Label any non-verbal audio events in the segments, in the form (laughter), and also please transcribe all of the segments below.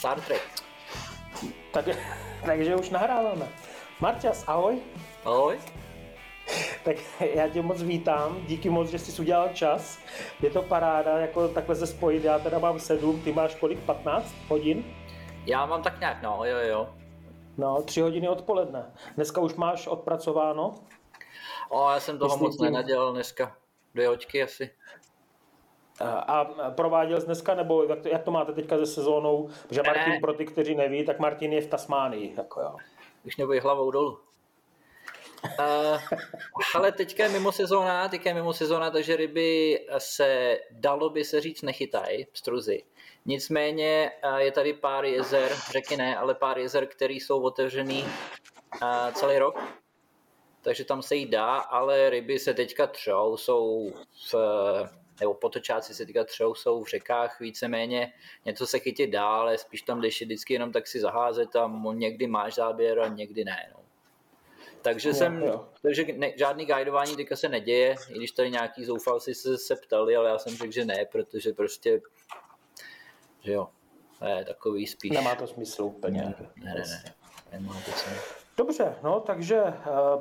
Star Trek. Tak, takže už nahráváme. Marťas, ahoj. Ahoj. Tak já tě moc vítám, díky moc, že jsi udělal čas. Je to paráda, jako takhle se spojit. Já teda mám sedm, ty máš kolik? 15 hodin? Já mám tak nějak, no, jo, jo. No, tři hodiny odpoledne. Dneska už máš odpracováno? O, já jsem toho Myslím moc tím... nenadělal dneska. Dvě hoďky asi. A prováděl jsi dneska, nebo jak to, jak to máte teďka se sezónou? Protože Martin, pro ty, kteří neví, tak Martin je v Tasmánii. Jako jo. Už nebude hlavou dolů. Uh, ale teďka je mimo sezóna, teďka je mimo sezóna, takže ryby se, dalo by se říct, nechytají, pstruzy. Nicméně uh, je tady pár jezer, řeky ne, ale pár jezer, které jsou otevřený uh, celý rok. Takže tam se jí dá, ale ryby se teďka třou, jsou v, nebo potočáci se teďka třou, jsou v řekách víceméně, něco se chytit dá, ale spíš tam jdeš vždycky jenom tak si zaházet a někdy máš záběr a někdy ne. No. Takže jo, jsem, jo. takže ne, žádný guidování teďka se neděje, i když tady nějaký zoufalci se, se ptali, ale já jsem řekl, že ne, protože prostě, že jo, to je takový spíš. Nemá to smysl úplně. Ne, ne, ne, ne. Nemá to smysl. Dobře, no takže eh,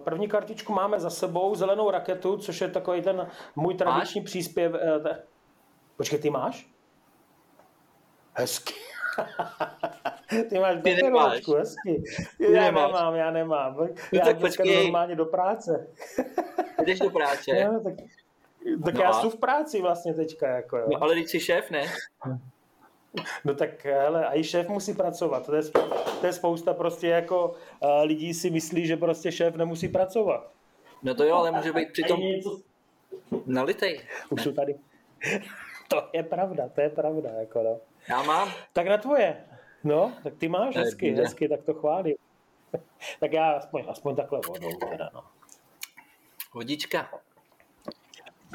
první kartičku máme za sebou, zelenou raketu, což je takový ten můj tradiční máš? příspěv. Eh, počkej, ty máš? Hezky. (laughs) Ty máš ty nemáš. hezky. Ty já nemáš. nemám, já nemám. No, já tak počkej. normálně do práce. Jdeš do práce? (laughs) No, tak tak no já jsem v práci vlastně teďka. Jako, jo. No ale když jsi šéf, ne? (laughs) No tak hele, a i šéf musí pracovat. To je, to je spousta prostě jako uh, lidí si myslí, že prostě šéf nemusí pracovat. No to jo, ale může být přitom nalitej. Už jsou tady. (laughs) To je pravda, to je pravda. Jako no. Já mám. Tak na tvoje. No, tak ty máš hezky, hezky, tak to chválím. (laughs) tak já aspoň, aspoň takhle vodou teda, no. Vodička.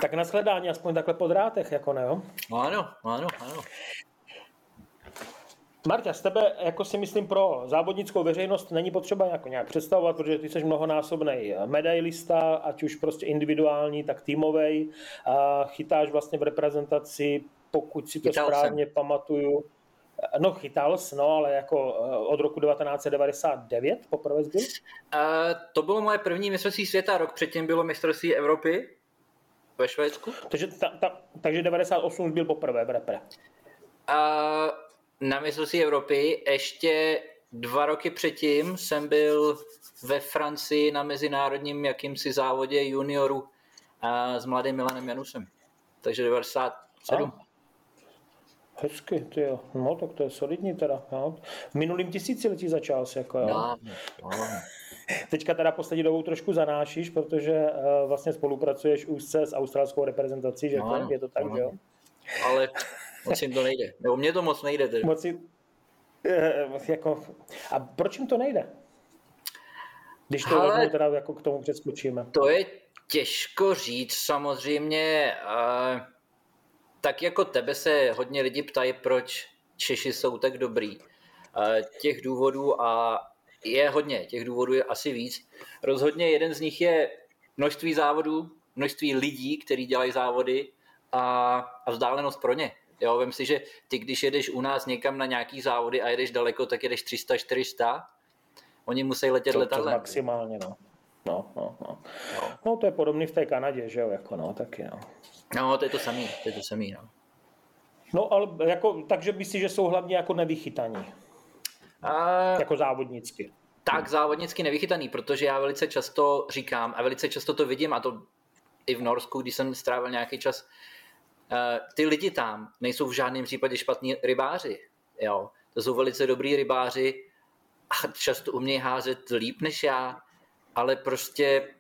Tak na shledání aspoň takhle po drátech, jako ne, jo? No ano, ano, ano. Marta, z tebe, jako si myslím, pro závodnickou veřejnost není potřeba jako nějak představovat, protože ty jsi mnohonásobný medailista, ať už prostě individuální, tak týmový. Chytáš vlastně v reprezentaci, pokud si to chytal správně jsem. pamatuju, No, chytal jsi, no, ale jako eh, od roku 1999 poprvé byl? Uh, to bylo moje první mistrovství světa, rok předtím bylo mistrovství Evropy ve Švédsku. Takže, ta, ta, takže 98 byl poprvé v repre. Uh, na mistrovství Evropy. Ještě dva roky předtím jsem byl ve Francii na mezinárodním jakýmsi závodě juniorů s mladým Milanem Janusem. Takže 97. A. Hezky, ty jo. No, tak to je solidní teda. No. V minulým tisíciletí začal se jako jo. No, no. Teďka teda poslední dobou trošku zanášíš, protože uh, vlastně spolupracuješ úzce s australskou reprezentací, že no, je to tak, no. že jo? Ale (laughs) Moc jim to nejde. Nebo mně to moc nejde. Tedy. Moc jim, jako, a proč jim to nejde? Když to Ale teda jako k tomu přeskočíme. To je těžko říct samozřejmě. Tak jako tebe se hodně lidi ptají, proč Češi jsou tak dobrý. Těch důvodů a je hodně, těch důvodů je asi víc. Rozhodně jeden z nich je množství závodů, množství lidí, kteří dělají závody a, a vzdálenost pro ně. Jo, vem si, že ty, když jedeš u nás někam na nějaký závody a jedeš daleko, tak jedeš 300-400. Oni musí letět to, letadlem. To maximálně, no. No, no, no. no. No, to je podobný v té Kanadě, že jo, jako no, taky, no. No, to je to samý, to je to samý, no. No, ale jako, takže myslíš, že jsou hlavně jako nevychytaní? A... Jako závodnicky. Tak závodnicky nevychytaný, protože já velice často říkám a velice často to vidím a to i v Norsku, když jsem strávil nějaký čas ty lidi tam nejsou v žádném případě špatní rybáři. Jo? To jsou velice dobrý rybáři a často umějí házet líp než já, ale prostě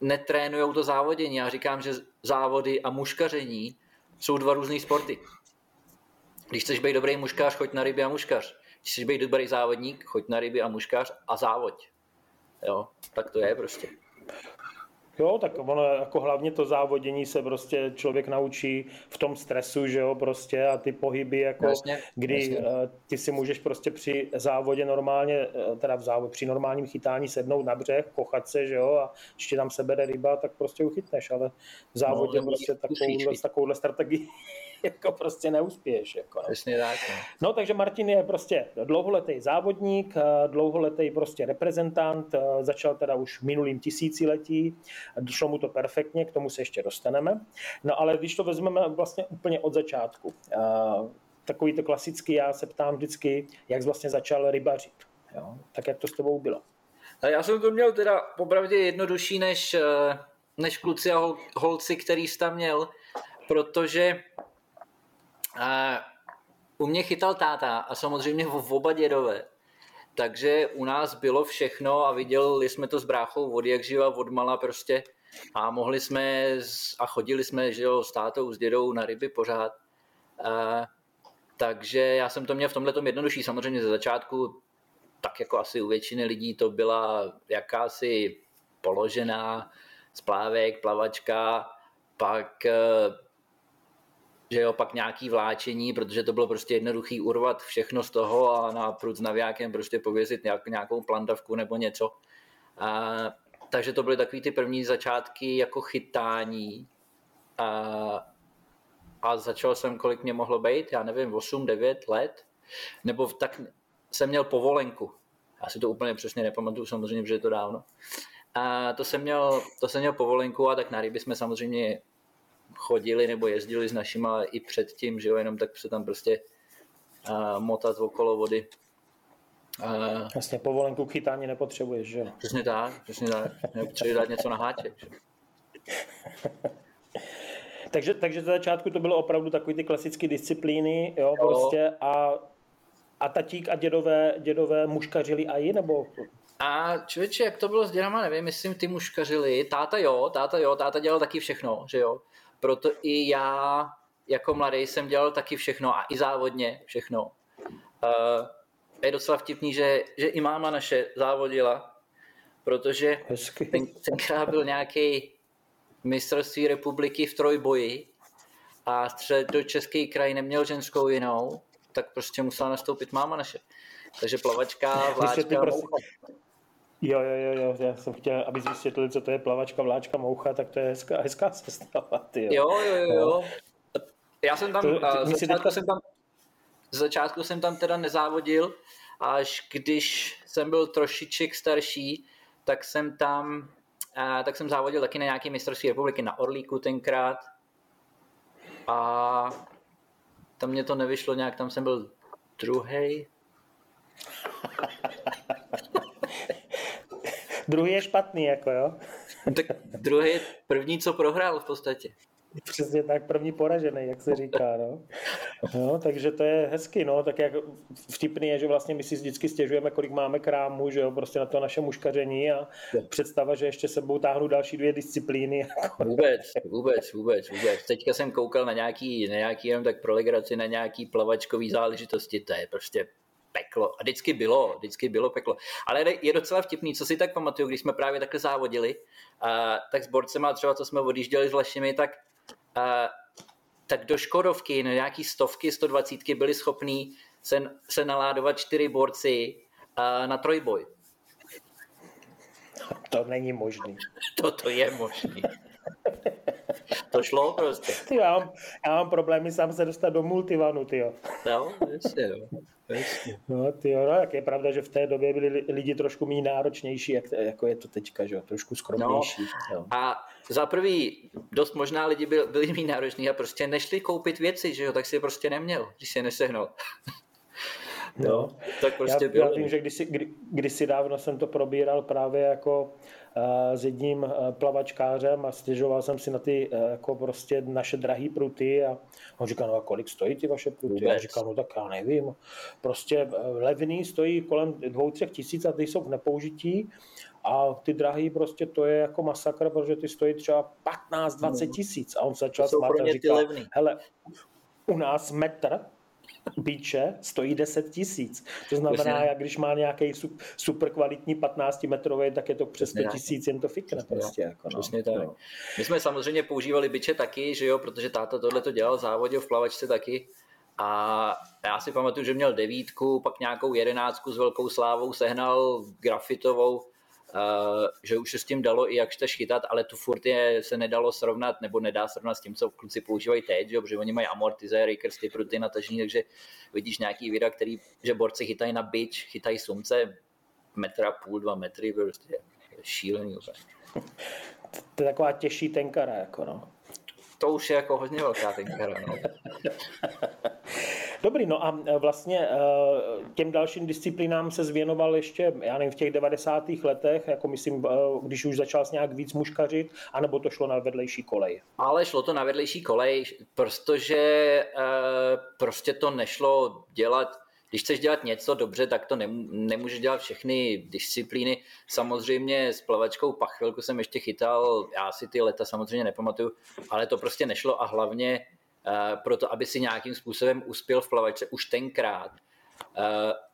netrénujou to závodění. Já říkám, že závody a muškaření jsou dva různé sporty. Když chceš být dobrý muškař, choď na ryby a muškař. Když chceš být dobrý závodník, choď na ryby a muškař a závoď. Jo, tak to je prostě. Jo, tak ono jako hlavně to závodění se prostě člověk naučí v tom stresu, že jo, prostě a ty pohyby, jako jasně, kdy jasně. Eh, ty si můžeš prostě při závodě normálně, eh, teda v závodě, při normálním chytání sednout na břeh, kochat se, že jo, a ještě tam se bere ryba, tak prostě uchytneš, ale v závodě no, prostě takovouhle, takovouhle strategii (laughs) jako prostě neuspěješ. Jako, no. Přesně tak. No. no. takže Martin je prostě dlouholetý závodník, eh, dlouholetý prostě reprezentant, eh, začal teda už minulým tisíciletí, došlo mu to perfektně, k tomu se ještě dostaneme. No ale když to vezmeme vlastně úplně od začátku, eh, takový to klasický, já se ptám vždycky, jak jsi vlastně začal rybařit. Jo? Tak jak to s tebou bylo? Já jsem to měl teda popravdě jednodušší než, než kluci a holci, který jsi tam měl, protože a u mě chytal táta a samozřejmě v oba dědové. Takže u nás bylo všechno a viděli jsme to s bráchou od jak živa, od mala prostě a mohli jsme a chodili jsme že jo, s tátou, s dědou na ryby pořád. A, takže já jsem to měl v tomhle tom jednodušší. Samozřejmě ze začátku, tak jako asi u většiny lidí, to byla jakási položená splávek, plavačka, pak že jo, pak nějaký vláčení, protože to bylo prostě jednoduchý urvat všechno z toho a na prut s navijákem prostě povězit nějak, nějakou plandavku nebo něco. A, takže to byly takový ty první začátky jako chytání. A, a začal jsem, kolik mě mohlo být, já nevím, 8-9 let, nebo tak jsem měl povolenku. Já si to úplně přesně nepamatuju, samozřejmě, že je to dávno. A to jsem měl, to jsem měl povolenku a tak na ryby jsme samozřejmě chodili nebo jezdili s našima i předtím, že jo, jenom tak se tam prostě uh, motat okolo vody. Uh, Jasně, povolenku k chytání nepotřebuješ, že jo? Přesně tak, přesně tak. Nepotřebuji dát něco na háček. Že? (laughs) takže, takže za začátku to bylo opravdu takový ty klasické disciplíny, jo, jo. prostě a, a tatík a dědové, dědové muškařili a i, nebo a člověče, jak to bylo s dědama, nevím, myslím, ty muškařili. Táta jo, táta jo, táta dělal taky všechno, že jo proto i já jako mladý jsem dělal taky všechno a i závodně všechno. Uh, je docela vtipný, že, že i máma naše závodila, protože ten, tenkrát byl nějaký mistrovství republiky v trojboji a střed do český kraj neměl ženskou jinou, tak prostě musela nastoupit máma naše. Takže plavačka, vláčka, Jo, jo, jo, jo, já jsem chtěl, aby vysvětlili, co to je plavačka, vláčka, moucha, tak to je hezká, hezká (laughs) sestava, ty jo. Jo, jo, jo, Já jsem tam, to, ty, z, začátku jsem tam, z začátku jsem tam teda nezávodil, až když jsem byl trošiček starší, tak jsem tam, a, tak jsem závodil taky na nějaké mistrovství republiky na Orlíku tenkrát. A tam mě to nevyšlo nějak, tam jsem byl druhý. (laughs) druhý je špatný, jako jo. tak druhý je první, co prohrál v podstatě. Přesně tak, první poražený, jak se říká, no. no. takže to je hezky, no, tak jak vtipný je, že vlastně my si vždycky stěžujeme, kolik máme krámu, že jo, prostě na to naše muškaření a představa, že ještě sebou táhnu další dvě disciplíny. Jako. Vůbec, vůbec, vůbec, vůbec. Teďka jsem koukal na nějaký, na nějaký jenom tak pro legraci, na nějaký plavačkový záležitosti, to je prostě peklo. A vždycky bylo, vždycky bylo peklo. Ale je docela vtipný, co si tak pamatuju, když jsme právě takhle závodili, uh, tak s borcema třeba, co jsme odjížděli s Lešimi, tak, uh, tak do Škodovky, no nějaký stovky, 120 byli schopní se, se naládovat čtyři borci uh, na trojboj. To není možný. (laughs) To, to je možný. (laughs) (laughs) To šlo prostě. Ty, já, mám, já mám problémy sám se dostat do multivanu, ty jo. No, jasně, jo. No, ty jo, no, jak je pravda, že v té době byli lidi trošku méně náročnější, jak, jako je to teďka, že jo, trošku skromnější. No, jo. A za prvý, dost možná lidi byli, byli méně nároční a prostě nešli koupit věci, že jo, tak si je prostě neměl, když si je nesehnal. No, no, tak prostě já, bylo. Já vím, že kdysi, kdy, kdysi dávno jsem to probíral právě jako s jedním plavačkářem a stěžoval jsem si na ty jako prostě naše drahé pruty a on říkal, no a kolik stojí ty vaše pruty? Vůbec. Já říkal, no tak já nevím. Prostě levný stojí kolem dvou, třech tisíc a ty jsou v nepoužití a ty drahý prostě to je jako masakr, protože ty stojí třeba 15-20 tisíc a on začal smát a říkal, hele, u nás metr bíče stojí 10 tisíc. To znamená, jak když má nějaký super kvalitní 15 metrový, tak je to přes 100 tisíc, jen to fikne prostě. Jako, no. tak. No. My jsme samozřejmě používali biče taky, že jo, protože táta tohle to dělal, závodil v plavačce taky. A já si pamatuju, že měl devítku, pak nějakou jedenáctku s velkou slávou, sehnal grafitovou že už se s tím dalo i jak chceš chytat, ale tu furt je, se nedalo srovnat, nebo nedá srovnat s tím, co kluci používají teď, že, protože oni mají amortizéry, krsty, pruty natažení, takže vidíš nějaký videa, který, že borci chytají na bič, chytají slunce metra půl, dva metry, prostě šílený úplně. To je taková těžší tenkara, jako no. To už je jako hodně velká tenkara, no. (laughs) Dobrý, no a e, vlastně e, těm dalším disciplínám se zvěnoval ještě, já nevím, v těch 90. letech, jako myslím, e, když už začal nějak víc muškařit, anebo to šlo na vedlejší kolej? Ale šlo to na vedlejší kolej, protože prostě to nešlo dělat když chceš dělat něco dobře, tak to nemůžeš dělat všechny disciplíny. Samozřejmě s plavačkou pachvilku jsem ještě chytal, já si ty leta samozřejmě nepamatuju, ale to prostě nešlo a hlavně proto, aby si nějakým způsobem uspěl v plavačce už tenkrát, uh,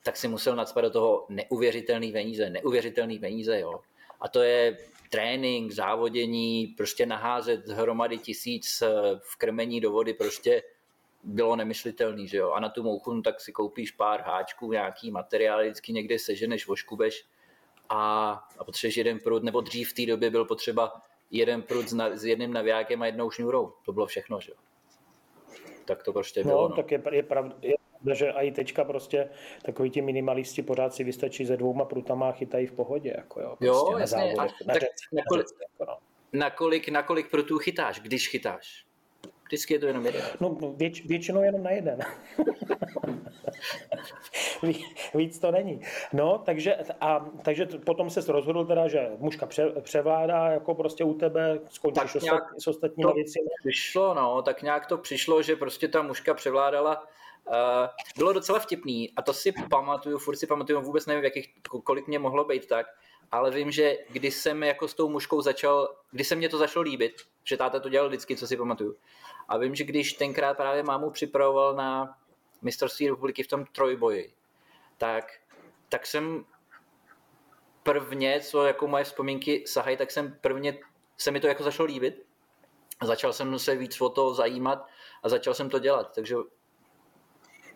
tak si musel nadspat do toho neuvěřitelný peníze, neuvěřitelný peníze, jo. A to je trénink, závodění, prostě naházet hromady tisíc eh, v krmení do vody, prostě bylo nemyslitelný, že jo. A na tu mouchu no, tak si koupíš pár háčků, nějaký materiál, vždycky někde seženeš, voškubeš a, a potřebuješ jeden prut, nebo dřív v té době byl potřeba jeden prut s, na, s jedným navijákem a jednou šňůrou. To bylo všechno, že jo. Tak to prostě bylo. No, no. tak je, je pravda, je že i teďka prostě takový ti minimalisti pořád si vystačí se dvouma prutama a chytají v pohodě. Jako jo, prostě jo na jasně. Závodech, a, na tak řece, nakolik, na řece, jako no. nakolik, nakolik prutů chytáš, když chytáš? Vždycky je to jenom jeden. No, věč, většinou jenom na jeden. (laughs) Víc to není. No, takže, a, takže potom se rozhodl teda, že mužka pře, převládá jako prostě u tebe, skončíš ostat, s ostatními věcmi. Přišlo, no, tak nějak to přišlo, že prostě ta mužka převládala Uh, bylo docela vtipný a to si pamatuju, furt si pamatuju, vůbec nevím, jakých, kolik mě mohlo být tak, ale vím, že když jsem jako s tou mužkou začal, když se mě to začalo líbit, že táta to dělal vždycky, co si pamatuju, a vím, že když tenkrát právě mámu připravoval na mistrovství republiky v tom trojboji, tak, tak jsem prvně, co jako moje vzpomínky sahají, tak jsem prvně, se mi to jako začalo líbit. Začal jsem se víc o to zajímat a začal jsem to dělat. Takže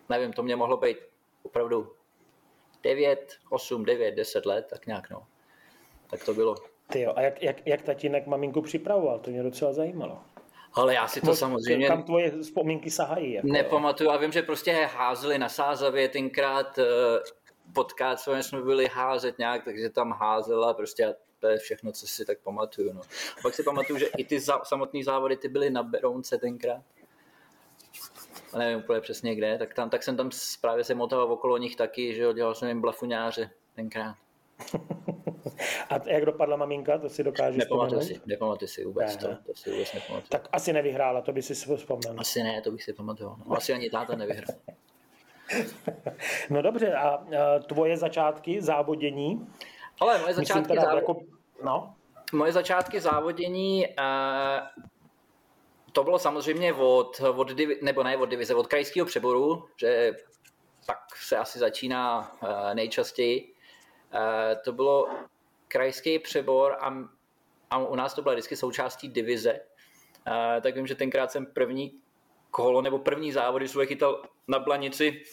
nevím, to mě mohlo být opravdu 9, 8, 9, 10 let, tak nějak no. Tak to bylo. Ty jo, a jak, jak, jak tatínek maminku připravoval? To mě docela zajímalo. Ale já si to Moc, samozřejmě... Kam tvoje vzpomínky sahají? Jako, nepamatuju, a vím, že prostě házeli na Sázavě tenkrát eh, potkat, co jsme byli házet nějak, takže tam házela prostě a to je všechno, co si tak pamatuju. No. Pak si pamatuju, že i ty za, samotné závody ty byly na Berounce tenkrát. A nevím úplně přesně kde, tak, tam, tak jsem tam právě se motal okolo nich taky, že jo, dělal jsem jim blafuňáře tenkrát. A jak dopadla maminka, to si dokážeš Nepamatuji si, nepamatuji si vůbec to, to si vůbec nepamatuji. Tak asi nevyhrála, to by si vzpomněl. Asi ne, to bych si pamatoval. No, asi ani táta nevyhrál. (laughs) no dobře, a, tvoje začátky závodění? Ale moje začátky teda, závod... jako, no? Moje začátky závodění uh, to bylo samozřejmě od, od divi, nebo ne od divize, od krajského přeboru, že tak se asi začíná uh, nejčastěji. Uh, to bylo krajský přebor a, a u nás to byla vždycky součástí divize. Uh, tak vím, že tenkrát jsem první kolo nebo první závody svůj chytal na Blanici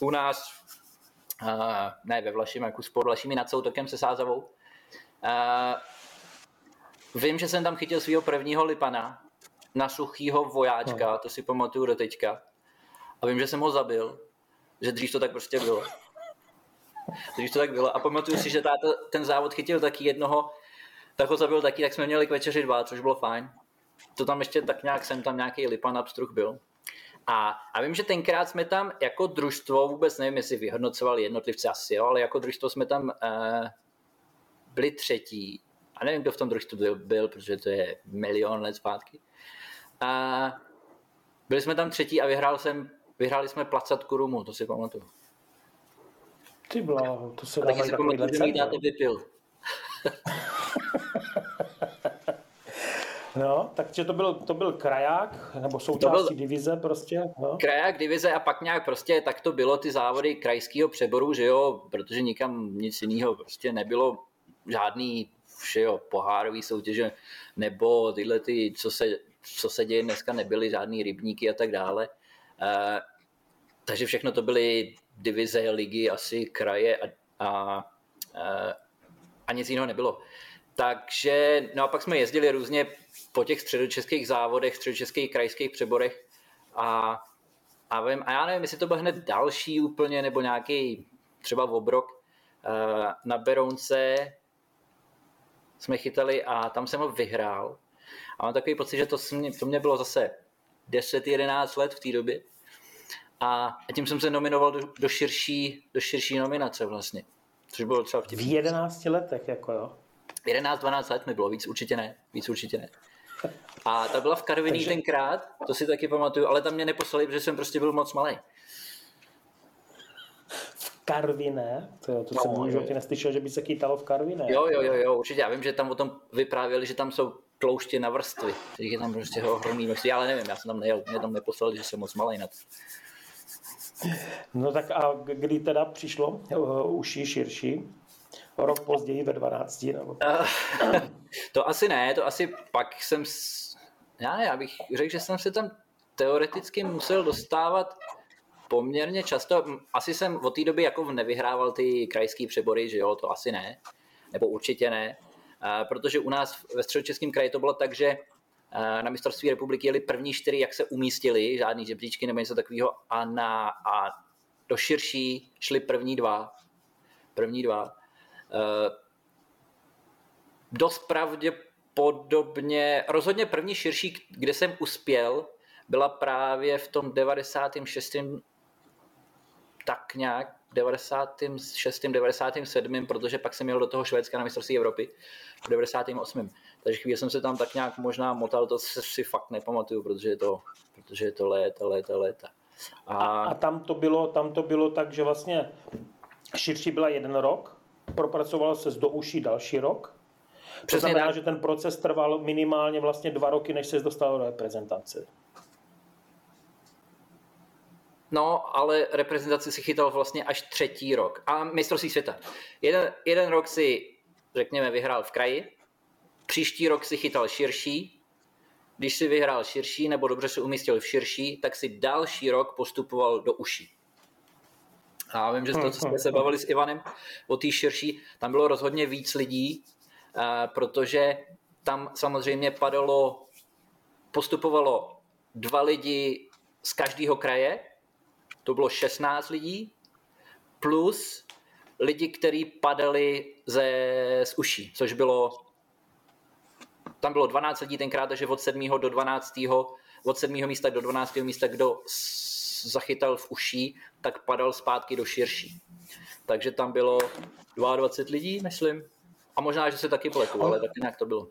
u nás, uh, ne ve Vlašimi, jako sport Vlašimi nad Soutokem se Sázavou. Uh, vím, že jsem tam chytil svého prvního lipana na suchýho vojáčka, no. to si pamatuju do teďka. A vím, že jsem ho zabil, že dřív to tak prostě bylo. Dřív to tak bylo. A pamatuju si, že táta ten závod chytil taky jednoho, tak ho zabil taky, tak jsme měli k večeři dva, což bylo fajn. To tam ještě tak nějak jsem tam nějaký lipan abstruh byl. A, a vím, že tenkrát jsme tam jako družstvo, vůbec nevím, jestli vyhodnocovali jednotlivce asi, jo, ale jako družstvo jsme tam uh, byli třetí. A nevím, kdo v tom družstvu byl, byl, protože to je milion let zpátky. A byli jsme tam třetí a vyhrál jsem, vyhráli jsme placatku rumu, to si pamatuju. Ty bláho, to se dávají takový že dáte vypil. (laughs) No, takže to byl, to byl kraják, nebo součástí byl divize prostě. No. Kraják, divize a pak nějak prostě tak to bylo ty závody krajského přeboru, že jo, protože nikam nic jiného prostě nebylo, žádný že jo, pohárový soutěže, nebo tyhle ty, co se, co se děje dneska, nebyly žádný rybníky a tak dále. Uh, takže všechno to byly divize, ligy, asi kraje a, a, a nic jiného nebylo. Takže, no a pak jsme jezdili různě po těch středočeských závodech, středočeských krajských přeborech a, a, vím, a já nevím, jestli to byl hned další úplně, nebo nějaký třeba obrok uh, na Berounce jsme chytali a tam jsem ho vyhrál. A mám takový pocit, že to, mě, to mě bylo zase 10-11 let v té době. A tím jsem se nominoval do, do, širší, do širší nominace vlastně. Což bylo třeba vtipný. V 11 letech, jako jo? 11-12 let mi bylo, víc určitě ne. Víc určitě ne. A ta byla v Karviní Takže... tenkrát, to si taky pamatuju, ale tam mě neposlali, protože jsem prostě byl moc malý. V Karviné? To, to no, jsem v životě neslyšel, že by se chytalo v Karviné. Jo, jo, jo, jo, určitě. Já vím, že tam o tom vyprávěli, že tam jsou tlouště na vrstvy. Takže je tam prostě ohromný množství, ale nevím, já jsem tam nejel, mě tam neposlali, že jsem moc malý na to. No tak a kdy teda přišlo uh, uši širší? rok později ve 12? Nebo? Uh, to asi ne, to asi pak jsem, já, já bych řekl, že jsem se tam teoreticky musel dostávat poměrně často. Asi jsem od té doby jako nevyhrával ty krajské přebory, že jo, to asi ne, nebo určitě ne, uh, protože u nás ve středočeském kraji to bylo tak, že na mistrovství republiky jeli první čtyři, jak se umístili, žádný žebříčky nebo něco takového, a, na, a do širší šli první dva. První dva. Eh, dost pravděpodobně, rozhodně první širší, kde jsem uspěl, byla právě v tom 96. tak nějak 96. 97. protože pak jsem jel do toho Švédska na mistrovství Evropy v 98. Takže chvíli jsem se tam tak nějak možná motal, to si fakt nepamatuju, protože je to, protože je to léta, léta, léta. A... A, a tam, to bylo, tam to bylo tak, že vlastně širší byla jeden rok propracoval se do uší další rok. To Přesně znamená, tak. že ten proces trval minimálně vlastně dva roky, než se dostal do reprezentace. No, ale reprezentaci si chytal vlastně až třetí rok. A mistrovství světa. Jeden, jeden rok si, řekněme, vyhrál v kraji, příští rok si chytal širší, když si vyhrál širší nebo dobře se umístil v širší, tak si další rok postupoval do uší. A vím, že to, co jsme se bavili s Ivanem o té širší, tam bylo rozhodně víc lidí, eh, protože tam samozřejmě padalo, postupovalo dva lidi z každého kraje, to bylo 16 lidí, plus lidi, kteří padali ze, z uší, což bylo, tam bylo 12 lidí tenkrát, takže od 7. do 12. od 7. místa do 12. místa, kdo zachytal v uší, tak padal zpátky do širší. Takže tam bylo 22 lidí, myslím. A možná, že se taky pletu, ale tak nějak to bylo.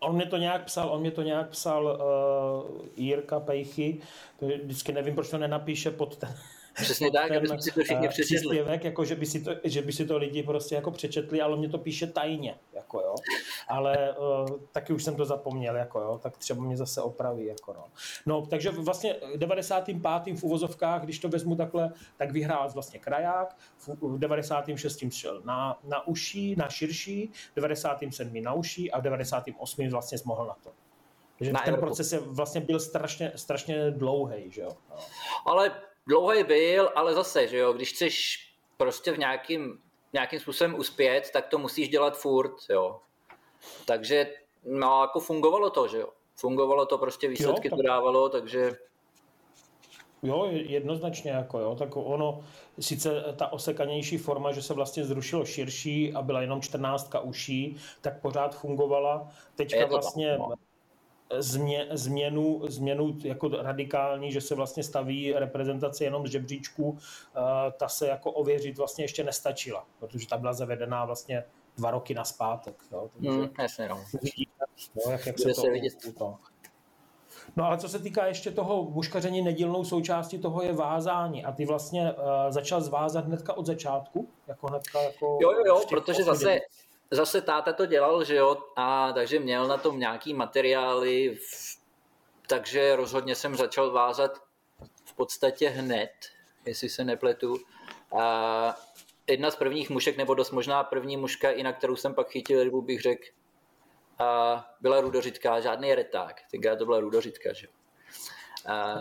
On mě to nějak psal, on mě to nějak psal uh, Jirka Pejchy, vždycky nevím, proč to nenapíše pod ten, Přesně tak, ten, aby si to všichni eh, přečetli. Příspěvek, jako že by, si to, že by si to lidi prostě jako přečetli, ale mě to píše tajně, jako jo. Ale uh, taky už jsem to zapomněl, jako jo, tak třeba mě zase opraví, jako no. No, takže vlastně 95. v uvozovkách, když to vezmu takhle, tak vyhrál vlastně kraják, v 96. šel na, na uší, na širší, v 97. na uší a v 98. vlastně zmohl na to. Takže na ten Evropu. proces je, vlastně byl strašně, strašně dlouhý, že jo. No. Ale dlouhý byl, ale zase, že jo, když chceš prostě v nějakým, nějakým způsobem uspět, tak to musíš dělat furt, jo. Takže no, jako fungovalo to, že jo. Fungovalo to, prostě výsledky jo, tak... to dávalo, takže... Jo, jednoznačně jako jo, tak ono, sice ta osekanější forma, že se vlastně zrušilo širší a byla jenom čtrnáctka uší, tak pořád fungovala. Teďka vlastně tak, no změ, změnu, změnu jako radikální, že se vlastně staví reprezentace jenom z žebříčku, ta se jako ověřit vlastně ještě nestačila, protože ta byla zavedená vlastně dva roky na zpátek. Jo, takže mm, jasně, no. Vidíte, jak, jak se, to, se vidět. To. Ale co se týká ještě toho muškaření, nedílnou součástí toho je vázání a ty vlastně uh, začal zvázat hnedka od začátku? Jako hnedka jako jo, jo, jo, protože zase, zase táta to dělal, že jo, a takže měl na tom nějaký materiály, takže rozhodně jsem začal vázat v podstatě hned, jestli se nepletu. A jedna z prvních mušek, nebo dost možná první muška, i na kterou jsem pak chytil rybu, bych řekl, a byla rudořitka, žádný reták. Tenkrát to byla rudořitka, že. A,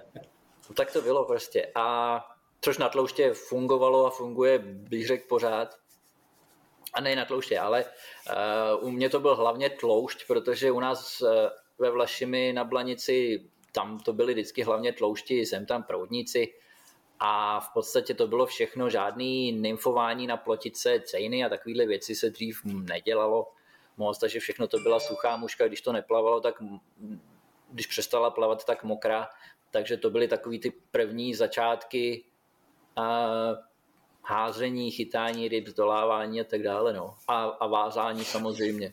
(laughs) tak to bylo prostě. A což na tlouště fungovalo a funguje, bych řekl, pořád. A ne na tlouště, ale uh, u mě to byl hlavně tloušť, protože u nás uh, ve Vlašimi na Blanici tam to byly vždycky hlavně tloušti, jsem tam proudníci a v podstatě to bylo všechno, žádný nymfování na plotice, cejny a takovéhle věci se dřív nedělalo moc, takže všechno to byla suchá muška, když to neplavalo, tak když přestala plavat, tak mokrá, takže to byly takový ty první začátky a házení, chytání ryb, zdolávání a tak dále, no. A, a vázání samozřejmě.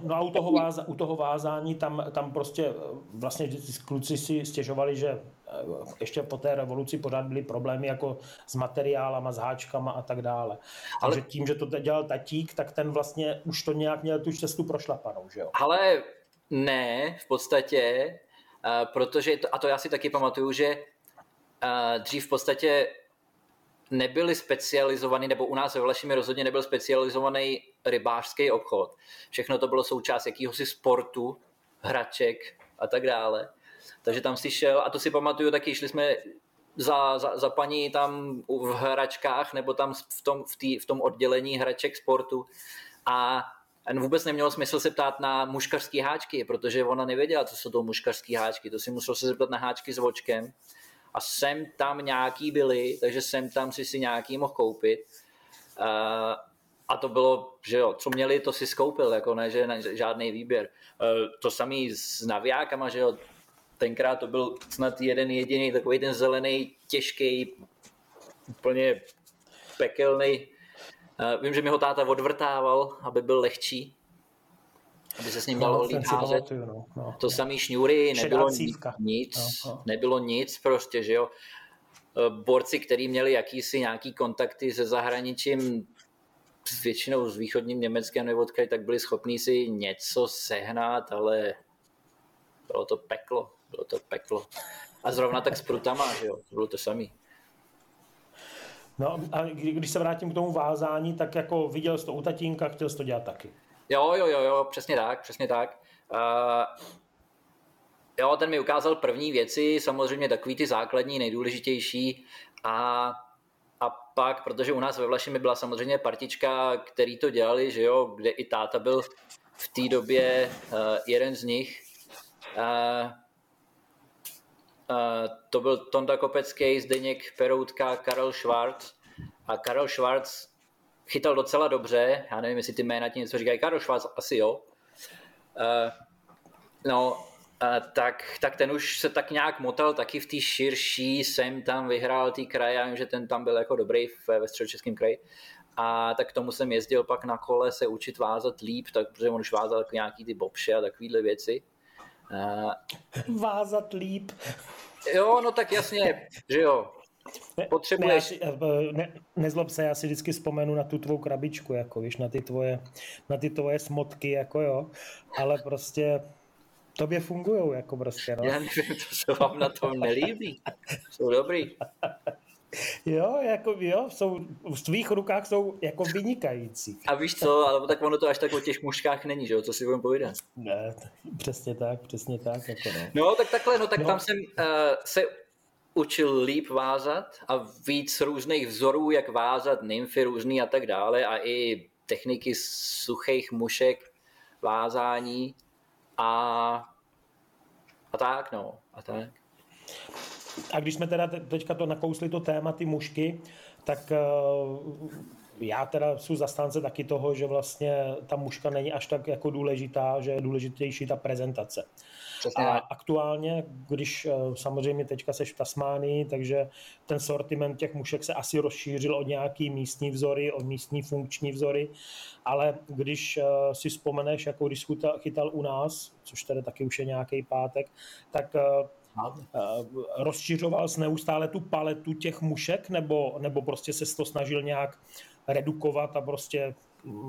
No a u toho, váza, u toho vázání tam, tam prostě vlastně kluci si stěžovali, že eh, ještě po té revoluci pořád byly problémy jako s materiálama, s háčkama a tak dále. Ale... Takže tím, že to dělal tatík, tak ten vlastně už to nějak měl tu cestu prošlapanou, že jo? Ale ne, v podstatě, uh, protože, to, a to já si taky pamatuju, že dřív v podstatě nebyli specializovaný, nebo u nás ve Vlašimi rozhodně nebyl specializovaný rybářský obchod. Všechno to bylo součást jakýhosi sportu, hraček a tak dále. Takže tam si šel, a to si pamatuju taky, šli jsme za, za, za paní tam v hračkách nebo tam v tom, v, tý, v tom oddělení hraček sportu a vůbec nemělo smysl se ptát na muškařský háčky, protože ona nevěděla, co jsou to muškařský háčky. To si musel se zeptat na háčky s vočkem a sem tam nějaký byly, takže sem tam si si nějaký mohl koupit. Uh, a to bylo, že jo, co měli, to si skoupil, jako ne, že žádný výběr. Uh, to samý s navijákama, že jo, tenkrát to byl snad jeden jediný takový ten zelený, těžký, úplně pekelný. Uh, vím, že mi ho táta odvrtával, aby byl lehčí aby se s ním dalo no, líp házet. No, no, to samý šňůry, nebylo nic, no, no. nebylo nic prostě, že jo. E, borci, kteří měli jakýsi nějaký kontakty se zahraničím, většinou s východním Německem nebo odkud, tak byli schopní si něco sehnat, ale bylo to peklo, bylo to peklo. A zrovna tak s prutama, že jo, to bylo to samý. No a když se vrátím k tomu vázání, tak jako viděl jsi to u tatínka, chtěl jsi to dělat taky. Jo, jo, jo, jo, přesně tak, přesně tak. Uh, jo, ten mi ukázal první věci, samozřejmě takový ty základní, nejdůležitější a a pak, protože u nás ve Vlašimi byla samozřejmě partička, který to dělali, že jo, kde i táta byl v té době uh, jeden z nich. Uh, uh, to byl Tonda Kopecký, Zdeněk Peroutka, Karel Schwarz. A Karel Schwarz chytal docela dobře, já nevím, jestli ty jména ti něco říkají, Karol Schwarz asi jo. Uh, no, uh, tak, tak ten už se tak nějak motal taky v té širší, jsem tam vyhrál ty kraje, já vím, že ten tam byl jako dobrý ve, ve středočeském kraji. A tak k tomu jsem jezdil pak na kole se učit vázat líp, tak, protože on už vázal jako nějaký ty bobše a takovýhle věci. Uh, vázat líp. Jo, no tak jasně, že jo. Potřebuješ... Ne, eh, ne, nezlob se, já si vždycky vzpomenu na tu tvou krabičku, jako víš, na ty tvoje, na ty tvoje smotky, jako jo, ale prostě tobě fungují, jako prostě, no. Já nevím, to se vám na tom nelíbí. Jsou dobrý. Jo, jako jo, jsou, v tvých rukách jsou jako vynikající. A víš co, ale tak ono to až tak o těch mužkách není, že jo, co si budeme povídat. Ne, přesně tak, přesně tak. Jako no. no, tak takhle, no tak no. tam jsem uh, se učil líp vázat a víc různých vzorů, jak vázat, nymfy různý a tak dále a i techniky suchých mušek, vázání a, a tak, no, a tak. A když jsme teda teďka to nakousli to téma, ty mušky, tak uh, já teda jsem zastánce taky toho, že vlastně ta muška není až tak jako důležitá, že je důležitější ta prezentace. Přesně a aktuálně, když eh, samozřejmě teďka seš v Tasmánii, takže ten sortiment těch mušek se asi rozšířil od nějaký místní vzory, od místní funkční vzory, ale když eh, si vzpomeneš, jako když chytal u nás, což tady taky už je nějaký pátek, tak eh, rozšiřoval jsi neustále tu paletu těch mušek, nebo, nebo prostě se to snažil nějak redukovat a prostě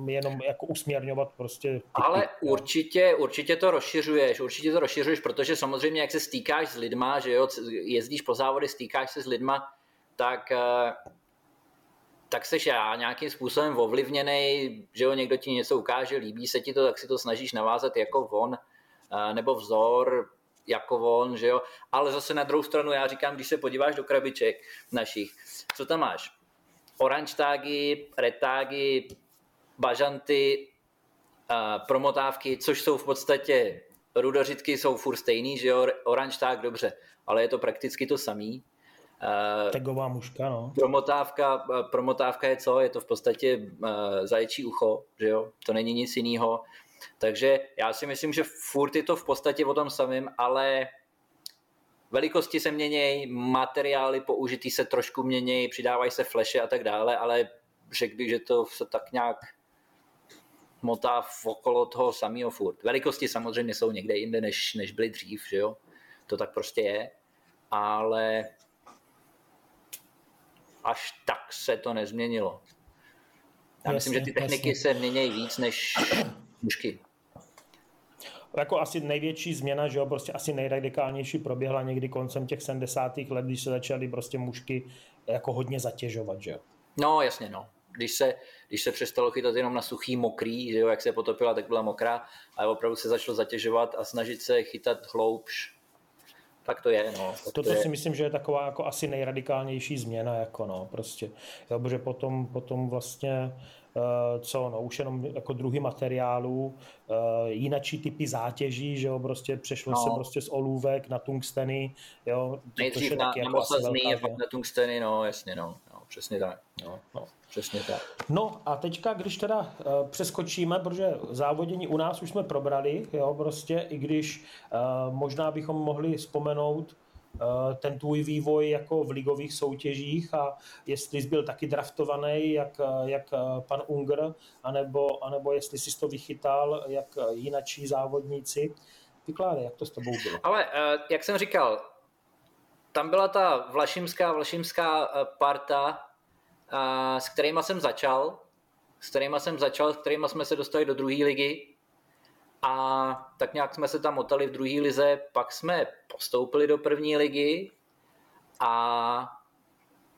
jenom jako usměrňovat prostě. Ty Ale určitě, určitě to rozšiřuješ, určitě to rozšiřuješ, protože samozřejmě jak se stýkáš s lidma, že jo, jezdíš po závody, stýkáš se s lidma, tak eh, tak seš já nějakým způsobem ovlivněný, že jo, někdo ti něco ukáže, líbí se ti to, tak si to snažíš navázat jako on, eh, nebo vzor jako on, že jo, ale zase na druhou stranu já říkám, když se podíváš do krabiček našich, co tam máš? orange tagy, red tagy, bažanty, uh, promotávky, což jsou v podstatě rudořitky jsou furt stejný, že jo, orange tag dobře, ale je to prakticky to samý. Uh, Tagová muška, no. Promotávka, promotávka je co? Je to v podstatě uh, zaječí ucho, že jo? To není nic jiného. Takže já si myslím, že furt je to v podstatě o tom samém, ale velikosti se měnějí, materiály použitý se trošku měnějí, přidávají se fleše a tak dále, ale řekl bych, že to se tak nějak motá v okolo toho samého furt. Velikosti samozřejmě jsou někde jinde, než, než byly dřív, že jo? To tak prostě je, ale až tak se to nezměnilo. Já jasně, myslím, že ty techniky jasně. se mění víc než (clears throat) mušky. Jako asi největší změna, že jo, prostě asi nejradikálnější proběhla někdy koncem těch 70. let, když se začaly prostě mušky jako hodně zatěžovat, že jo. No, jasně, no. Když se, když se přestalo chytat jenom na suchý, mokrý, že jo, jak se potopila, tak byla mokrá, ale opravdu se začalo zatěžovat a snažit se chytat hloubš, tak to je. No, tak Toto to je. si myslím, že je taková jako asi nejradikálnější změna, jako no, prostě. Jo, protože potom, potom vlastně Eh, co, no už jenom jako druhý materiálů, eh, jinačí typy zátěží, že jo, prostě přešlo no. se prostě z olůvek na tungsteny, jo. Nejdřív na, na jako mocazný a pak na tungsteny, no jasně, no přesně tak. No, no, přesně tak. No a teďka, když teda uh, přeskočíme, protože závodění u nás už jsme probrali, jo, prostě, i když uh, možná bychom mohli vzpomenout Eh, ten tvůj vývoj jako v ligových soutěžích a jestli jsi byl taky draftovaný, jak, jak pan Unger, anebo, anebo jestli jsi to vychytal, jak jinačí závodníci. Vykládej, jak to s tebou bylo. Ale jak jsem říkal, tam byla ta vlašimská, vlašimská parta, s kterýma jsem začal, s kterýma jsem začal, s kterýma jsme se dostali do druhé ligy a tak nějak jsme se tam motali v druhé lize, pak jsme postoupili do první ligy a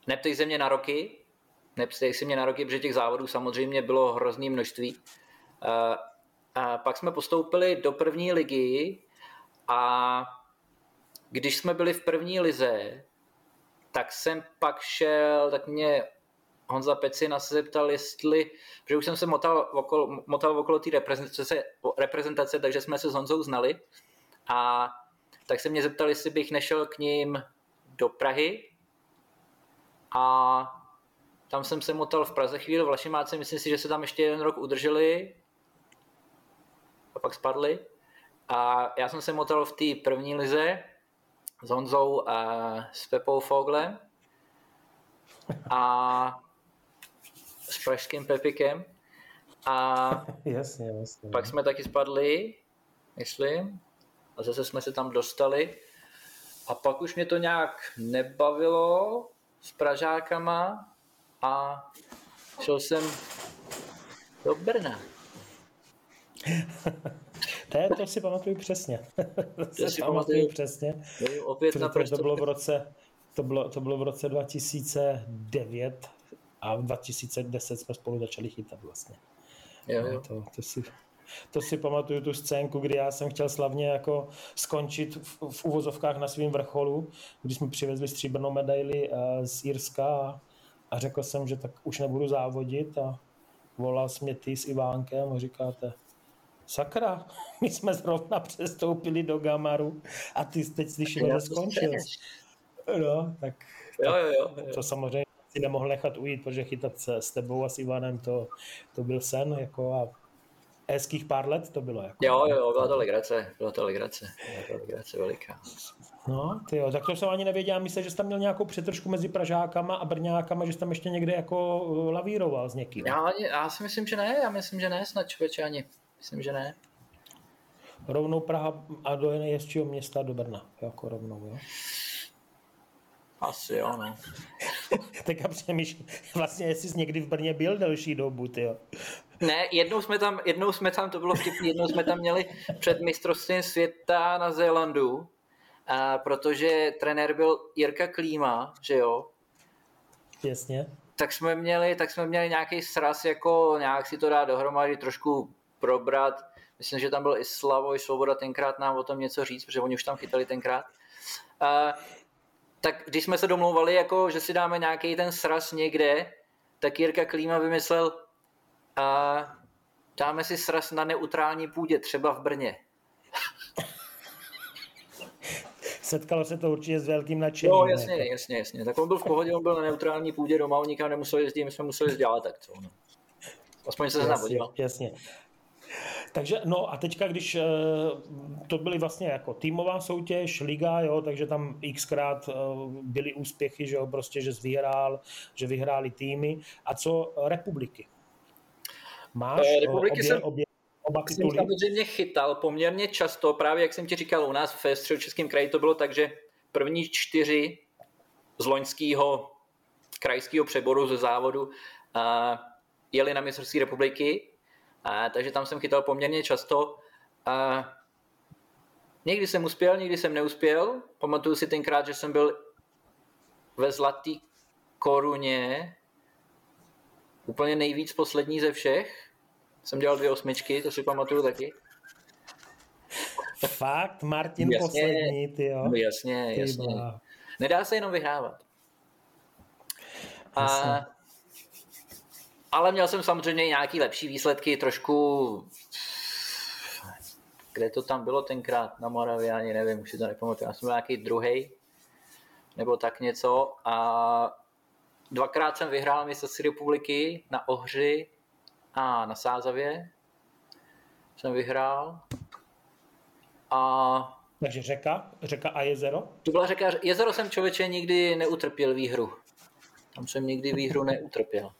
neptej se mě na roky, neptej se mě na roky, protože těch závodů samozřejmě bylo hrozný množství. A pak jsme postoupili do první ligy a když jsme byli v první lize, tak jsem pak šel, tak mě Honza Pecina se zeptal, jestli, protože už jsem se motal okolo, motal okolo té reprezentace, reprezentace, takže jsme se s Honzou znali. A tak se mě zeptal, jestli bych nešel k ním do Prahy. A tam jsem se motal v Praze chvíli v Vlašimáce, myslím si, že se tam ještě jeden rok udrželi a pak spadli. A já jsem se motal v té první lize s Honzou a s Pepou Foglem a s pražským Pepikem a (laughs) jasně, jasně. pak jsme taky spadli, myslím, a zase jsme se tam dostali a pak už mě to nějak nebavilo s Pražákama a šel jsem do Brna. (laughs) to, je, to si pamatuju přesně. (laughs) to, to si pamatuju přesně. Opět na to bylo v roce to bylo, to bylo v roce 2009 a v 2010 jsme spolu začali chytat vlastně. Jo, jo. To, to, si, to si pamatuju tu scénku, kdy já jsem chtěl slavně jako skončit v, v uvozovkách na svém vrcholu, když jsme přivezli stříbrnou medaili eh, z Irska a, a řekl jsem, že tak už nebudu závodit a volal jsi mě ty s Ivánkem a říkáte, sakra, (laughs) my jsme zrovna přestoupili do Gamaru a ty teď slyšíme, že skončil. No, tak, jo, jo, jo, jo. to samozřejmě si nemohl nechat ujít, protože chytat se s tebou a s Ivanem, to, to byl sen, jako a hezkých pár let to bylo. Jako. Jo, jo, byla to legrace, byla to legrace, byla to legrace veliká. No, ty jo, tak to jsem ani nevěděl, myslím, že jsi tam měl nějakou přetržku mezi Pražákama a Brňákama, že jsi tam ještě někde jako uh, lavíroval s někým. Já, já si myslím, že ne, já myslím, že ne, snad člověče ani, myslím, že ne. Rovnou Praha a do nejjezdčího města do Brna, jako rovnou, jo? Asi jo, no. (laughs) tak a přemýšlím, vlastně jestli jsi někdy v Brně byl delší dobu, ty jo. Ne, jednou jsme tam, jednou jsme tam, to bylo vtipný, jednou jsme tam měli před mistrovstvím světa na Zélandu, a protože trenér byl Jirka Klíma, že jo. Jasně. Tak jsme měli, tak jsme měli nějaký sraz, jako nějak si to dát dohromady, trošku probrat. Myslím, že tam byl i Slavoj Svoboda tenkrát nám o tom něco říct, protože oni už tam chytali tenkrát. A tak když jsme se domlouvali, jako, že si dáme nějaký ten sraz někde, tak Jirka Klíma vymyslel a dáme si sraz na neutrální půdě, třeba v Brně. (laughs) Setkalo se to určitě s velkým nadšením. No, jasně, ne? jasně, jasně. Tak on byl v pohodě, on byl na neutrální půdě doma, on nikam nemusel jezdit, my jsme museli dělat tak co. No. Aspoň se jasně, Jasně. (laughs) Takže no a teďka, když eh, to byly vlastně jako týmová soutěž, liga, jo, takže tam xkrát eh, byly úspěchy, že jo, prostě, že vyhrál, že vyhráli týmy. A co republiky? Máš eh, republiky obě, jsem, obě, oba tituly? Jsem samozřejmě chytal poměrně často, právě jak jsem ti říkal, u nás ve středočeském kraji to bylo tak, že první čtyři z loňského krajského přeboru ze závodu uh, jeli na mistrovství republiky a, takže tam jsem chytal poměrně často. A někdy jsem uspěl, někdy jsem neuspěl. Pamatuju si tenkrát, že jsem byl ve zlatý koruně úplně nejvíc poslední ze všech. Jsem dělal dvě osmičky, to si pamatuju taky. Fakt, Martin jasně, poslední, ty jo. No jasně, jasně. Nedá se jenom vyhrávat. A jasně ale měl jsem samozřejmě nějaký lepší výsledky, trošku kde to tam bylo tenkrát na Moravě, ani nevím, už si to nepamatuju. Já jsem byl nějaký druhý nebo tak něco a dvakrát jsem vyhrál mistrovství republiky na Ohři a na Sázavě jsem vyhrál a takže řeka, řeka a jezero? To byla řeka, jezero jsem člověče nikdy neutrpěl výhru. Tam jsem nikdy výhru neutrpěl.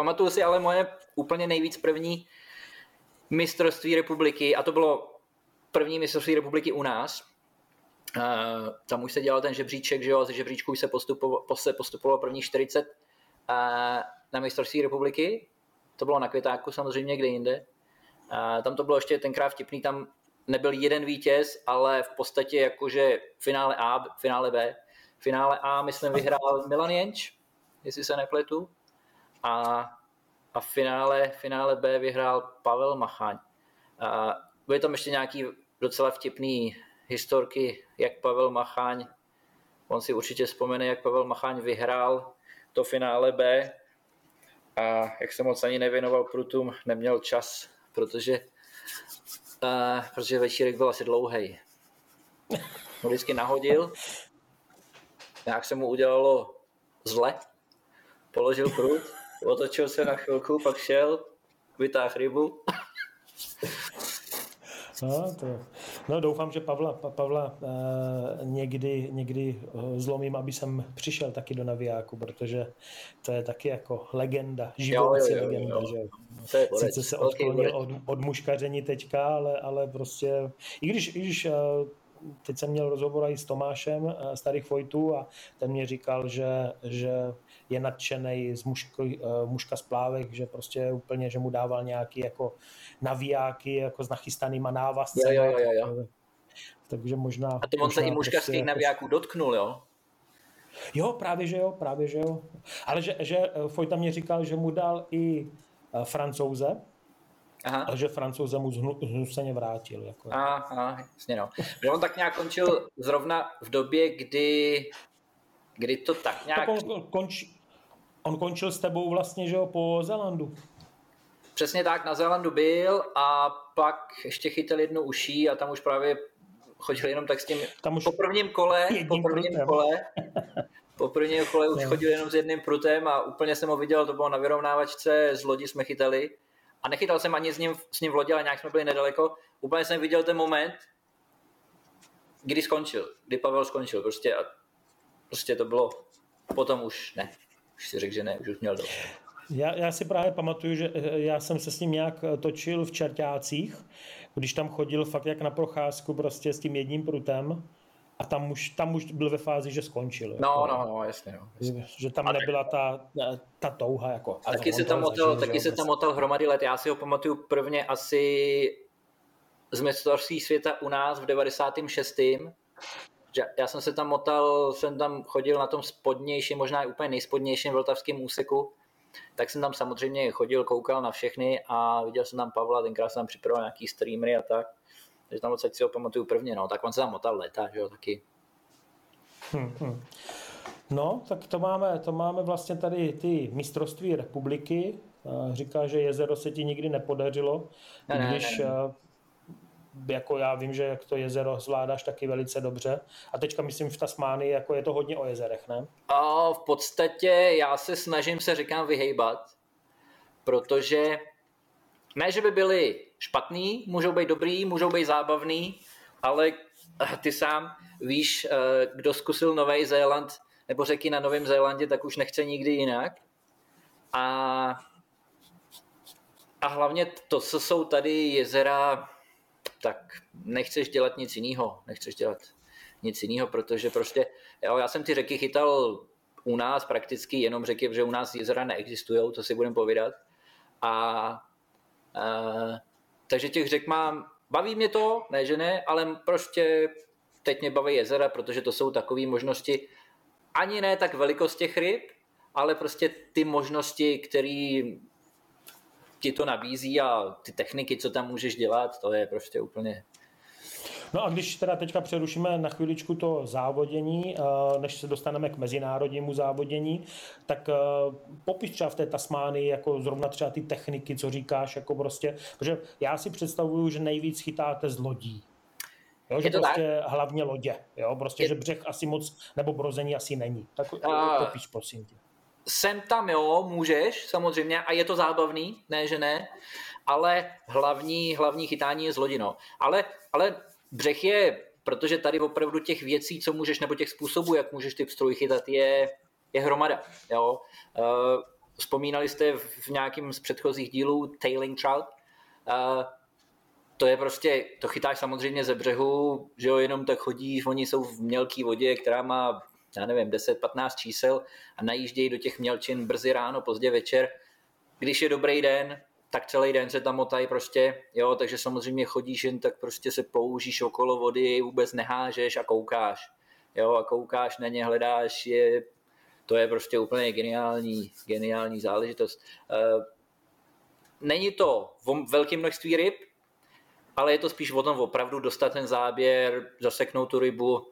Pamatuju si ale moje úplně nejvíc první mistrovství republiky a to bylo první mistrovství republiky u nás. Uh, tam už se dělal ten žebříček, že jo, ze žebříčku se postupovalo, se postupovalo první 40 uh, na mistrovství republiky. To bylo na Květáku samozřejmě, kde jinde. Uh, tam to bylo ještě tenkrát vtipný, tam nebyl jeden vítěz, ale v podstatě jakože finále A, finále B. Finále A, myslím, vyhrál Milan Jenč, jestli se nepletu a, a v finále, finále B vyhrál Pavel Machaň. A byly tam ještě nějaký docela vtipný historky, jak Pavel Machaň, on si určitě vzpomene, jak Pavel Machaň vyhrál to finále B a jak se moc ani nevěnoval prutům, neměl čas, protože, uh, protože večírek byl asi dlouhý. Ho vždycky nahodil, nějak se mu udělalo zle, položil prut otočil se na chvilku, pak šel, vytáhl rybu. No, to, no doufám, že Pavla, Pavla uh, někdy, někdy uh, zlomím, aby jsem přišel taky do navijáku, protože to je taky jako legenda, živoucí legenda, jo. že to je Sice se odklonil od, od muškaření teďka, ale, ale prostě, i když, i když uh, teď jsem měl rozhovor i s Tomášem Starých Vojtů a ten mě říkal, že, že je nadšený z mužky, uh, mužka z plávek, že prostě úplně, že mu dával nějaký jako navijáky jako s nachystanýma návazcemi. Jo, jo, jo, jo. Takže možná... A to on se i mužka prostě, z těch navijáků dotknul, jo? Jo, právě že jo, právě že jo. Ale že, že eh, Fojta mě říkal, že mu dal i francouze, Aha. a že francouze mu znuceně vrátil. Jako. Aha, jasně no. Že on tak nějak končil zrovna v době, kdy, kdy to tak nějak... On, konč, On končil s tebou vlastně, že jo, po Zélandu. Přesně tak, na Zélandu byl a pak ještě chytil jednu uší a tam už právě chodil jenom tak s tím tam už po prvním kole, po prvním prutem. kole, (laughs) po prvním kole už chodil jenom s jedným prutem a úplně jsem ho viděl, to bylo na vyrovnávačce, z lodi jsme chytali a nechytal jsem ani s ním, s ním v lodi, ale nějak jsme byli nedaleko. Úplně jsem viděl ten moment, kdy skončil, kdy Pavel skončil, prostě a prostě to bylo, potom už ne už si řekl, že ne, už, už měl dost. Já, já si právě pamatuju, že eh, já jsem se s ním nějak eh, točil v Čertácích, když tam chodil fakt jak na procházku prostě s tím jedním prutem a tam už, tam už byl ve fázi, že skončil. No, jako, no, no, jasně. No, jasně. Že tam a nebyla ta, ta touha. Jako, a taky se tam motal, taky se tam motal hromady let. Já si ho pamatuju prvně asi z mistrovství světa u nás v 96 já jsem se tam motal, jsem tam chodil na tom spodnějším, možná i úplně nejspodnějším vltavském úseku, tak jsem tam samozřejmě chodil, koukal na všechny a viděl jsem tam Pavla, tenkrát jsem tam připravoval nějaký streamery a tak, takže tam odsaď si ho pamatuju prvně, no, tak on se tam motal leta, že jo, taky. Hmm, hmm. No, tak to máme, to máme vlastně tady ty mistrovství republiky. Říká, že jezero se ti nikdy nepodařilo, ne, ne, když ne, ne jako já vím, že jak to jezero zvládáš taky velice dobře. A teďka myslím v Tasmánii, jako je to hodně o jezerech, ne? A v podstatě já se snažím se říkám vyhejbat, protože ne, že by byli špatný, můžou být dobrý, můžou být zábavný, ale ty sám víš, eh, kdo zkusil Nový Zéland nebo řeky na Novém Zélandě, tak už nechce nikdy jinak. A, a hlavně to, co jsou tady jezera, tak nechceš dělat nic jiného. Nechceš dělat nic jiného, protože prostě, jo, já jsem ty řeky chytal u nás prakticky jenom řeky, že u nás jezera neexistují, to si budeme povídat. A, a takže těch řek mám, baví mě to, ne že ne, ale prostě teď mě baví jezera, protože to jsou takové možnosti, ani ne tak velikost těch ryb, ale prostě ty možnosti, které ti to nabízí a ty techniky, co tam můžeš dělat, to je prostě úplně No a když teda teďka přerušíme na chviličku to závodění, eh, než se dostaneme k mezinárodnímu závodění, tak eh, popiš třeba v té Tasmánii jako zrovna třeba ty techniky, co říkáš, jako prostě, protože já si představuju, že nejvíc chytáte z lodí. Jo, že je to prostě tak? hlavně lodě, jo, prostě, je... že břeh asi moc, nebo brození asi není. Tak a... popiš, prosím tě. Sem tam jo, můžeš, samozřejmě, a je to zábavný, ne, že ne, ale hlavní, hlavní chytání je z lodi, no. Ale, ale břeh je, protože tady opravdu těch věcí, co můžeš, nebo těch způsobů, jak můžeš ty pstroj chytat, je, je hromada, jo. Uh, vzpomínali jste v nějakým z předchozích dílů Tailing Trout, uh, to je prostě, to chytáš samozřejmě ze břehu, že jo, jenom tak chodíš, oni jsou v mělké vodě, která má já nevím, 10-15 čísel a najíždějí do těch mělčin brzy ráno, pozdě večer. Když je dobrý den, tak celý den se tam motají prostě, jo, takže samozřejmě chodíš jen tak prostě se použíš okolo vody, vůbec nehážeš a koukáš, jo, a koukáš na ně, hledáš je, to je prostě úplně geniální, geniální záležitost. E, není to velké množství ryb, ale je to spíš o tom opravdu dostat ten záběr, zaseknout tu rybu,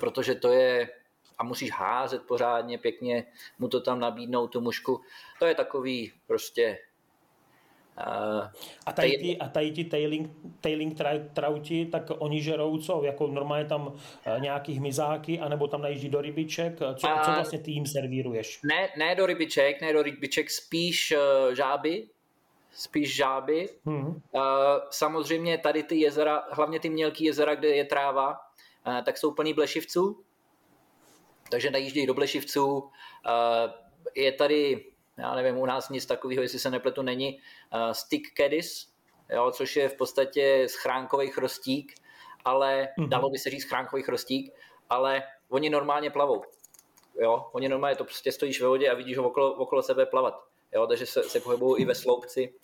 protože to je, a musíš házet pořádně, pěkně mu to tam nabídnout, tu mušku. To je takový prostě a tady ti, a tady ti tailing, tailing trauti, tak oni žerou co? Jako normálně tam eh, nějaký hmyzáky, anebo tam najíždí do rybiček? Co, a, co vlastně ty jim servíruješ? Ne, ne do rybiček, ne do rybiček, spíš žáby, spíš žáby. Hmm. Samozřejmě tady ty jezera, hlavně ty mělký jezera, kde je tráva, tak jsou plný blešivců, takže najíždějí do blešivců. Je tady, já nevím, u nás nic takového, jestli se nepletu, není, stick caddies, jo, což je v podstatě schránkový chrostík, ale mm-hmm. dalo by se říct schránkový chrostík, ale oni normálně plavou. Jo, oni normálně to prostě stojíš ve vodě a vidíš ho okolo, okolo sebe plavat. Jo, takže se, se pohybují i ve sloupci.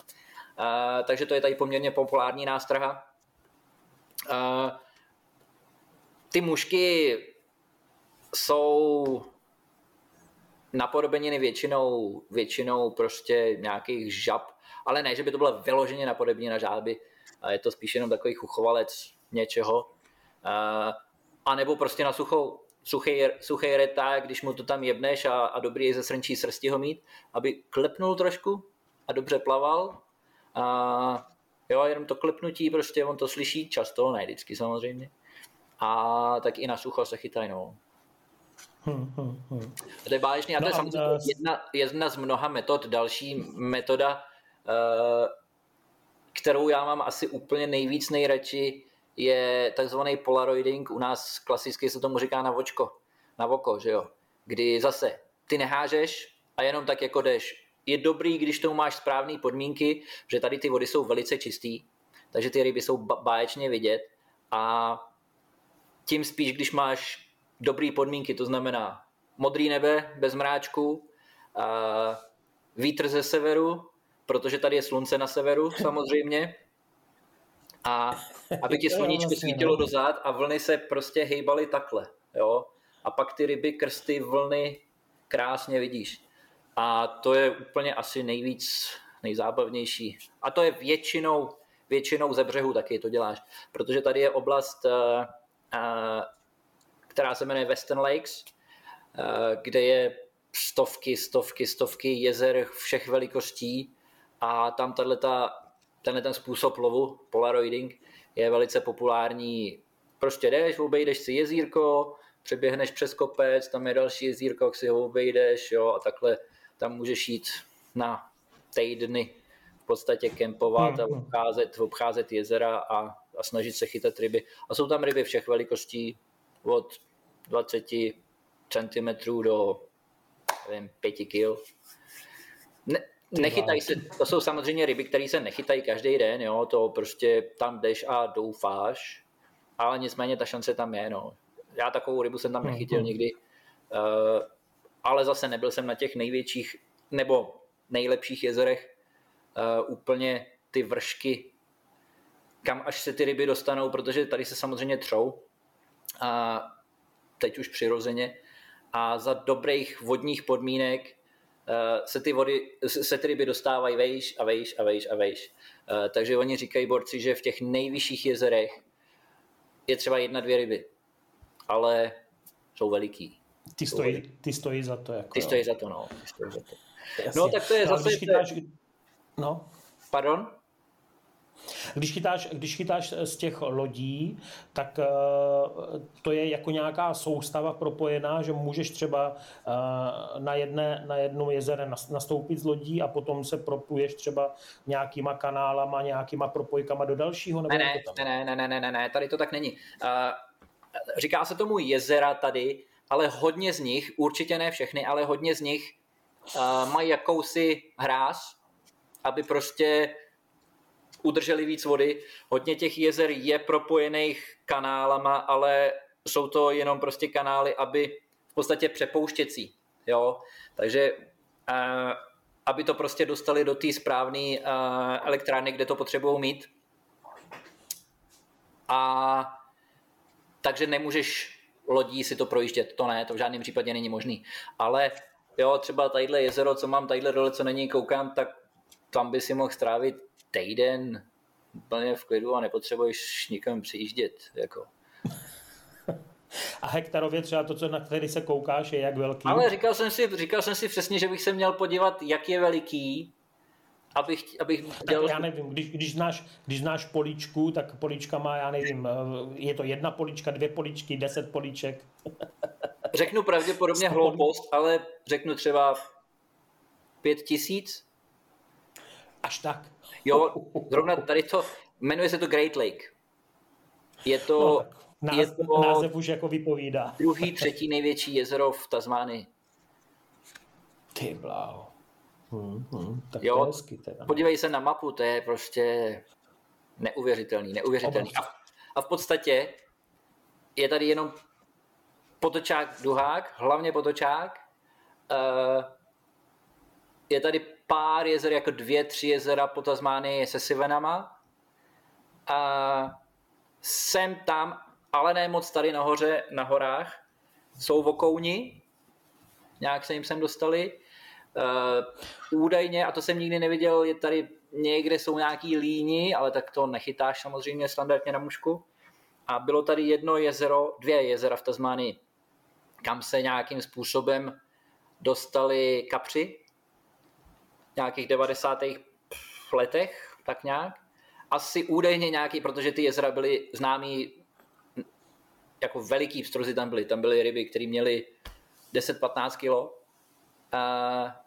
Uh, takže to je tady poměrně populární nástraha. Uh, ty mušky jsou napodobeniny většinou, většinou prostě nějakých žab, ale ne, že by to bylo vyloženě napodobenina žáby, je to spíš jenom takový chuchovalec něčeho. A nebo prostě na suchou, suchý, suchý reták, když mu to tam jebneš a, a dobrý je ze srnčí srsti ho mít, aby klepnul trošku a dobře plaval. A jo, jenom to klepnutí, prostě on to slyší často, ne vždycky samozřejmě a tak i na sucho se chytají. No. Hmm, hmm, hmm. To je báječný a to je no samozřejmě jedna, jedna z mnoha metod. Další metoda, uh, kterou já mám asi úplně nejvíc nejradši, je takzvaný polaroiding. U nás klasicky se tomu říká na vočko, na oko, že jo. Kdy zase ty nehážeš a jenom tak jako jdeš. Je dobrý, když tomu máš správné podmínky, že tady ty vody jsou velice čistý, takže ty ryby jsou báječně vidět a tím spíš, když máš dobré podmínky, to znamená modrý nebe bez mráčku, vítr ze severu, protože tady je slunce na severu (laughs) samozřejmě, a aby ti sluníčko vlastně, svítilo no. do zad a vlny se prostě hejbaly takhle, jo. A pak ty ryby, krsty, vlny krásně vidíš. A to je úplně asi nejvíc, nejzábavnější. A to je většinou, většinou ze břehu taky to děláš, protože tady je oblast, která se jmenuje Western Lakes, kde je stovky, stovky, stovky jezer všech velikostí a tam tato, tenhle ten způsob lovu, polaroiding, je velice populární. Prostě jdeš, obejdeš si jezírko, přeběhneš přes kopec, tam je další jezírko, jak si ho obejdeš jo, a takhle tam můžeš jít na týdny v podstatě kempovat a hmm. obcházet, obcházet jezera a, a snažit se chytat ryby. A jsou tam ryby všech velikostí od 20 cm do nevím, 5 kg. Ne, nechytají se, to jsou samozřejmě ryby, které se nechytají každý den, jo, to prostě tam jdeš a doufáš, ale nicméně ta šance tam je, no. Já takovou rybu jsem tam hmm, nechytil hmm. nikdy, uh, ale zase nebyl jsem na těch největších nebo nejlepších jezerech uh, úplně ty vršky, kam až se ty ryby dostanou, protože tady se samozřejmě třou a teď už přirozeně a za dobrých vodních podmínek uh, se ty, vody, se ty ryby dostávají vejš a vejš a vejš a vejš. Uh, takže oni říkají borci, že v těch nejvyšších jezerech je třeba jedna, dvě ryby, ale jsou veliký. Ty stojí, ty stojí za to. Jako, ty stojí za to, no. Ty stojí za to. No tak to je zase... Když chytáš... No. Pardon? Když chytáš, když chytáš z těch lodí, tak uh, to je jako nějaká soustava propojená, že můžeš třeba uh, na, jedné, na jednom jezere nastoupit z lodí a potom se propuješ třeba nějakýma kanálama, nějakýma propojkama do dalšího? Nebo ne, ne, ne, ne, ne, ne, ne, tady to tak není. Uh, říká se tomu jezera tady, ale hodně z nich, určitě ne všechny, ale hodně z nich uh, mají jakousi hráz, aby prostě udrželi víc vody. Hodně těch jezer je propojených kanálama, ale jsou to jenom prostě kanály, aby v podstatě přepouštěcí. Jo? Takže uh, aby to prostě dostali do té správné uh, elektrárny, kde to potřebují mít. A takže nemůžeš lodí si to projíždět, to ne, to v žádném případě není možný. Ale jo, třeba tadyhle jezero, co mám tadyhle dole, co není koukám, tak tam by si mohl strávit týden úplně v klidu a nepotřebuješ nikam přijíždět. Jako. A hektarově třeba to, co, na který se koukáš, je jak velký? Ale říkal jsem si, říkal jsem si přesně, že bych se měl podívat, jak je veliký, abych, abych dělal... Tak já nevím, když, když, znáš, když znáš políčku, tak políčka má, já nevím, je to jedna políčka, dvě políčky, deset políček. Řeknu pravděpodobně hloupost, ale řeknu třeba pět tisíc. Až tak. Jo, zrovna tady to, jmenuje se to Great Lake. Je to, no, název, je to název už jako vypovídá. druhý, třetí největší jezero v Tasmánii. Ty bláho. Hmm, hmm, tak jo, to je hezky teda. podívej se na mapu, to je prostě neuvěřitelný, neuvěřitelný. A, a v podstatě je tady jenom potočák, duhák, hlavně potočák. Uh, je tady pár jezer, jako dvě, tři jezera po Tasmánii se sivenama. A jsem tam, ale ne moc tady nahoře, na horách. Jsou vokouni, nějak se jim sem dostali. Uh, údajně, a to jsem nikdy neviděl, je tady někde jsou nějaký líni, ale tak to nechytáš samozřejmě standardně na mušku. A bylo tady jedno jezero, dvě jezera v Tasmánii, kam se nějakým způsobem dostali kapři, nějakých 90. letech, tak nějak. Asi údajně nějaký, protože ty jezera byly známý jako veliký pstruzy tam byly. Tam byly ryby, které měly 10-15 kilo. A,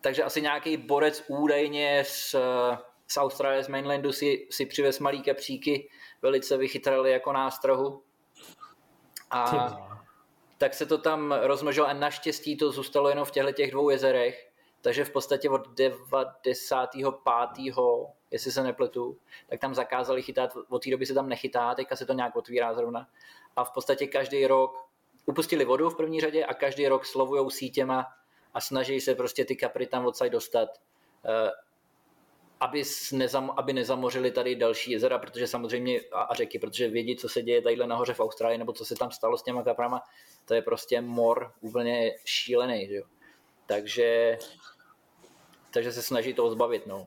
takže asi nějaký borec údajně z, z Austrálie, z mainlandu si, si přivez malý kapříky, velice vychytrali jako nástrahu. A tak se to tam rozmnožilo a naštěstí to zůstalo jenom v těchto těch dvou jezerech takže v podstatě od 95. jestli se nepletu, tak tam zakázali chytat, od té doby se tam nechytá, teďka se to nějak otvírá zrovna. A v podstatě každý rok upustili vodu v první řadě a každý rok slovujou sítěma a snaží se prostě ty kapry tam odsaď dostat, eh, aby, nezam, aby nezamořili tady další jezera, protože samozřejmě, a řeky, protože vědí, co se děje tadyhle nahoře v Austrálii, nebo co se tam stalo s těma kaprama, to je prostě mor úplně šílený, že jo. Takže takže se snaží toho zbavit. No.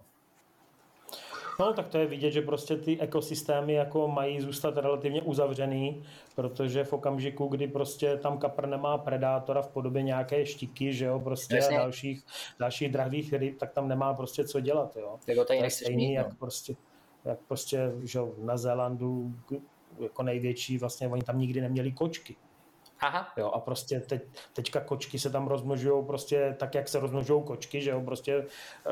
No, tak to je vidět, že prostě ty ekosystémy jako mají zůstat relativně uzavřený, protože v okamžiku, kdy prostě tam kapr nemá predátora v podobě nějaké štiky, že jo, prostě Jasně. a dalších, dalších drahých ryb, tak tam nemá prostě co dělat, jo. Tak to je stejný, mít, no. jak prostě, jak prostě, že na Zélandu jako největší, vlastně oni tam nikdy neměli kočky. Aha. Jo, a prostě teď, teďka kočky se tam rozmnožují prostě tak, jak se rozmnožují kočky, že jo, prostě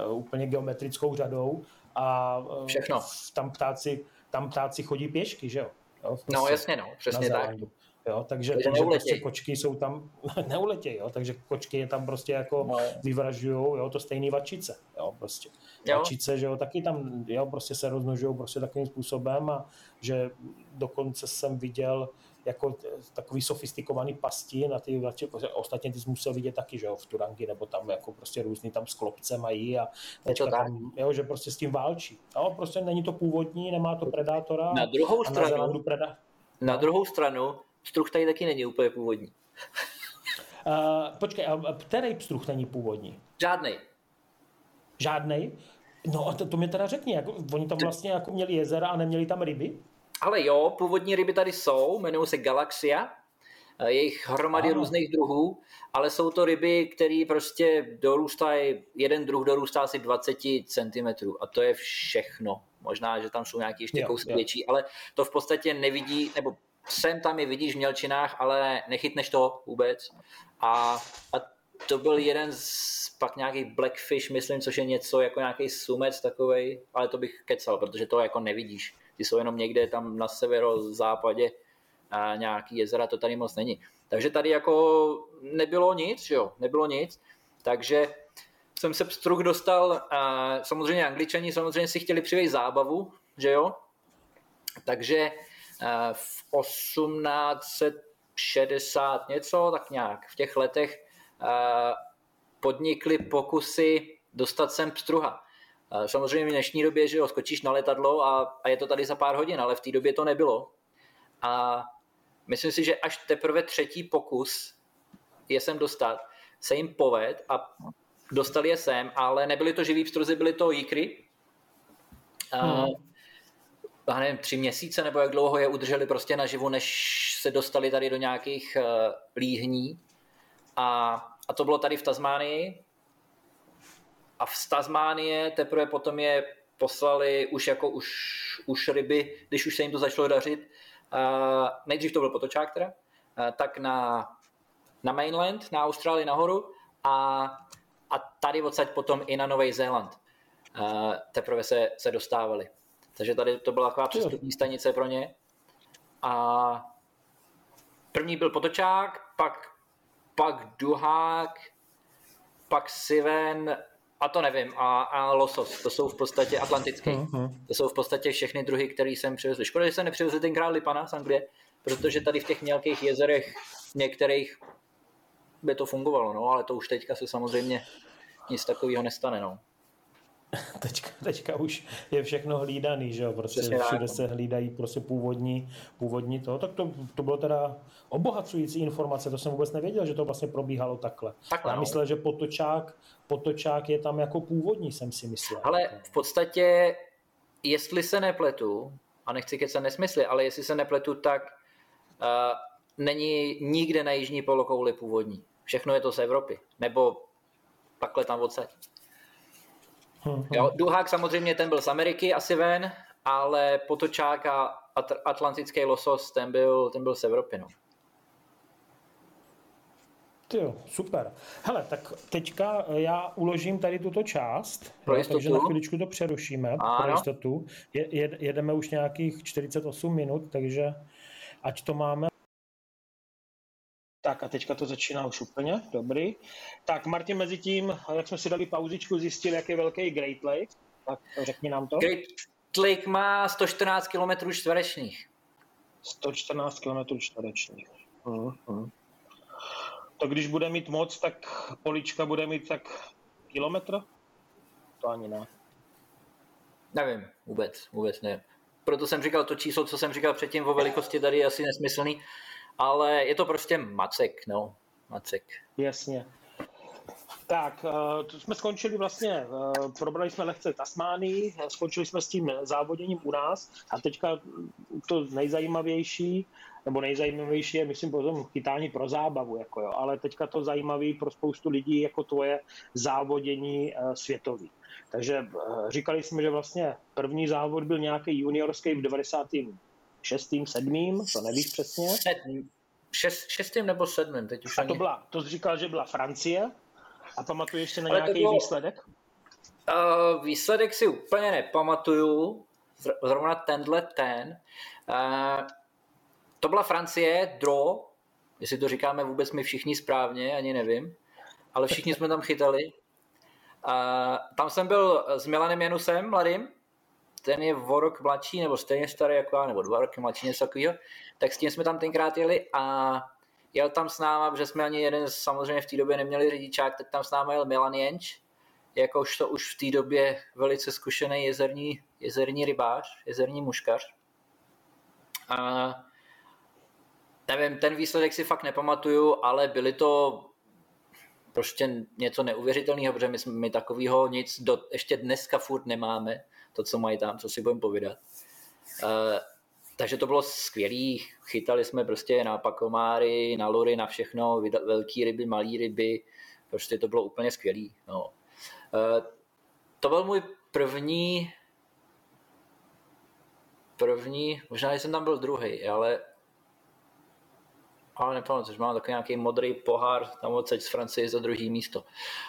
uh, úplně geometrickou řadou a uh, Všechno. tam ptáci, tam ptáci chodí pěšky, že jo. jo prostě no jasně, no, přesně tak. Jo, takže, takže, prostě kočky jsou tam, (laughs) neuletějí, jo, takže kočky je tam prostě jako no. vyvražují, jo, to stejný vačice, jo, prostě. Jo. Vačice, že jo, taky tam, jo, prostě se rozmnožují prostě takovým způsobem a že dokonce jsem viděl, jako takový sofistikovaný pasti na ty ostatně ty jsi musel vidět taky, že jo, v Turangi, nebo tam jako prostě různý tam s klopce mají a teďka tam, jo, že prostě s tím válčí. No, prostě není to původní, nemá to predátora. Na druhou stranu, na, preda... na druhou stranu, pstruh tady taky není úplně původní. Uh, počkej, a který pstruh není původní? Žádnej. Žádnej? No a to, to mi teda řekni, jako, oni tam vlastně jako měli jezera a neměli tam ryby? Ale jo, původní ryby tady jsou, jmenují se Galaxia, je jich hromady Aha. různých druhů, ale jsou to ryby, které prostě dorůstají, jeden druh dorůstá asi 20 cm a to je všechno. Možná, že tam jsou nějaký ještě kousky větší, ale to v podstatě nevidí, nebo sem tam je vidíš v mělčinách, ale nechytneš to vůbec. A, a to byl jeden z pak nějaký blackfish, myslím, což je něco jako nějaký sumec takovej, ale to bych kecal, protože to jako nevidíš ty jsou jenom někde tam na severozápadě a nějaký jezera, to tady moc není. Takže tady jako nebylo nic, jo, nebylo nic, takže jsem se pstruh dostal, a samozřejmě angličani samozřejmě si chtěli přivést zábavu, že jo, takže v 1860 něco, tak nějak v těch letech podnikli pokusy dostat sem pstruha. Samozřejmě v dnešní době, že jo, skočíš na letadlo a, a je to tady za pár hodin, ale v té době to nebylo. A myslím si, že až teprve třetí pokus je sem dostat, se jim poved a dostali je sem, ale nebyly to živý pstruzy, byly to jíkry. Hmm. A, nevím, tři měsíce nebo jak dlouho je udrželi prostě naživu, než se dostali tady do nějakých uh, líhní. A, a to bylo tady v Tasmánii a z Tasmánie teprve potom je poslali už jako už, už ryby, když už se jim to začalo dařit. Uh, nejdřív to byl potočák teda, uh, tak na, na mainland, na Austrálii nahoru a, a tady odsaď potom i na Nový Zéland. Uh, teprve se, se dostávali. Takže tady to byla taková přestupní stanice pro ně. A první byl potočák, pak, pak duhák, pak siven, a to nevím. A, a losos, to jsou v podstatě atlantické. Uh-huh. To jsou v podstatě všechny druhy, které jsem přivezl. Škoda, že jsem nepřivezl tenkrát lipana z Anglie, protože tady v těch mělkých jezerech některých by to fungovalo, no, ale to už teďka se samozřejmě nic takového nestane. No. (laughs) teďka, teďka už je všechno hlídaný, že jo, prostě Přesně všude tak. se hlídají prostě původní, původní to, tak to, to bylo teda obohacující informace, to jsem vůbec nevěděl, že to vlastně probíhalo takhle. takhle Já no. myslel, že potočák, potočák je tam jako původní, jsem si myslel. Ale v podstatě, jestli se nepletu, a nechci kecat nesmysly, ale jestli se nepletu, tak uh, není nikde na jižní polokouli původní. Všechno je to z Evropy. Nebo takhle tam odsaď. Jo, Duhák samozřejmě ten byl z Ameriky asi ven, ale potočák a atlantický losos ten byl, ten byl z Evropy. No. Jo, super. Hele, tak teďka já uložím tady tuto část, pro jistotu. takže na chviličku to přerušíme ano. pro jistotu. Je, jedeme už nějakých 48 minut, takže ať to máme tak a teďka to začíná už úplně, dobrý. Tak Martin, mezi tím, jak jsme si dali pauzičku, zjistil, jak je velký Great Lake, tak řekni nám to. Great Lake má 114 km čtverečních. 114 km čtverečních. Uh-huh. To když bude mít moc, tak polička bude mít tak kilometr? To ani ne. Nevím, vůbec, vůbec nevím. Proto jsem říkal to číslo, co jsem říkal předtím o velikosti tady je asi nesmyslný ale je to prostě macek, no, macek. Jasně. Tak, to jsme skončili vlastně, probrali jsme lehce Tasmánii, skončili jsme s tím závoděním u nás a teďka to nejzajímavější, nebo nejzajímavější je, myslím, potom chytání pro zábavu, jako jo, ale teďka to zajímavé pro spoustu lidí, jako tvoje závodění světový. Takže říkali jsme, že vlastně první závod byl nějaký juniorský v 96. 7. to nevíš přesně. Šest, šestým nebo sedmým, teď už A to ani... byla, to jsi říkal, že byla Francie, a pamatuješ ještě na Ale nějaký bylo, výsledek? Uh, výsledek si úplně nepamatuju, zrovna tenhle ten. Uh, to byla Francie, draw, jestli to říkáme vůbec my všichni správně, ani nevím, ale všichni jsme tam chytali. Uh, tam jsem byl s Milanem Janusem, mladým, ten je o rok mladší, nebo stejně starý jako já, nebo dva roky mladší, něco takového, tak s tím jsme tam tenkrát jeli a jel tam s náma, protože jsme ani jeden samozřejmě v té době neměli řidičák, tak tam s náma jel Milan Jenč, jakož to už v té době velice zkušený jezerní, jezerní rybář, jezerní muškař. A nevím, ten výsledek si fakt nepamatuju, ale byly to prostě něco neuvěřitelného, protože my, my takového nic do, ještě dneska furt nemáme, to, co mají tam, co si budeme povídat. Uh, takže to bylo skvělý, chytali jsme prostě na pakomáry, na lory, na všechno, velký ryby, malý ryby, prostě to bylo úplně skvělý. No. Uh, to byl můj první první, možná jsem tam byl druhý, ale ale nepamatuji, že mám takový nějaký modrý pohár tam odsaď z Francie za druhý místo.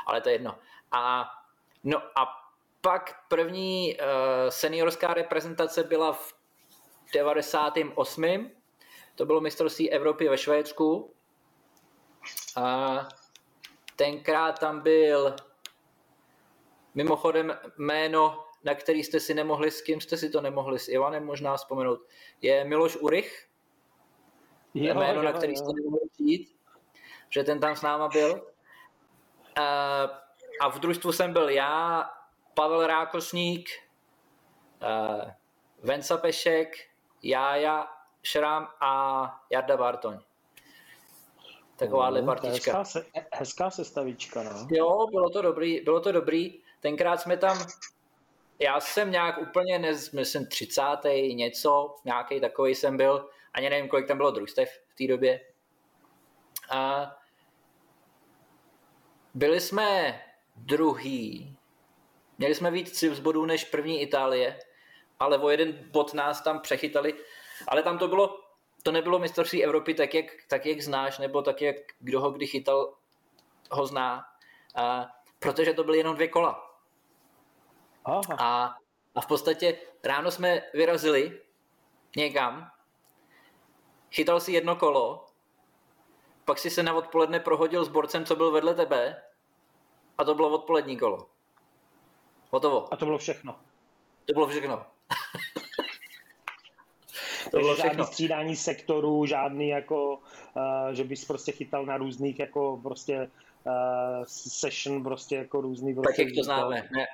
Ale to je jedno. A, no a pak první uh, seniorská reprezentace byla v 98. To bylo mistrovství Evropy ve Švédsku. A tenkrát tam byl mimochodem jméno, na který jste si nemohli, s kým jste si to nemohli, s Ivanem možná vzpomenout, je Miloš Urych. Jo, jméno, jo, na který jo. jste nemohli přijít, že ten tam s náma byl. A, a v družstvu jsem byl já, Pavel Rákosník, Venca Pešek, Jája, Šrám a Jarda Bartoň. Takováhle no, partička. Hezká, se, hezká sestavička, no. Jo, bylo to dobrý, bylo to dobrý. Tenkrát jsme tam, já jsem nějak úplně, nez, myslím, 30. něco, nějaký takový jsem byl, ani nevím, kolik tam bylo družstev v té době. A byli jsme druhý, měli jsme víc z bodů než první Itálie, ale o jeden bod nás tam přechytali. Ale tam to bylo, to nebylo mistrovství Evropy tak jak, tak, jak znáš, nebo tak, jak kdo ho kdy chytal, ho zná. A, protože to byly jenom dvě kola. Aha. A, a v podstatě ráno jsme vyrazili někam, chytal si jedno kolo, pak si se na odpoledne prohodil s borcem, co byl vedle tebe a to bylo odpolední kolo. Hotovo. A to bylo všechno. To bylo všechno. (laughs) to bylo všechno. Žádný střídání sektorů, žádný jako, uh, že bys prostě chytal na různých jako prostě uh, session, prostě jako různý. Prostě, tak jak to známe, ne.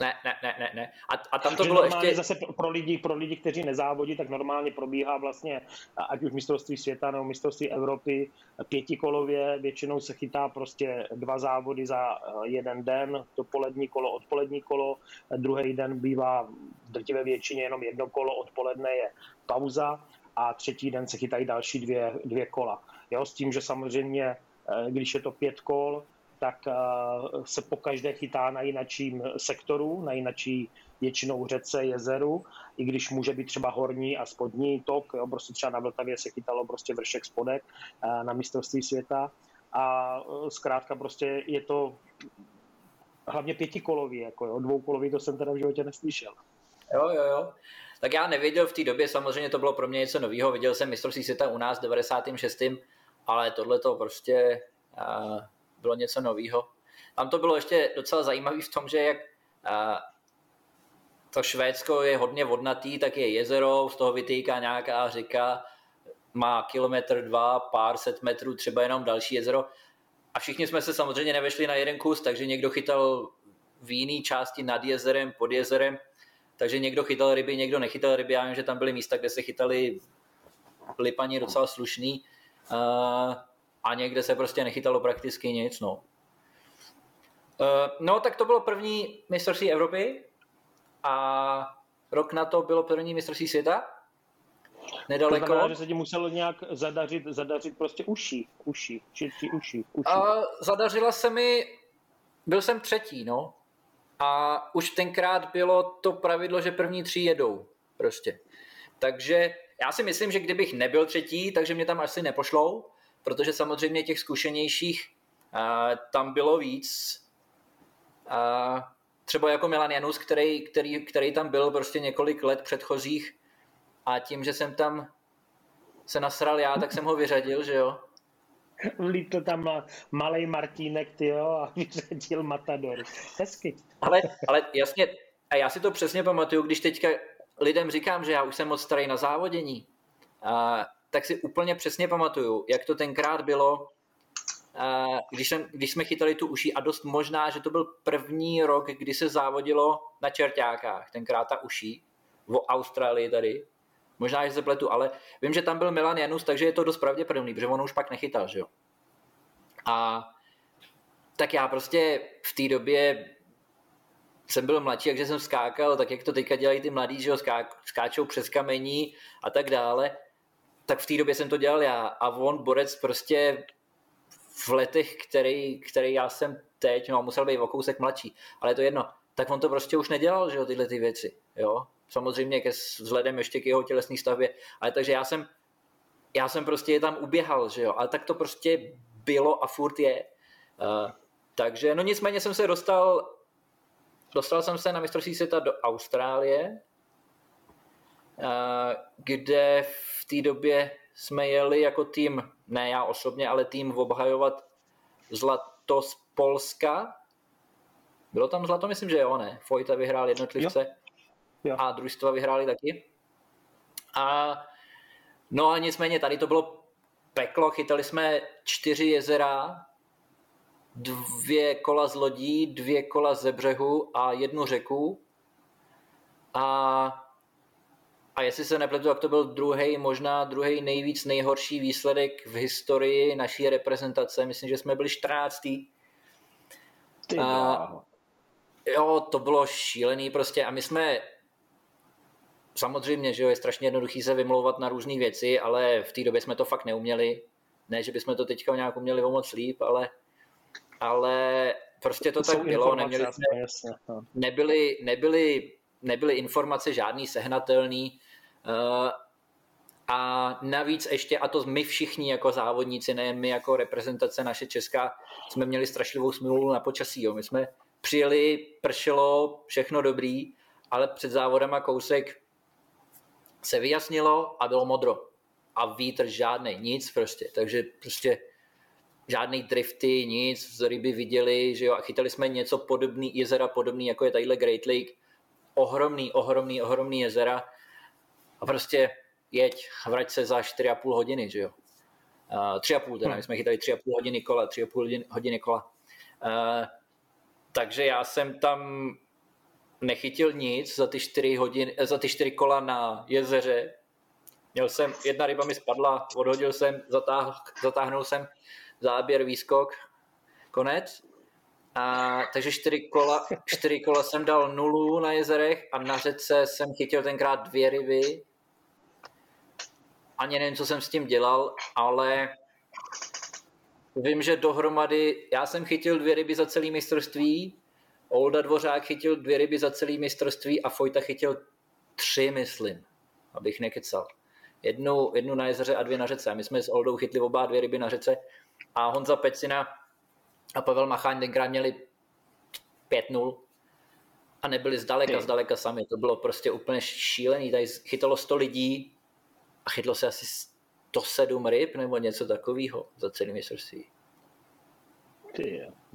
Ne, ne, ne, ne, ne. A, a tam to bylo ještě... Zase pro lidi, pro lidi, kteří nezávodí, tak normálně probíhá vlastně, ať už mistrovství světa nebo mistrovství Evropy, pětikolově, většinou se chytá prostě dva závody za eh, jeden den, dopolední kolo, odpolední kolo, druhý den bývá v drtivé většině jenom jedno kolo, odpoledne je pauza a třetí den se chytají další dvě, dvě kola. Jo, s tím, že samozřejmě, eh, když je to pět kol, tak eh, se po každé chytá na jinačím sektoru, na jinačí většinou řece, jezeru, i když může být třeba horní a spodní tok, jo, prostě třeba na Vltavě se chytalo prostě vršek spodek eh, na mistrovství světa a eh, zkrátka prostě je to hlavně pětikolový, jako jo, dvoukolový to jsem teda v životě neslyšel. Jo, jo, jo. Tak já nevěděl v té době, samozřejmě to bylo pro mě něco nového, viděl jsem mistrovství světa u nás v 96. Ale tohle to prostě uh, bylo něco nového. Tam to bylo ještě docela zajímavé v tom, že jak uh, to Švédsko je hodně vodnatý, tak je jezero, z toho vytýká nějaká řeka, má kilometr, dva, pár set metrů, třeba jenom další jezero. A všichni jsme se samozřejmě nevešli na jeden kus, takže někdo chytal v jiné části nad jezerem, pod jezerem, takže někdo chytal ryby, někdo nechytal ryby. Já vím, že tam byly místa, kde se chytali lipani docela slušný. Uh, a někde se prostě nechytalo prakticky nic. No. no, tak to bylo první mistrovství Evropy a rok na to bylo první mistrovství světa. Nedaleko. To znamená, že se ti muselo nějak zadařit, zadařit prostě uši, uši, či, či uši, uši. A zadařila se mi, byl jsem třetí, no. A už tenkrát bylo to pravidlo, že první tři jedou prostě. Takže já si myslím, že kdybych nebyl třetí, takže mě tam asi nepošlou, protože samozřejmě těch zkušenějších uh, tam bylo víc. Uh, třeba jako Milan Janus, který, který, který tam byl prostě několik let předchozích a tím, že jsem tam se nasral já, tak jsem ho vyřadil, že jo. Vlítl tam malý Martínek, ty jo, a (laughs) vyřadil Matador. Hezky. Ale, ale jasně, a já si to přesně pamatuju, když teďka lidem říkám, že já už jsem moc starý na závodění, a, tak si úplně přesně pamatuju, jak to tenkrát bylo, a, když, jsem, když jsme chytali tu uší a dost možná, že to byl první rok, kdy se závodilo na čertákách, tenkrát ta uší, v Austrálii tady, možná, že se pletu, ale vím, že tam byl Milan Janus, takže je to dost pravděpodobný, protože on už pak nechytal, že jo. A tak já prostě v té době jsem byl mladší, takže jsem skákal, tak jak to teďka dělají ty mladí, že jo, skáčou přes kamení a tak dále, tak v té době jsem to dělal já a on borec prostě v letech, který, který já jsem teď, no musel být o kousek mladší, ale je to jedno, tak on to prostě už nedělal, že jo, tyhle ty věci, jo. Samozřejmě ke vzhledem ještě k jeho tělesné stavbě, ale takže já jsem, já jsem prostě je tam uběhal, že jo, ale tak to prostě bylo a furt je. Uh, takže, no nicméně jsem se dostal dostal jsem se na mistrovství světa do Austrálie, kde v té době jsme jeli jako tým, ne já osobně, ale tým obhajovat zlato z Polska. Bylo tam zlato? Myslím, že jo, ne. Fojta vyhrál jednotlivce jo. Jo. a družstva vyhráli taky. A no a nicméně tady to bylo peklo, chytali jsme čtyři jezera, dvě kola z lodí, dvě kola ze břehu a jednu řeku. A, a jestli se nepletu, tak to byl druhý, možná druhý nejvíc nejhorší výsledek v historii naší reprezentace. Myslím, že jsme byli 14. Ty a, jo, to bylo šílený prostě a my jsme samozřejmě, že jo, je strašně jednoduchý se vymlouvat na různé věci, ale v té době jsme to fakt neuměli. Ne, že bychom to teďka nějak uměli o moc líp, ale ale prostě to, to tak bylo, neměli jsme, jasně, no. nebyly, nebyly, nebyly informace žádný sehnatelný a navíc ještě, a to my všichni jako závodníci, nejen my jako reprezentace naše česká, jsme měli strašlivou smlouvu na počasí. Jo. My jsme přijeli, pršelo, všechno dobrý, ale před závodem kousek se vyjasnilo a bylo modro. A vítr žádný, nic prostě. Takže prostě žádný drifty, nic, z ryby viděli, že jo, a chytali jsme něco podobný, jezera podobný, jako je tadyhle Great Lake, ohromný, ohromný, ohromný jezera a prostě jeď, vrať se za 4,5 hodiny, že jo. Uh, 3,5 teda, my jsme chytali 3,5 hodiny kola, 3,5 hodiny, hodiny kola. Uh, takže já jsem tam nechytil nic za ty 4, hodiny, za ty 4 kola na jezeře. Měl jsem, jedna ryba mi spadla, odhodil jsem, zatáh, zatáhnul jsem záběr, výskok, konec. A, takže čtyři kola, čtyři kola jsem dal nulu na jezerech a na řece jsem chytil tenkrát dvě ryby. Ani nevím, co jsem s tím dělal, ale vím, že dohromady, já jsem chytil dvě ryby za celý mistrovství, Olda Dvořák chytil dvě ryby za celý mistrovství a Fojta chytil tři, myslím, abych nekecal. Jednu, jednu na jezeře a dvě na řece. My jsme s Oldou chytli oba dvě ryby na řece a Honza Pecina a Pavel Macháň tenkrát měli 5-0 a nebyli zdaleka, zdaleka sami. To bylo prostě úplně šílený. Tady chytalo 100 lidí a chytlo se asi 107 ryb nebo něco takového za celý mistrovství.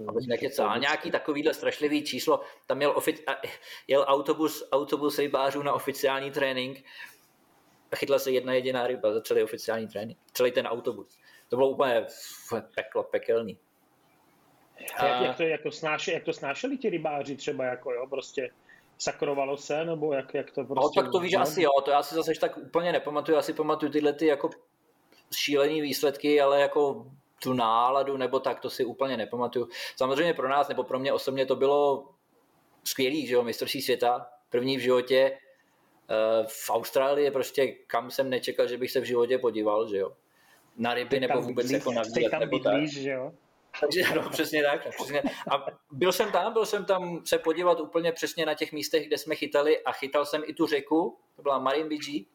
Abych nekecal. Nějaký takovýhle strašlivý číslo. Tam jel, ofic- jel autobus, autobus rybářů na oficiální trénink a chytla se jedna jediná ryba za celý oficiální trénink. Celý ten autobus to bylo úplně peklo, pekelný. A jak, jak, to, jak, to snáše, jak to snášeli ti rybáři třeba, jako jo, prostě sakrovalo se, nebo jak, jak to prostě... No, tak to víš, no? asi jo, to já si zase tak úplně nepamatuju, asi pamatuju tyhle ty jako šílený výsledky, ale jako tu náladu nebo tak, to si úplně nepamatuju. Samozřejmě pro nás nebo pro mě osobně to bylo skvělý, že jo, mistrovství světa, první v životě, eh, v Austrálii prostě kam jsem nečekal, že bych se v životě podíval, že jo. Na ryby nebo vůbec jako na výlet, nebo tak. Blíž, že jo? Takže no, přesně tak. Přesně. A byl jsem tam, byl jsem tam se podívat úplně přesně na těch místech, kde jsme chytali a chytal jsem i tu řeku, to byla Marin Bidži.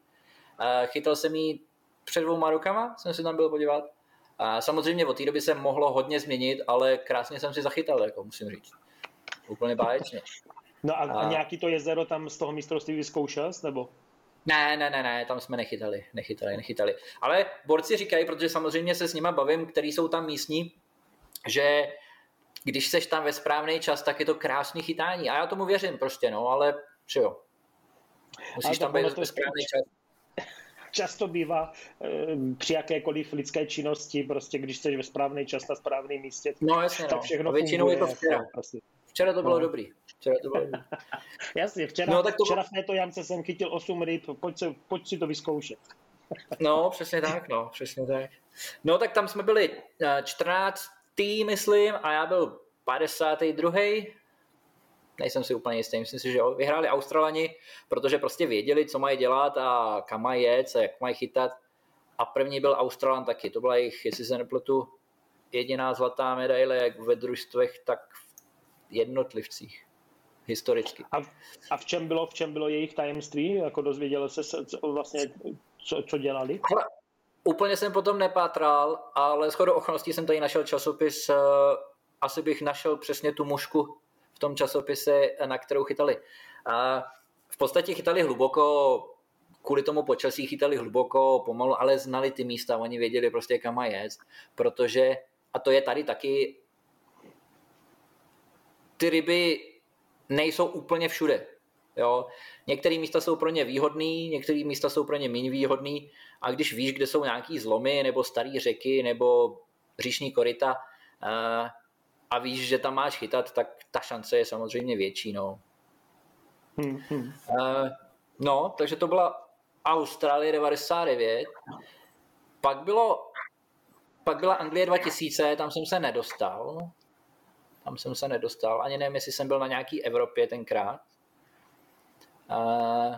Chytal jsem ji před dvouma rokama, jsem se tam byl podívat. A samozřejmě od té doby se mohlo hodně změnit, ale krásně jsem si zachytal, jako musím říct. Úplně báječně. No a, a, a nějaký to jezero tam z toho mistrovství vyzkoušel, nebo? Ne, ne, ne, ne, tam jsme nechytali, nechytali, nechytali. Ale borci říkají, protože samozřejmě se s nima bavím, který jsou tam místní, že když seš tam ve správný čas, tak je to krásný chytání. A já tomu věřím prostě, no, ale že jo. Musíš tam být ve správný čas často bývá e, při jakékoliv lidské činnosti, prostě když jsi ve správný čas na správném místě, no, jasně, tak no. všechno no. většinou je to včera. Prostě. Včera to bylo no. dobrý. Včera to bylo dobrý. (laughs) Jasně, včera, no, tak to... včera v této jamce jsem chytil 8 ryb, pojď, se, pojď si to vyzkoušet. no, přesně tak, no, přesně tak. No, tak tam jsme byli 14. Eh, myslím, a já byl 52 nejsem si úplně jistý, myslím si, že jo. Vyhráli Australani, protože prostě věděli, co mají dělat a kam mají jet, a jak mají chytat. A první byl Australan taky, to byla jejich, jestli se nepletu, jediná zlatá medaile, jak ve družstvech, tak v jednotlivcích historicky. A, a v, čem bylo, v čem bylo jejich tajemství? Jako dozvěděl se co, vlastně, co, co dělali? Úplně jsem potom nepátral, ale shodou okolností jsem tady našel časopis, uh, asi bych našel přesně tu mušku, v tom časopise, na kterou chytali. A v podstatě chytali hluboko, kvůli tomu počasí chytali hluboko, pomalu, ale znali ty místa, oni věděli prostě kam mají jet, protože, a to je tady taky, ty ryby nejsou úplně všude. Jo? Některé místa jsou pro ně výhodné, některé místa jsou pro ně méně výhodné a když víš, kde jsou nějaký zlomy nebo staré řeky nebo říšní koryta, a víš, že tam máš chytat, tak ta šance je samozřejmě větší. No, hmm, hmm. Uh, no takže to byla Austrálie 99. Pak bylo pak byla Anglie 2000, tam jsem se nedostal. Tam jsem se nedostal. Ani nevím, jestli jsem byl na nějaký Evropě tenkrát. Uh,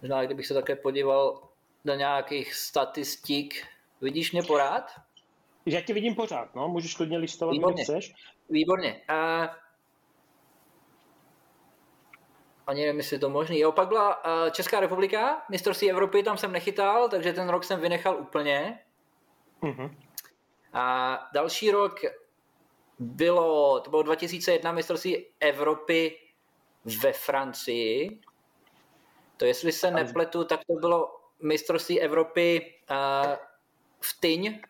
možná, kdybych se také podíval do nějakých statistik. Vidíš mě porád? Já tě vidím pořád, no, můžeš klidně listovat, Výborně. chceš. Výborně. A... Ani nevím, jestli je to možný. Jo, pak byla uh, Česká republika, mistrovství Evropy, tam jsem nechytal, takže ten rok jsem vynechal úplně. Uh-huh. A další rok bylo, to bylo 2001 mistrovství Evropy ve Francii. To jestli se nepletu, tak to bylo mistrovství Evropy uh, v Tyň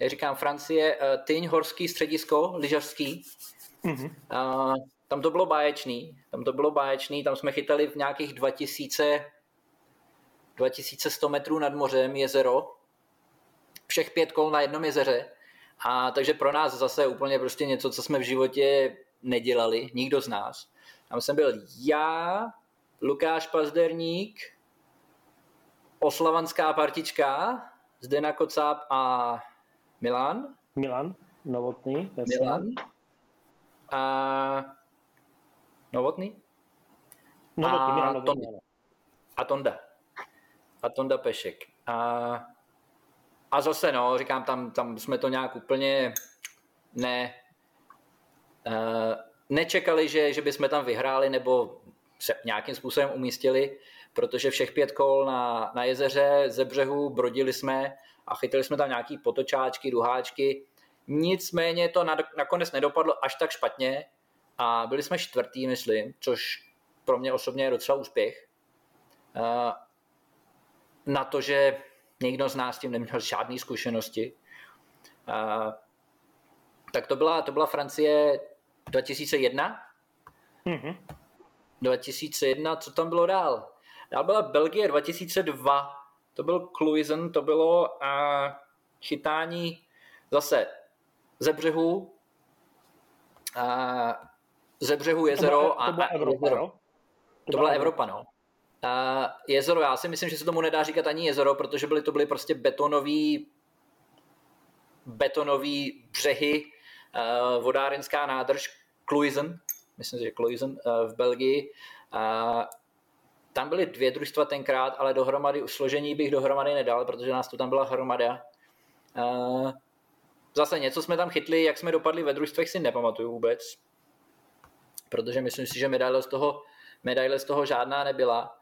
jak říkám, Francie, uh, Tyň, horský středisko, lyžařský. Mm-hmm. Uh, tam to bylo báječný, tam to bylo báječný, tam jsme chytali v nějakých 2000, 2100 metrů nad mořem jezero, všech pět kol na jednom jezeře. A takže pro nás zase úplně prostě něco, co jsme v životě nedělali, nikdo z nás. Tam jsem byl já, Lukáš Pazderník, Oslavanská partička, Zdena Kocáb a Milan. Milan, Novotný. Jasný. Milan. A Novotný. Novotný, a Milan Novotný. Tonda. A Tonda. A Tonda Pešek. A, a zase, no, říkám, tam, tam jsme to nějak úplně ne, uh, nečekali, že, že bychom tam vyhráli nebo se nějakým způsobem umístili, protože všech pět kol na, na jezeře ze břehu brodili jsme a chytili jsme tam nějaký potočáčky, duháčky. Nicméně to nakonec nedopadlo až tak špatně a byli jsme čtvrtý, myslím, což pro mě osobně je docela úspěch. Na to, že někdo z nás tím neměl žádné zkušenosti. Tak to byla, to byla Francie 2001. Mm-hmm. 2001, co tam bylo dál? Dál byla Belgie 2002 to byl Cluizen, to bylo a chytání zase ze břehu, a ze břehu jezero to byla, to byla a Evropa, jezero. To, to byla Evropa, no. A jezero, já si myslím, že se tomu nedá říkat ani jezero, protože byly to byly prostě betonový betonové břehy, uh, vodárenská nádrž Kluizen, myslím, že Kluizen uh, v Belgii. Tam byly dvě družstva tenkrát, ale dohromady, složení bych dohromady nedal, protože nás tu tam byla hromada. Uh, zase něco jsme tam chytli, jak jsme dopadli ve družstvech si nepamatuju vůbec, protože myslím si, že medaile z toho, medaile z toho žádná nebyla,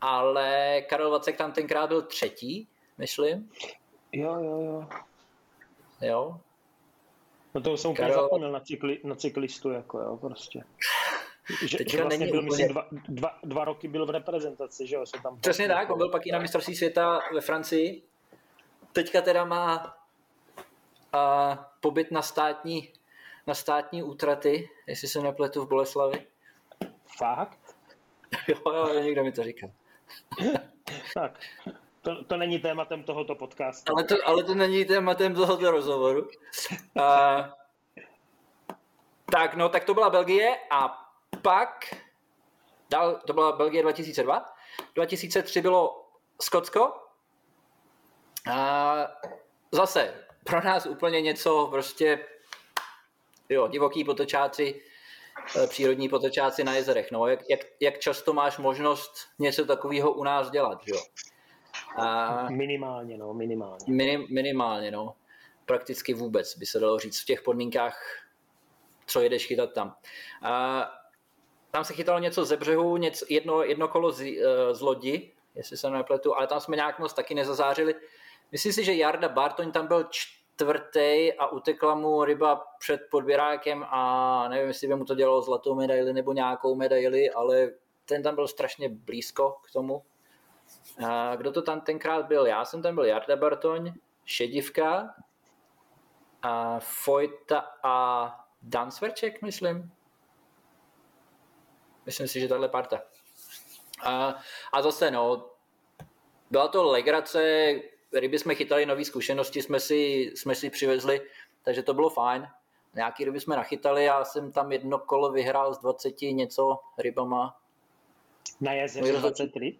ale Karel Vacek tam tenkrát byl třetí, myslím. Jo, jo, jo. Jo. No to jsem úplně zapomněl na, cykli, na cyklistu, jako jo, prostě. Že, že vlastně byl, úplně... myslím, dva, dva, dva, roky byl v reprezentaci, že jo? Se tam Přesně tak, on byl pak i na mistrovství světa ve Francii. Teďka teda má a, pobyt na státní, na státní útraty, jestli se nepletu v Boleslavi. Fakt? (laughs) jo, jo, někdo mi to říkal. tak, (laughs) to, to není tématem tohoto podcastu. Ale to, ale to není tématem tohoto rozhovoru. A, tak, no, tak to byla Belgie a pak dal, to byla Belgie 2002, 2003 bylo Skotsko. A zase pro nás úplně něco prostě, jo, divoký potočáci, eh, přírodní potočáci na jezerech. No, jak, jak, jak často máš možnost něco takového u nás dělat, jo? A minimálně, no, minimálně. Minim, minimálně, no. Prakticky vůbec, by se dalo říct, v těch podmínkách, co jedeš chytat tam. A tam se chytalo něco ze břehu, něco, jedno, jedno kolo z, eh, z lodi, jestli se nepletu, ale tam jsme nějak moc taky nezazářili. Myslím si, že Jarda Bartoň tam byl čtvrtý a utekla mu ryba před podběrákem a nevím, jestli by mu to dělalo zlatou medaili nebo nějakou medaili, ale ten tam byl strašně blízko k tomu. A kdo to tam tenkrát byl? Já jsem tam byl Jarda Bartoň, Šedivka, a Fojta a Dan Sverček, myslím. Myslím si, že tahle parta. A, a zase, no, byla to legrace, ryby jsme chytali, nové zkušenosti jsme si, jsme si přivezli, takže to bylo fajn. Nějaký ryby jsme nachytali, já jsem tam jedno kolo vyhrál z 20 něco rybama. Na jezeře 23?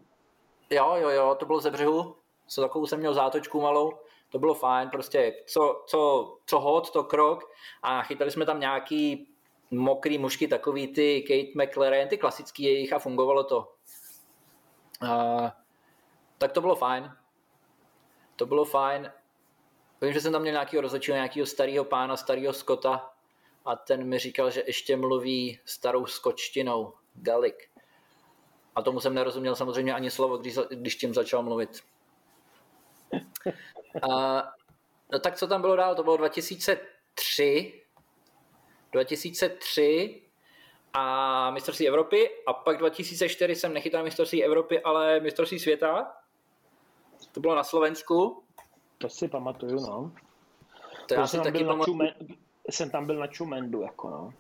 Jo, jo, jo, to bylo ze břehu, co takovou jsem měl zátočku malou, to bylo fajn, prostě co, co, co hod, to krok a chytali jsme tam nějaký mokrý mušky, takový ty Kate McLaren, ty klasický jejich a fungovalo to. Uh, tak to bylo fajn. To bylo fajn. Vím, že jsem tam měl nějakého rozhodčího, nějakého starého pána, starého Skota a ten mi říkal, že ještě mluví starou skočtinou, Galik. A tomu jsem nerozuměl samozřejmě ani slovo, když, když tím začal mluvit. A, no tak co tam bylo dál? To bylo 2003. 2003 a mistrovství Evropy a pak 2004 jsem nechytal mistrovství Evropy, ale mistrovství světa. To bylo na Slovensku. To si pamatuju, no. To já si taky pamatuju. Čumen, jsem tam byl na Čumendu, jako no.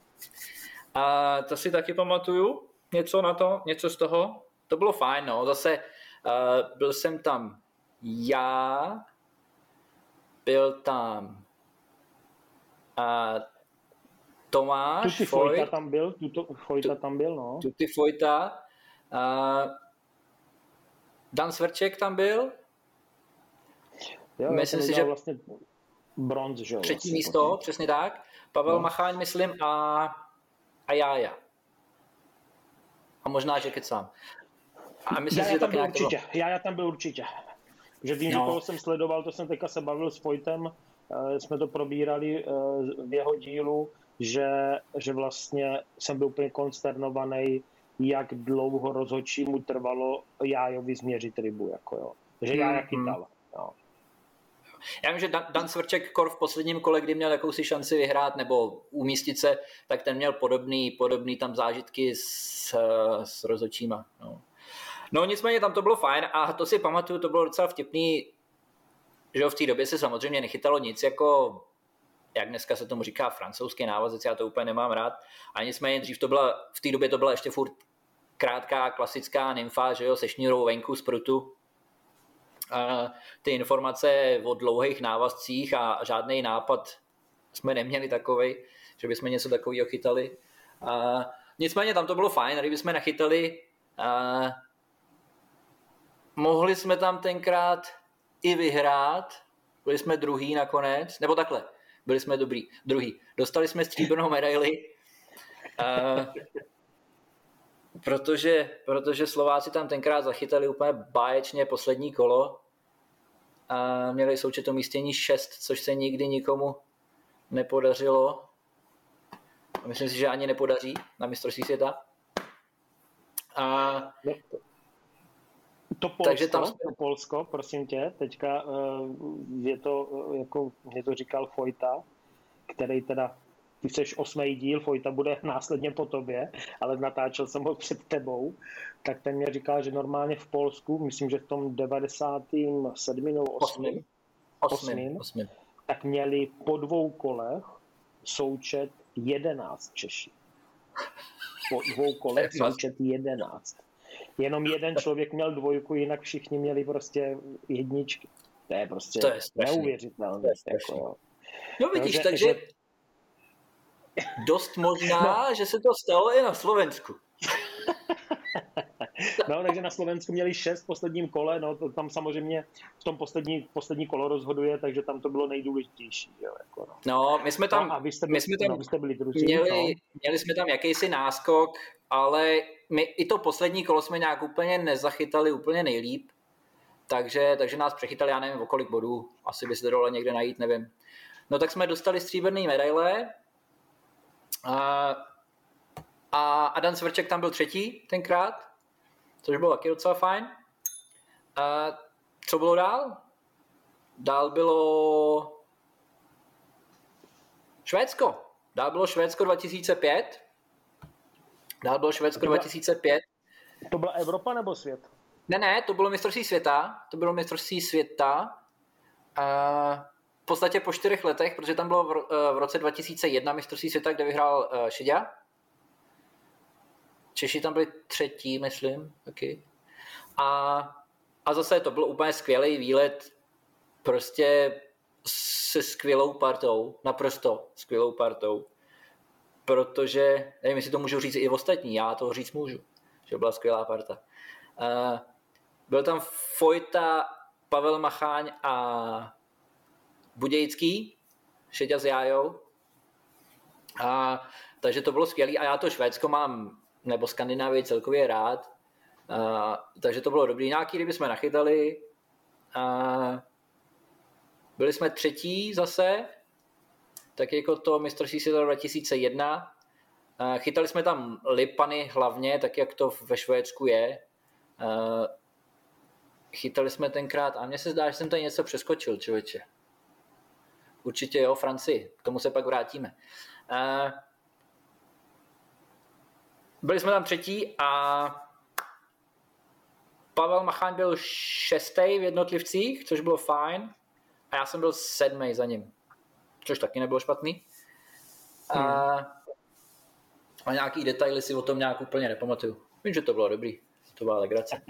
A to si taky pamatuju, něco na to, něco z toho. To bylo fajn, no. Zase uh, byl jsem tam já, byl tam uh, Tomáš Tuti Fojta tam byl, tuto, Fojta tam byl, no. Tuti Fojta. Uh, Dan Svrček tam byl. Jo, myslím si, že vlastně bronz, že Třetí vlastně, místo, potom. přesně tak. Pavel no. Macháň, myslím, a, a Jája. A možná, že kecám. A myslím, já, že tam byl určitě. Já, já tam byl určitě. Že vím, no. že toho jsem sledoval, to jsem teďka se bavil s Vojtem, jsme to probírali eh, v jeho dílu, že, že vlastně jsem byl úplně konsternovaný, jak dlouho rozhodčí mu trvalo Jájovi změřit rybu. Jako jo. Že já chytal. Já vím, že Dan, Dan Svrček kor v posledním kole, kdy měl jakousi šanci vyhrát nebo umístit se, tak ten měl podobný, podobný tam zážitky s, s rozhodčíma. No. no nicméně tam to bylo fajn a to si pamatuju, to bylo docela vtipný, že v té době se samozřejmě nechytalo nic jako jak dneska se tomu říká, francouzský návazec, já to úplně nemám rád. A nicméně dřív to byla, v té době to byla ještě furt krátká klasická nymfa, že jo, se šnírou venku z prutu. A ty informace o dlouhých návazcích a žádný nápad jsme neměli takový, že bychom něco takového chytali. A nicméně tam to bylo fajn, kdyby jsme nachytali. A mohli jsme tam tenkrát i vyhrát, byli jsme druhý nakonec, nebo takhle, byli jsme dobrý, druhý. Dostali jsme stříbrnou medaili, uh, protože, protože Slováci tam tenkrát zachytali úplně báječně poslední kolo a měli součet místění 6, což se nikdy nikomu nepodařilo. A myslím si, že ani nepodaří na mistrovství světa. A to Polsko, Takže tam to Polsko, prosím tě, teďka uh, je to, uh, jako mě to říkal Fojta, který teda, ty jsi osmý díl, Fojta bude (laughs) následně po tobě, ale natáčel jsem ho před tebou, tak ten mě říkal, že normálně v Polsku, myslím, že v tom 97. nebo 8. 8. 8. tak měli po dvou kolech součet 11 Češi. Po dvou kolech (laughs) součet 11 jenom jeden (laughs) člověk měl dvojku, jinak všichni měli prostě jedničky. To je prostě to je neuvěřitelné. To je jako, no vidíš, takže, takže dost možná, no. že se to stalo i na Slovensku. No, takže na Slovensku měli šest v posledním kole, no to tam samozřejmě v tom poslední, poslední kolo rozhoduje, takže tam to bylo nejdůležitější. Jo, jako no. no, my jsme tam, no, a vy jste byli, my jsme tam no, vy jste byli druzí, měli, no. měli jsme tam jakýsi náskok, ale my i to poslední kolo jsme nějak úplně nezachytali úplně nejlíp, takže, takže nás přechytali, já nevím, o kolik bodů, asi by se dalo někde najít, nevím. No tak jsme dostali stříbrný medaile a, a Adam Svrček tam byl třetí tenkrát, což bylo taky docela fajn. A co bylo dál? Dál bylo Švédsko. Dál bylo Švédsko 2005, Dál bylo Švédsko to byla, 2005. To byla Evropa nebo svět? Ne, ne, to bylo mistrovství světa. To bylo mistrovství světa. A podstatě po čtyřech letech, protože tam bylo v roce 2001 mistrovství světa, kde vyhrál uh, Šeďa. Češi tam byli třetí, myslím, taky. A, a zase to byl úplně skvělý výlet, prostě se skvělou partou, naprosto skvělou partou protože, nevím, jestli to můžu říct i ostatní, já to říct můžu, že byla skvělá parta. Uh, byl tam Fojta, Pavel Macháň a Budějický, Šeďa s Jájou. A, takže to bylo skvělé a já to Švédsko mám, nebo Skandinávii celkově rád. A, takže to bylo dobrý. Nějaký ryby jsme nachytali. A, byli jsme třetí zase, tak jako to mistrovství světa 2001. Chytali jsme tam lipany hlavně, tak jak to ve Švédsku je. Chytali jsme tenkrát, a mně se zdá, že jsem tady něco přeskočil, člověče. Určitě jo, Francii, k tomu se pak vrátíme. Byli jsme tam třetí a Pavel Macháň byl šestý v jednotlivcích, což bylo fajn. A já jsem byl sedmý za ním což taky nebylo špatný. A, hmm. a nějaký detaily si o tom nějak úplně nepamatuju. Vím, že to bylo dobrý, to byla legrace.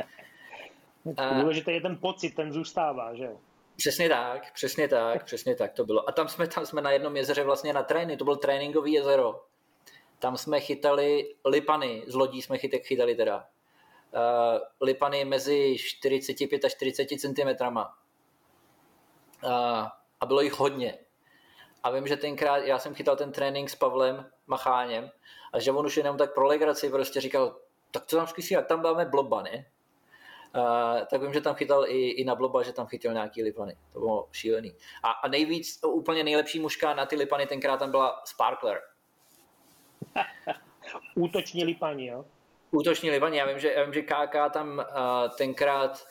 (laughs) Důležité je ten pocit, ten zůstává, že Přesně tak, přesně tak, přesně tak to bylo. A tam jsme, tam jsme na jednom jezeře vlastně na trény, to byl tréninkový jezero. Tam jsme chytali lipany, z lodí jsme chytek chytali teda. Uh, lipany mezi 45 a 40 cm. Uh, a bylo jich hodně. A vím, že tenkrát já jsem chytal ten trénink s Pavlem Macháněm a že on už jenom tak pro legraci prostě říkal, tak co tam zkusí, jak tam dáme bloba, ne? Uh, tak vím, že tam chytal i, i na bloba, že tam chytil nějaký lipany. To bylo šílený. A, a nejvíc, úplně nejlepší mužka na ty lipany tenkrát tam byla Sparkler. (laughs) Útoční lipani, jo? Útoční lipani. Já vím, že, já vím, že KK tam uh, tenkrát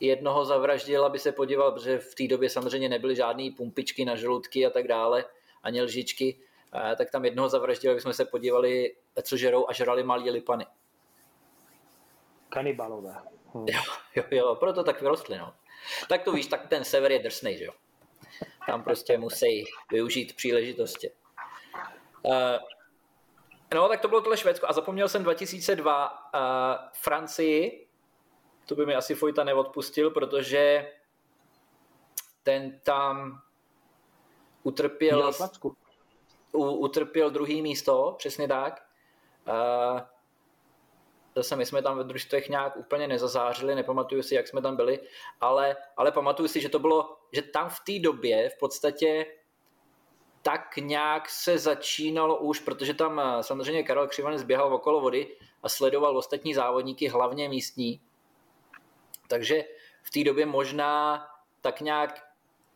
jednoho zavraždil, aby se podíval, protože v té době samozřejmě nebyly žádné pumpičky na žaludky a tak dále, ani lžičky, tak tam jednoho zavraždil, aby jsme se podívali, co žerou a žrali malý lipany. Kanibalové. Hm. Jo, jo, jo, proto tak vyrostli, no. Tak to víš, tak ten sever je drsný, že jo. Tam prostě musí využít příležitosti. Uh, no, tak to bylo tohle Švédsko a zapomněl jsem 2002 uh, Francii, to by mi asi Fojta neodpustil, protože ten tam utrpěl, u, utrpěl druhý místo, přesně tak. Uh, zase my jsme tam ve družstvech nějak úplně nezazářili, nepamatuju si, jak jsme tam byli, ale, ale pamatuju si, že to bylo, že tam v té době v podstatě tak nějak se začínalo už, protože tam eh, samozřejmě Karel Křivanec běhal okolo vody a sledoval ostatní závodníky, hlavně místní. Takže v té době možná tak nějak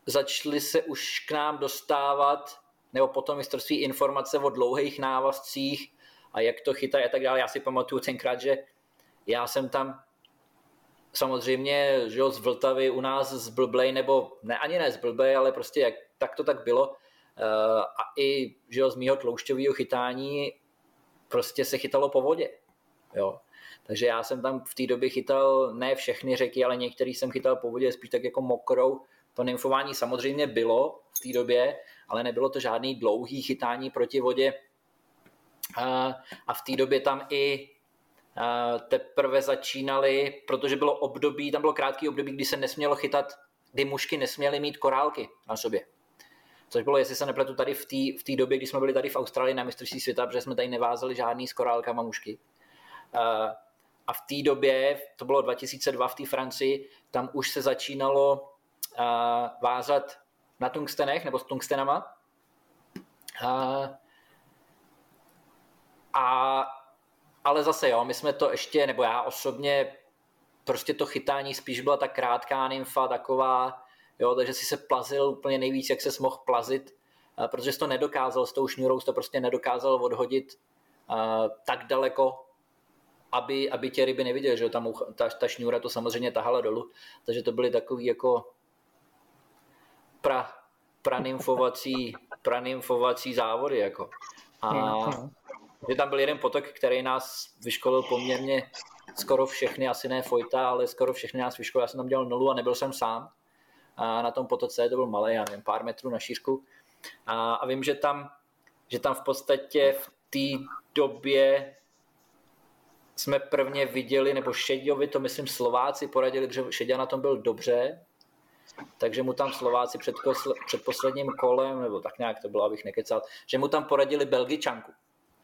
začaly se už k nám dostávat, nebo potom mistrovství informace o dlouhých návazcích a jak to chytají a tak dále. Já si pamatuju tenkrát, že já jsem tam samozřejmě že jo, z Vltavy u nás z Blblej, nebo ne, ani ne z Blblej, ale prostě jak, tak to tak bylo. Uh, a i že jo, z mýho tloušťového chytání prostě se chytalo po vodě. Jo. Takže já jsem tam v té době chytal ne všechny řeky, ale některý jsem chytal po vodě spíš tak jako mokrou. To nymfování samozřejmě bylo v té době, ale nebylo to žádný dlouhý chytání proti vodě. A v té době tam i teprve začínali, protože bylo období, tam bylo krátký období, kdy se nesmělo chytat, kdy mušky nesměly mít korálky na sobě. Což bylo, jestli se nepletu, tady v té v době, kdy jsme byli tady v Austrálii na mistrovství světa, protože jsme tady nevázali žádný s korálkama mušky. A v té době, to bylo 2002 v té Francii, tam už se začínalo vázat na tungstenech nebo s tungstenama. A, ale zase jo, my jsme to ještě, nebo já osobně, prostě to chytání spíš byla ta krátká nymfa, taková, jo, takže si se plazil úplně nejvíc, jak se mohl plazit, protože jsi to nedokázal s tou šňůrou, to prostě nedokázal odhodit tak daleko, aby, aby tě ryby neviděly, že tam ta, ta šňůra to samozřejmě tahala dolů, takže to byly takový jako pra, pranymfovací, pranymfovací závody, jako. A že tam byl jeden potok, který nás vyškolil poměrně skoro všechny, asi ne Fojta, ale skoro všechny nás vyškolil. Já jsem tam dělal nulu a nebyl jsem sám. A na tom potoce to byl malý, já nevím, pár metrů na šířku. A, a vím, že tam, že tam v podstatě v té době jsme prvně viděli, nebo Šeďovi, to myslím Slováci poradili, že Šeďa na tom byl dobře, takže mu tam Slováci před, před posledním kolem, nebo tak nějak to bylo, abych nekecal, že mu tam poradili Belgičanku.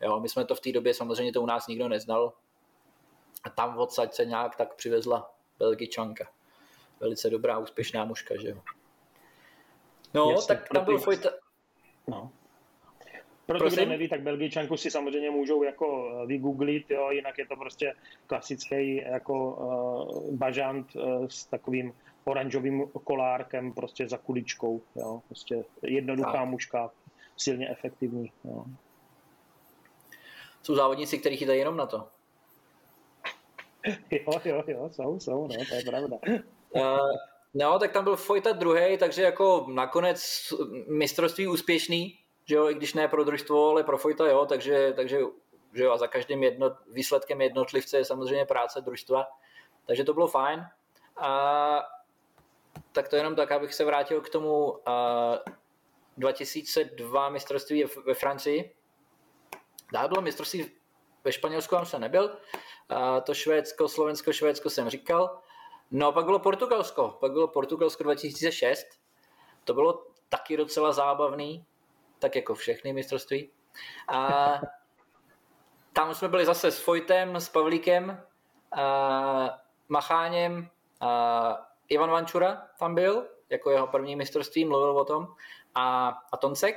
Jo, my jsme to v té době samozřejmě to u nás nikdo neznal. A tam odsaď se nějak tak přivezla Belgičanka. Velice dobrá, úspěšná mužka, že jo. No, Jasně, tak tam byl Fojta... No. Pro kdo neví, tak Belgičanku si samozřejmě můžou jako eh, vygooglit, jo, jinak je to prostě klasický jako uh, bažant uh, s takovým oranžovým kolárkem prostě za kuličkou, jo, prostě jednoduchá tak. mužka, silně efektivní, jo jsou závodníci, kteří chytají jenom na to. (laughs) Jo, jo, jo, jsou, jsou, no, to je pravda. Uh, (laughs) no, tak tam byl Fojta druhý, takže jako nakonec mistrovství úspěšný, že jo, i když ne pro družstvo, ale pro Fojta jo, takže, takže že jo, a za každým jedno, výsledkem jednotlivce je samozřejmě práce družstva, takže to bylo fajn. A tak to jenom tak, abych se vrátil k tomu uh, 2002 mistrovství ve Francii, Dál bylo mistrovství ve Španělsku, tam jsem nebyl. A to Švédsko, Slovensko, Švédsko jsem říkal. No pak bylo Portugalsko. Pak bylo Portugalsko 2006. To bylo taky docela zábavný, tak jako všechny mistrovství. A tam jsme byli zase s Fojtem, s Pavlíkem, a Macháněm, a Ivan Vančura tam byl, jako jeho první mistrovství, mluvil o tom, a, a Toncek.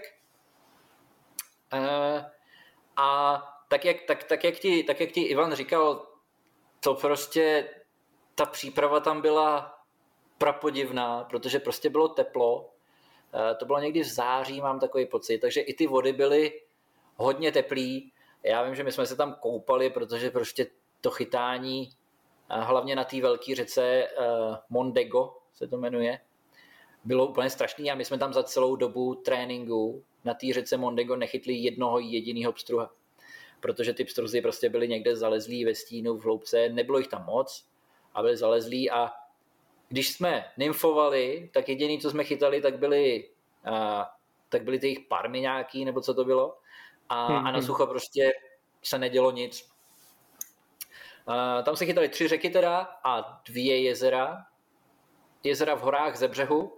A, a tak jak, tak, tak, jak ti, tak jak ti Ivan říkal, to prostě, ta příprava tam byla prapodivná, protože prostě bylo teplo. Eh, to bylo někdy v září, mám takový pocit, takže i ty vody byly hodně teplý. Já vím, že my jsme se tam koupali, protože prostě to chytání, eh, hlavně na té velké řece eh, Mondego se to jmenuje, bylo úplně strašný a my jsme tam za celou dobu tréninku na té řece Mondego nechytli jednoho jediného pstruha. Protože ty pstruzy prostě byly někde zalezlí ve stínu v hloubce, nebylo jich tam moc a byly zalezlí a když jsme nymfovali, tak jediný, co jsme chytali, tak byly, a, tak byly ty jejich parmy nějaký, nebo co to bylo. A, hmm. a na sucho prostě se nedělo nic. A, tam se chytali tři řeky teda a dvě jezera. Jezera v horách ze břehu.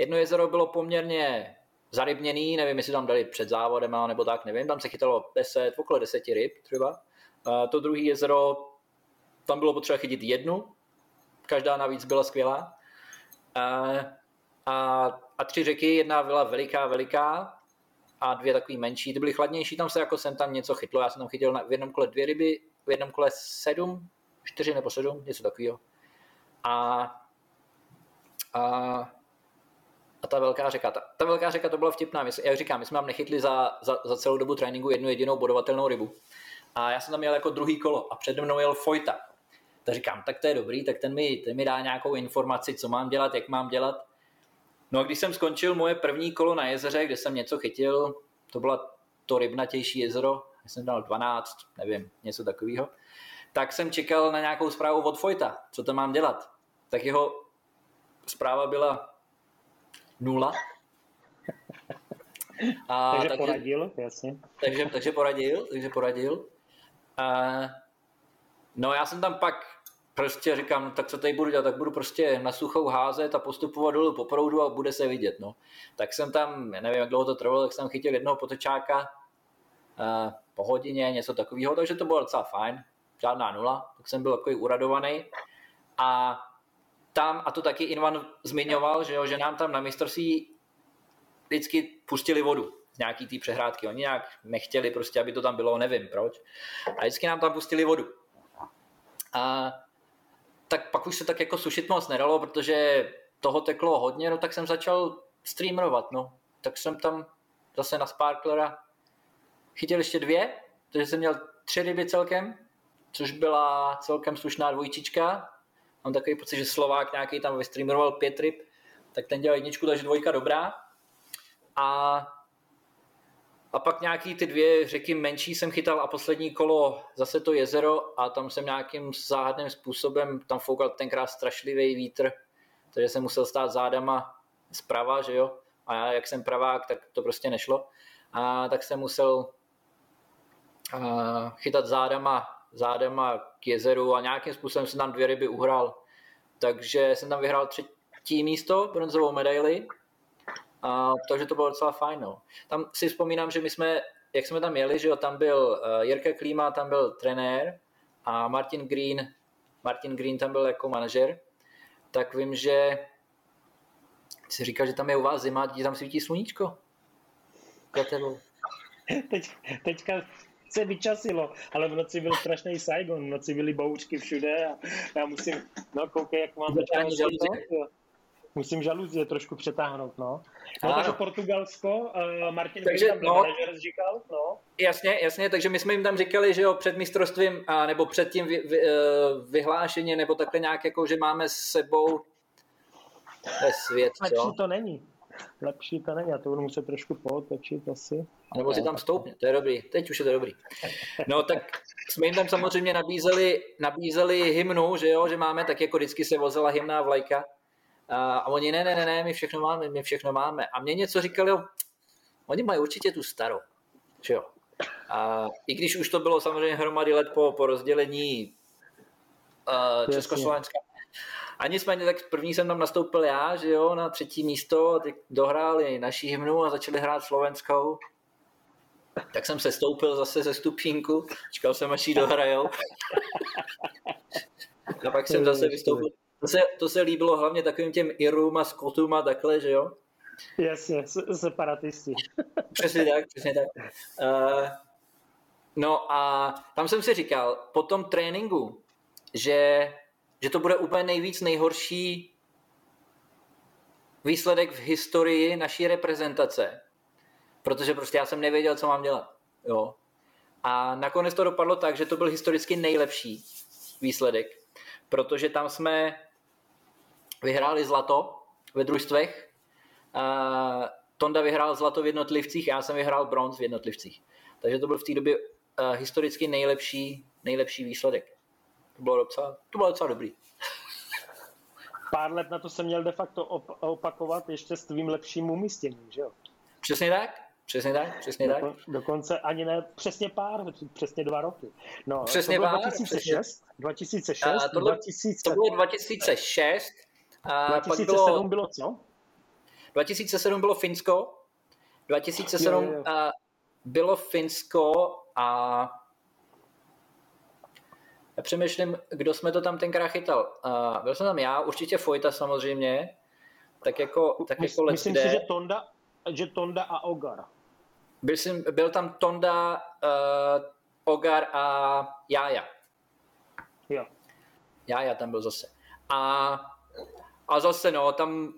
Jedno jezero bylo poměrně zarybněný, nevím, jestli tam dali před závodem nebo tak, nevím, tam se chytalo 10, okolo 10 ryb třeba A to druhé jezero, tam bylo potřeba chytit jednu, každá navíc byla skvělá. A, a, a tři řeky, jedna byla veliká, veliká a dvě takové menší. Ty byly chladnější, tam se jako jsem tam něco chytlo. Já jsem tam chytil na, v jednom kole dvě ryby, v jednom kole sedm, čtyři nebo sedm, něco takového. A, a, a ta velká řeka, ta, ta velká řeka to byla vtipná. My, jak říkám, my jsme tam nechytli za, za, za celou dobu tréninku jednu jedinou bodovatelnou rybu. A já jsem tam jel jako druhý kolo a přede mnou jel Fojta. Tak říkám, tak to je dobrý, tak ten mi, ten mi dá nějakou informaci, co mám dělat, jak mám dělat. No a když jsem skončil moje první kolo na jezeře, kde jsem něco chytil, to byla to rybnatější jezero, já jsem dal 12, nevím, něco takového, tak jsem čekal na nějakou zprávu od Fojta, co to mám dělat. Tak jeho zpráva byla nula. A, takže, takže poradil, jasně. Takže, takže poradil, takže poradil. A, no já jsem tam pak prostě říkám, no, tak co tady budu dělat, tak budu prostě na suchou házet a postupovat dolů po proudu a bude se vidět. No. Tak jsem tam, já nevím, jak dlouho to trvalo, tak jsem chytil jednoho potečáka uh, po hodině, něco takového, takže to bylo docela fajn, žádná nula, tak jsem byl takový uradovaný. A tam, a to taky Invan zmiňoval, že, jo, že nám tam na mistrovství vždycky pustili vodu z nějaký té přehrádky. Oni nějak nechtěli prostě, aby to tam bylo, nevím proč. A vždycky nám tam pustili vodu. A tak pak už se tak jako sušit moc nedalo, protože toho teklo hodně, no tak jsem začal streamerovat, no. Tak jsem tam zase na Sparklera chytil ještě dvě, takže jsem měl tři ryby celkem, což byla celkem slušná dvojčička. Mám takový pocit, že Slovák nějaký tam vystreameroval pět ryb, tak ten dělal jedničku, takže dvojka dobrá. A a pak nějaký ty dvě řeky menší jsem chytal a poslední kolo zase to jezero a tam jsem nějakým záhadným způsobem, tam foukal tenkrát strašlivý vítr, takže jsem musel stát zádama zprava, že jo, a já, jak jsem pravák, tak to prostě nešlo. A tak jsem musel a, chytat zádama, zádama k jezeru a nějakým způsobem jsem tam dvě ryby uhrál. Takže jsem tam vyhrál třetí místo, bronzovou medaili a, takže to bylo docela fajn. No. Tam si vzpomínám, že my jsme, jak jsme tam jeli, že jo, tam byl uh, Jirka Klíma, tam byl trenér a Martin Green, Martin Green tam byl jako manažer, tak vím, že si říkal, že tam je u vás zima, tam svítí sluníčko. Za tebou. Teď, teďka se vyčasilo, ale v noci byl strašný Saigon, v noci byly boučky všude a já musím, no koukej, jak mám začátku musím žaluzie trošku přetáhnout, no. No, takže Portugalsko, uh, Martin takže, tam no, říkal, no. Jasně, jasně, takže my jsme jim tam říkali, že jo, před mistrovstvím, a, nebo před tím vy, vy, uh, vyhlášením, nebo takhle nějak jako, že máme s sebou ve svět, Lepší co? to není. Lepší to není, já to budu muset trošku potočit asi. Nebo si tam stoupně, to je dobrý, teď už je to dobrý. No tak jsme jim tam samozřejmě nabízeli, nabízeli hymnu, že jo, že máme, tak jako vždycky se vozila hymná vlajka, a oni, ne, ne, ne, ne, my všechno máme, my všechno máme. A mě něco říkali, jo, oni mají určitě tu starou, že jo. A i když už to bylo samozřejmě hromady let po, po rozdělení uh, Československa, a nicméně tak první jsem tam nastoupil já, že jo, na třetí místo, teď dohráli naší hymnu a začali hrát slovenskou. Tak jsem se stoupil zase ze stupínku, čekal jsem, až ji dohrajou. a pak jsem zase vystoupil to se, to se líbilo hlavně takovým těm Irům a Skotům a takhle, že jo? Jasně, separatisti. přesně tak, přesně tak. Uh, no a tam jsem si říkal, po tom tréninku, že, že to bude úplně nejvíc nejhorší výsledek v historii naší reprezentace. Protože prostě já jsem nevěděl, co mám dělat. Jo. A nakonec to dopadlo tak, že to byl historicky nejlepší výsledek, protože tam jsme vyhráli zlato ve družstvech. Tonda vyhrál zlato v jednotlivcích, já jsem vyhrál bronz v jednotlivcích. Takže to byl v té době uh, historicky nejlepší, nejlepší výsledek. To bylo docela, to bylo docela dobrý. Pár let na to jsem měl de facto op- opakovat ještě s tvým lepším umístěním, že jo? Přesně tak. Přesně tak, přesně tak. dokonce ani ne, přesně pár, přesně dva roky. No, přesně to bylo pár, 2006, přesně. 2006, a tohle, 2000, to bylo 2006 a 2007 bylo, bylo co? 2007 bylo Finsko, 2007 jo, jo. bylo Finsko a přemýšlím, kdo jsme to tam tenkrát chytal. Uh, byl jsem tam já, určitě Fojta samozřejmě, tak jako, tak Mysl, jako Myslím si, že Tonda, že Tonda a Ogar. Byl, jsem, byl tam Tonda, uh, Ogar a Jája. Jo. Jája tam byl zase. A, a zase, no, tam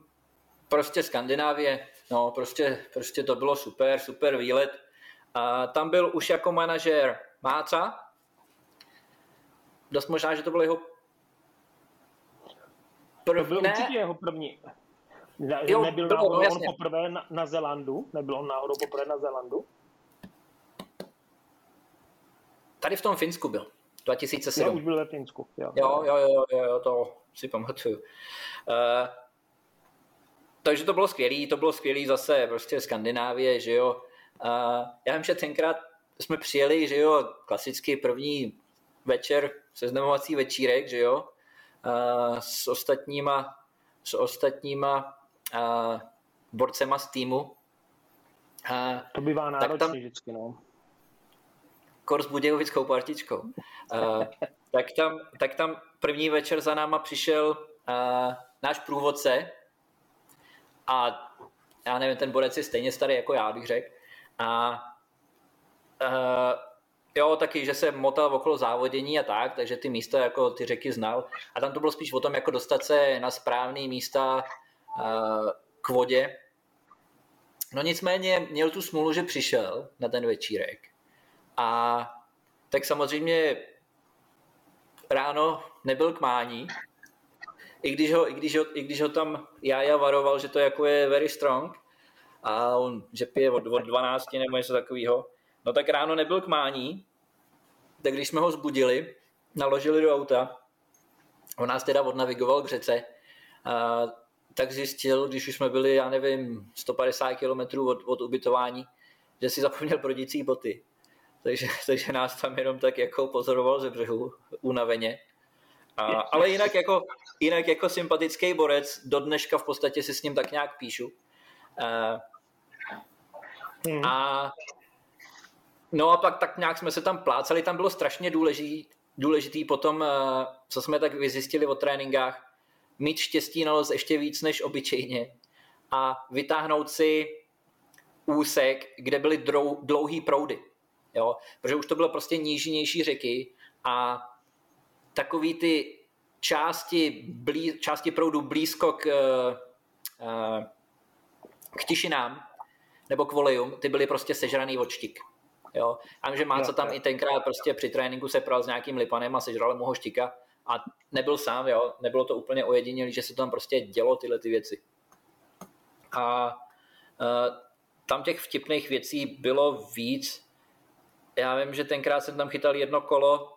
prostě Skandinávie, no, prostě, prostě to bylo super, super výlet. A tam byl už jako manažer Máca, dost možná, že to byl jeho první, to byl určitě jeho první. Jo, nebyl bylo, náhodou no, on poprvé na, na Zelandu? Nebyl on náhodou poprvé na Zelandu? Tady v tom Finsku byl. 2007. Jo, už byl ve Finsku. Jo, jo, jo, jo, jo to si pamatuju. Uh, takže to bylo skvělé, to bylo skvělé zase prostě Skandinávie, že jo. Uh, já vím, že tenkrát jsme přijeli, že jo, klasicky první večer, seznamovací večírek, že jo, s ostatníma, s ostatníma borcema z týmu. To bývá náročný tam, vždycky, no. Kor s Budějovickou partičkou. Tak, tam, tak tam první večer za náma přišel náš průvodce a já nevím, ten borec je stejně starý jako já, bych řekl. A uh, jo, taky, že se motal okolo závodění a tak, takže ty místa jako ty řeky znal. A tam to bylo spíš o tom, jako dostat se na správné místa uh, k vodě. No nicméně měl tu smůlu, že přišel na ten večírek. A tak samozřejmě ráno nebyl k mání, i když ho, i když ho, i když ho tam Jája varoval, že to jako je very strong a on, že pije od, od 12 nebo něco takového, no tak ráno nebyl k mání, tak když jsme ho zbudili, naložili do auta, on nás teda odnavigoval k řece, a, tak zjistil, když už jsme byli, já nevím, 150 km od, od ubytování, že si zapomněl prodící boty. Takže, (laughs) takže nás tam jenom tak jako pozoroval ze břehu unaveně. A, ale jinak jako, jinak jako sympatický borec, do dneška v podstatě si s ním tak nějak píšu. A, hmm. a no a pak tak nějak jsme se tam plácali, tam bylo strašně důležitý, důležitý potom, co jsme tak vyzjistili o tréninkách, mít štěstí na ještě víc než obyčejně a vytáhnout si úsek, kde byly dlouhý proudy. Jo? Protože už to bylo prostě nížnější řeky a takový ty části, blí, části proudu blízko k, uh, k tišinám nebo k volejům, ty byly prostě sežraný od. Jo? A že má co tam i tenkrát prostě při tréninku se pral s nějakým lipanem a sežral mu ho štika a nebyl sám, jo? nebylo to úplně ojedinělé, že se tam prostě dělo tyhle ty věci. A uh, tam těch vtipných věcí bylo víc. Já vím, že tenkrát jsem tam chytal jedno kolo,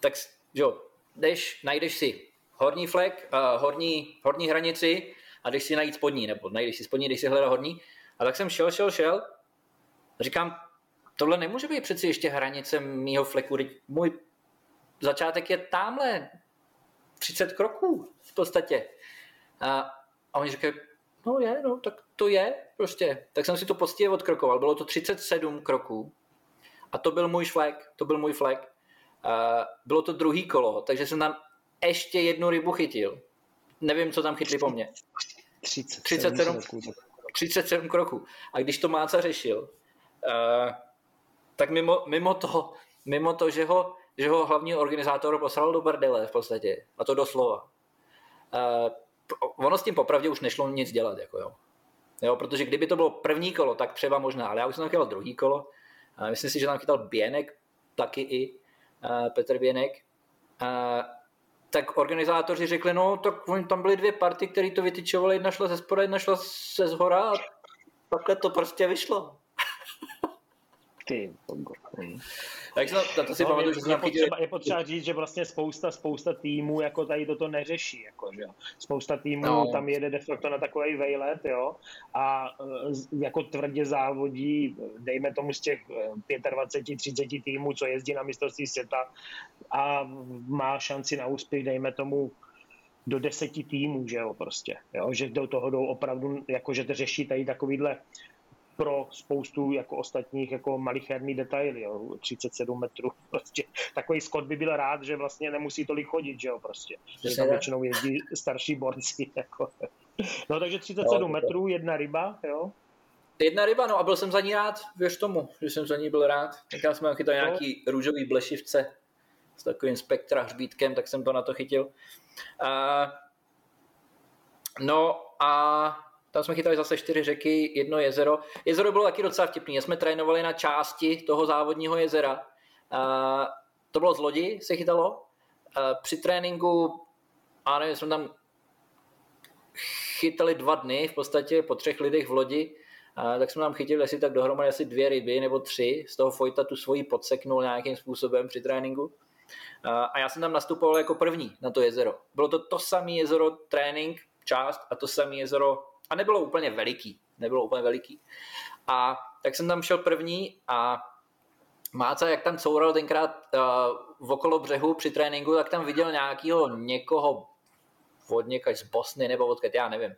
tak jo, jdeš, najdeš si horní flek, uh, horní, horní hranici a jdeš si najít spodní, nebo najdeš si spodní, jdeš si hledat horní. A tak jsem šel, šel, šel. A říkám, tohle nemůže být přeci ještě hranice mýho fleku. Můj začátek je tamhle 30 kroků v podstatě. A, a oni říkají, no je, no, tak to je prostě. Tak jsem si to poctivě odkrokoval. Bylo to 37 kroků. A to byl můj flek, to byl můj flek. Uh, bylo to druhý kolo, takže jsem tam ještě jednu rybu chytil. Nevím, co tam chytli po mně. 37, 37, 37 kroků. A když to Máca řešil, uh, tak mimo, mimo, to, mimo to, že ho, že ho hlavní organizátor poslal do brdele v podstatě, a to doslova. Uh, ono s tím popravdě už nešlo nic dělat, jako jo. jo. protože kdyby to bylo první kolo, tak třeba možná, ale já už jsem tam chytal druhý kolo, uh, myslím si, že tam chytal Běnek taky i, Petr Věnek, tak organizátoři řekli, no tak tam byly dvě party, které to vytyčovali, jedna šla ze spora, jedna šla ze zhora a takhle to prostě vyšlo. Ty, takže to, to si no, pamatuju, že je, potřeba, je potřeba říct, že vlastně spousta, spousta týmů jako tady toto neřeší. Jako, že? Spousta týmů no. tam jede de facto na takový vejlet jo? a e, jako tvrdě závodí, dejme tomu z těch 25-30 e, týmů, co jezdí na mistrovství světa a má šanci na úspěch, dejme tomu do deseti týmů, že jo, prostě, jo, že do toho jdou opravdu, jako že to řeší tady takovýhle pro spoustu jako ostatních jako malicherný detaily, jo, 37 metrů, (laughs) prostě takový Scott by byl rád, že vlastně nemusí tolik chodit, že jo, prostě, že tam většinou jezdí starší borci, (laughs) jako. No takže 37 no, metrů, jedna ryba, jo. Jedna ryba, no a byl jsem za ní rád, věř tomu, že jsem za ní byl rád. Někam jsme chytali no. nějaký růžový blešivce s takovým spektra hřbítkem, tak jsem to na to chytil. Uh, no a tam jsme chytali zase čtyři řeky, jedno jezero. Jezero bylo taky docela vtipný. Jsme trénovali na části toho závodního jezera. To bylo z lodi, se chytalo. Při tréninku, a nevím, jsme tam chytali dva dny, v podstatě po třech lidech v lodi, tak jsme tam chytili asi tak dohromady asi dvě ryby nebo tři. Z toho Fojta tu svoji podseknul nějakým způsobem při tréninku. A já jsem tam nastupoval jako první na to jezero. Bylo to to samé jezero trénink, část a to samé jezero a nebylo úplně veliký, nebylo úplně veliký. A tak jsem tam šel první a Máca, jak tam coural tenkrát uh, okolo břehu při tréninku, tak tam viděl nějakého někoho od někač z Bosny nebo odkud, já nevím,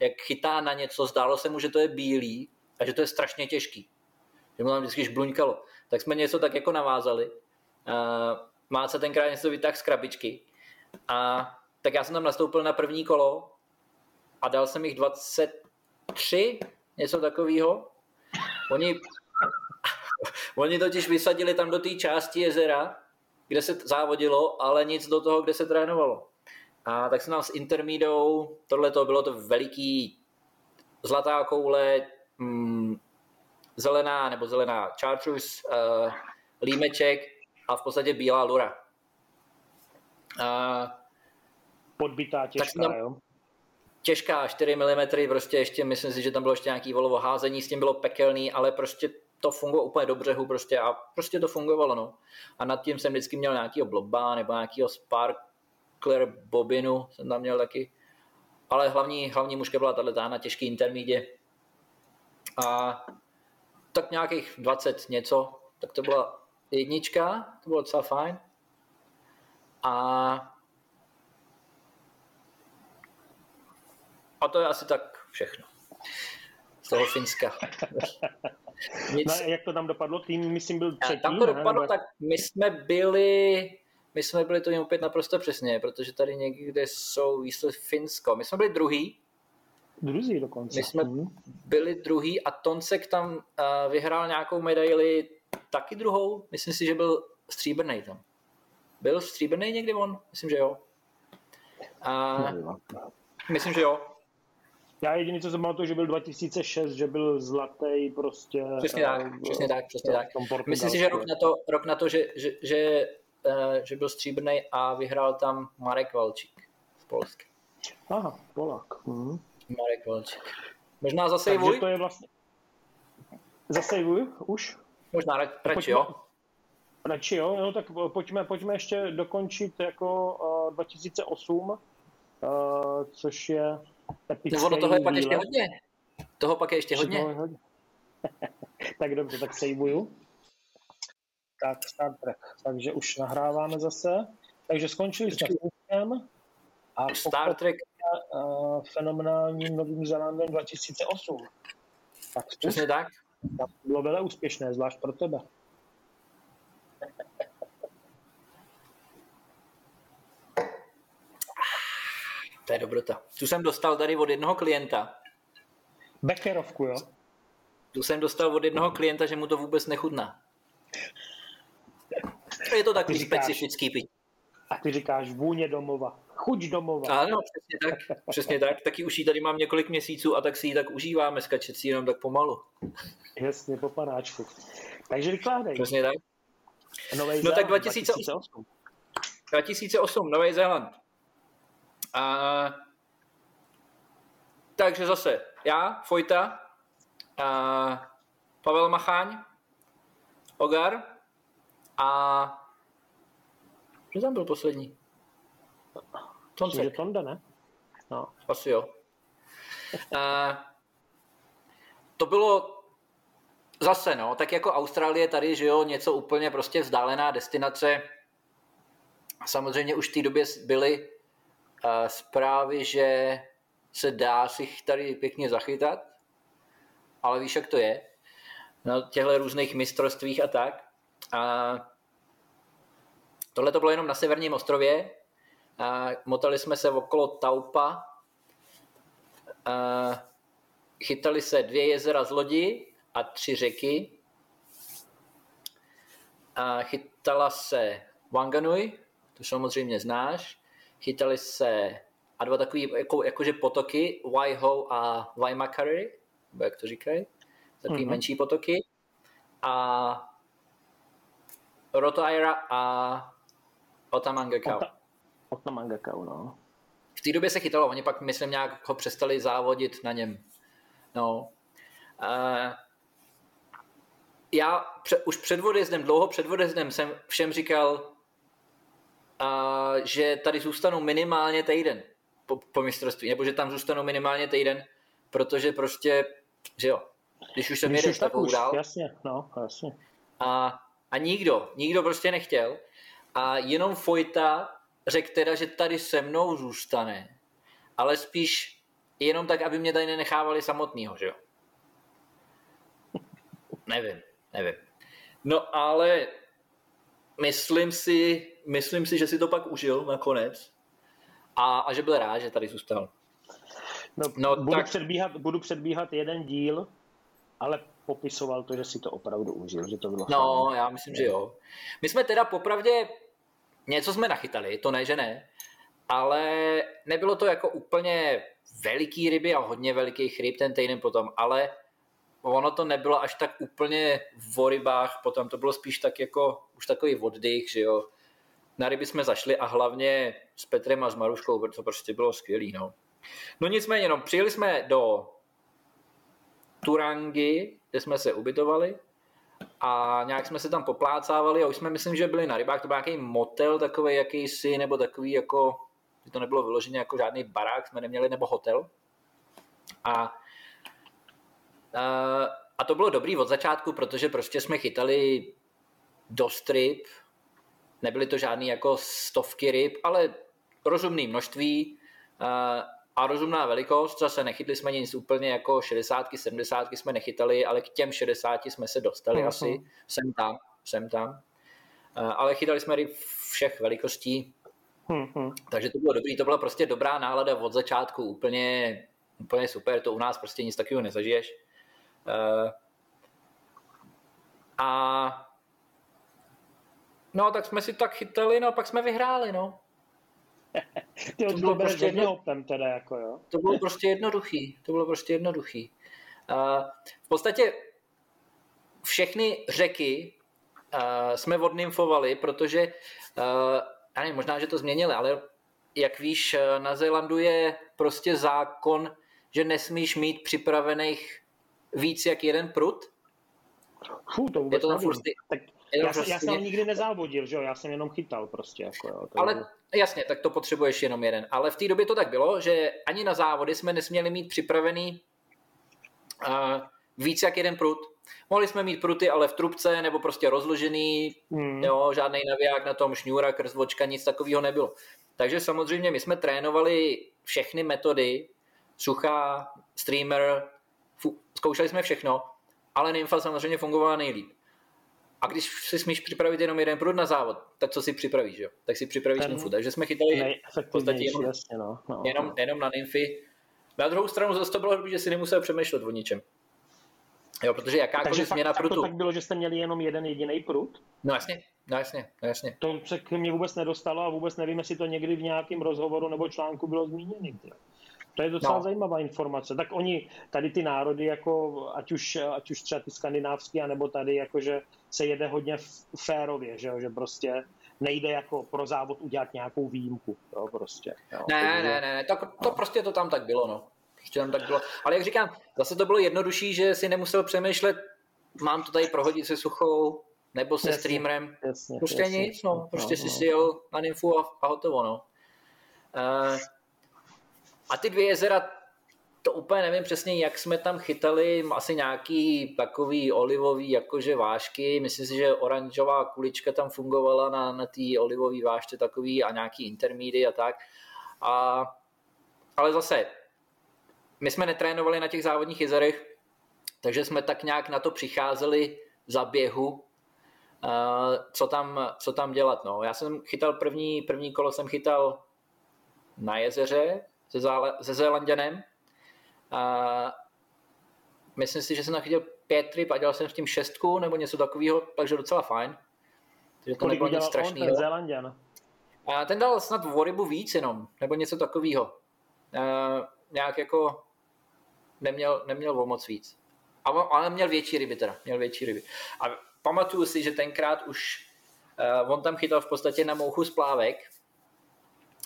jak chytá na něco, zdálo se mu, že to je bílý a že to je strašně těžký. Že mu tam vždycky žbluňkalo. Tak jsme něco tak jako navázali. Uh, Máca tenkrát něco vytáhl z krabičky. A tak já jsem tam nastoupil na první kolo a dal jsem jich 23, něco takového. Oni, (laughs) oni totiž vysadili tam do té části jezera, kde se závodilo, ale nic do toho, kde se trénovalo. A tak jsem tam s Intermídou, tohle to bylo to veliký zlatá koule, mm, zelená nebo zelená chartreuse, uh, límeček a v podstatě bílá lura. Uh, Podbitá těžká, tam, jo? Těžká, 4 mm, prostě ještě, myslím si, že tam bylo ještě nějaký volovo házení, s tím bylo pekelný, ale prostě to fungovalo úplně do břehu prostě a prostě to fungovalo, no. A nad tím jsem vždycky měl nějakýho bloba nebo nějakýho sparkler bobinu jsem tam měl taky. Ale hlavní, hlavní mužka byla tahle na těžký intermídě. A tak nějakých 20 něco, tak to byla jednička, to bylo docela fajn. A A to je asi tak všechno. Z toho Finska. (laughs) Nic... No, jak to tam dopadlo? Tým, myslím, byl třetí. Tam to dopadlo, ne? tak my jsme byli, my jsme byli to opět naprosto přesně, protože tady někde jsou výsledky Finsko. My jsme byli druhý. Druzí dokonce. My jsme hmm. byli druhý a Toncek tam uh, vyhrál nějakou medaili taky druhou. Myslím si, že byl stříbrný tam. Byl stříbrný někdy on? Myslím, že jo. A, myslím, že jo. Já jediný, co jsem to, že byl 2006, že byl zlatý prostě. Přesně tak, v, přesně tak, přesně tak. Myslím si, že rok na to, rok na to že, že, že, uh, že byl stříbrný a vyhrál tam Marek Valčík z Polska. Aha, Polak. Mhm. Marek Valčík. Možná zasejvuj? Takže to je vlastně... Zasejvuj už? Možná radši, jo. Radši jo, no tak pojďme, pojďme ještě dokončit jako uh, 2008, uh, což je No ono toho je pak ještě hodně. Toho pak je ještě hodně. hodně. (laughs) tak dobře, tak sejbuju. Tak Star Trek. Takže už nahráváme zase. Takže skončili jsme s a Star Trek uh, fenomenálním Novým Zelandem 2008. Tak Přesně tak. To bylo velmi úspěšné, zvlášť pro tebe. To je dobrota. Tu jsem dostal tady od jednoho klienta. Beckerovku, jo? Tu jsem dostal od jednoho klienta, že mu to vůbec nechutná. Je to takový říkáš, specifický pití. A ty říkáš vůně domova, chuť domova. Ano, přesně tak, přesně tak. Taky už ji tady mám několik měsíců a tak si ji tak užíváme, skačet si jenom tak pomalu. Jasně, po panáčku. Takže vykládej. Přesně tak. Nový no tak 2008. 2008. 2008, Nový Zéland. A, takže zase já, Fojta, a Pavel Macháň, Ogar a kdo tam byl poslední? Toncek. Tonda, ne? No. Asi jo. A, to bylo zase, no, tak jako Austrálie tady, že jo, něco úplně prostě vzdálená destinace. Samozřejmě už v té době byly zprávy, že se dá si tady pěkně zachytat. ale víš, jak to je. Na těchto různých mistrovstvích a tak. A tohle to bylo jenom na severním ostrově. A motali jsme se okolo Taupa. A chytali se dvě jezera z lodi a tři řeky. A chytala se Wanganui, to samozřejmě znáš. Chytali se a dva takový jako, jakože potoky, Waiho a Waimakari, jak to říkají, takový mm-hmm. menší potoky. A Rotoaira a Otamangakau. Ota, Otamangakau, no. V té době se chytalo, oni pak, myslím, nějak ho přestali závodit na něm. No. Uh, já pře, už před odjezdem, dlouho před odjezdem jsem všem říkal, uh, že tady zůstanu minimálně týden po, po mistrovství, nebo že tam zůstanu minimálně týden, protože prostě, že jo, když už jsem když jeden, tak už, dál. Jasně, no, jasně. A, a nikdo, nikdo prostě nechtěl. A jenom Fojta řekl teda, že tady se mnou zůstane, ale spíš jenom tak, aby mě tady nenechávali samotného, že jo. Nevím, nevím. No ale myslím si, myslím si, že si to pak užil nakonec a, a že byl rád, že tady zůstal. No, no budu, tak... předbíhat, budu předbíhat jeden díl, ale popisoval to, že si to opravdu užil, že to bylo No, fajn. já myslím, že jo. My jsme teda popravdě něco jsme nachytali, to ne, že ne, ale nebylo to jako úplně veliký ryby a hodně velikých ryb ten týden potom, ale ono to nebylo až tak úplně v rybách, potom to bylo spíš tak jako už takový oddych, že jo. Na ryby jsme zašli a hlavně s Petrem a s Maruškou, to prostě bylo skvělý, no. No nicméně, no, přijeli jsme do Turangy, kde jsme se ubytovali a nějak jsme se tam poplácávali a už jsme, myslím, že byli na rybách, to byl nějaký motel takový jakýsi, nebo takový jako, že to nebylo vyloženě jako žádný barák, jsme neměli, nebo hotel. A, a, a to bylo dobrý od začátku, protože prostě jsme chytali dost ryb, nebyly to žádný jako stovky ryb, ale rozumné množství a rozumná velikost. Zase nechytli jsme nic úplně jako 60, 70 jsme nechytali, ale k těm 60 jsme se dostali uh-huh. asi. Jsem tam, jsem tam. Ale chytali jsme ryb všech velikostí. Uh-huh. Takže to bylo dobrý, to byla prostě dobrá nálada od začátku, úplně, úplně super, to u nás prostě nic takového nezažiješ. A No, tak jsme si tak chytali, no, pak jsme vyhráli, no. (laughs) Ty to bylo prostě jedno... teda, jako jo. To bylo prostě jednoduchý, to bylo prostě jednoduchý. Uh, v podstatě všechny řeky uh, jsme odnymfovali, protože, uh, já nevím, možná, že to změnili, ale jak víš, na Zélandu je prostě zákon, že nesmíš mít připravených víc jak jeden prut. Fů, to vůbec je to tam furt, tak já, prostě... já jsem nikdy nezávodil, že jo? já jsem jenom chytal prostě. Jako, jo, to ale jasně, tak to potřebuješ jenom jeden. Ale v té době to tak bylo, že ani na závody jsme nesměli mít připravený uh, víc jak jeden prut. Mohli jsme mít pruty, ale v trubce nebo prostě rozložený, hmm. jo, žádný naviják na tom, šňůra, krzvočka, nic takového nebylo. Takže samozřejmě my jsme trénovali všechny metody, suchá, streamer, zkoušeli jsme všechno, ale nymfa samozřejmě fungovala nejlíp. A když si smíš připravit jenom jeden prut na závod, tak co si připravíš, jo? Tak si připravíš Ten nymfu. Takže jsme chytali v podstatě jenom, jasně, no. No, jenom, no. jenom na nymfy. Na druhou stranu zase to bylo dobrý, že si nemusel přemýšlet o ničem. Jo, protože jakákoliv Takže změna fakt, prutu. to tak bylo, že jste měli jenom jeden jediný prut? No jasně, no jasně, no jasně. To se k mě vůbec nedostalo a vůbec nevím, jestli to někdy v nějakém rozhovoru nebo článku bylo zmíněno. To je docela no. zajímavá informace. Tak oni, tady ty národy, jako, ať, už, ať už třeba ty skandinávský, anebo tady, jakože se jede hodně férově, že, že prostě nejde jako pro závod udělat nějakou výjimku. Jo, prostě, jo. Ne, Takže... ne, ne, ne, to, to no. prostě to tam tak bylo, no. Prostě tam tak bylo. Ale jak říkám, zase to bylo jednodušší, že si nemusel přemýšlet, mám to tady prohodit se suchou, nebo se jasně, streamerem. Jasně, prostě jasně. nic, no. Prostě no, si no. si jel na nymfu a, a hotovo, no. Uh, a ty dvě jezera, to úplně nevím přesně, jak jsme tam chytali, asi nějaký takový olivový jakože vášky, myslím si, že oranžová kulička tam fungovala na, na té olivové vášce takový a nějaký intermídy a tak. A, ale zase, my jsme netrénovali na těch závodních jezerech, takže jsme tak nějak na to přicházeli za běhu, co tam, co tam dělat. No. Já jsem chytal první, první kolo, jsem chytal na jezeře se, Zále, se Zélanděnem. A myslím si, že jsem nachytil pět ryb a dělal jsem s tím šestku nebo něco takového, takže docela fajn. Takže to nebylo nic strašného. Zélanděn? A ten dal snad o rybu víc jenom, nebo něco takového. nějak jako neměl, neměl o moc víc. Ale měl větší ryby teda, měl větší ryby. A pamatuju si, že tenkrát už uh, on tam chytal v podstatě na mouchu splávek,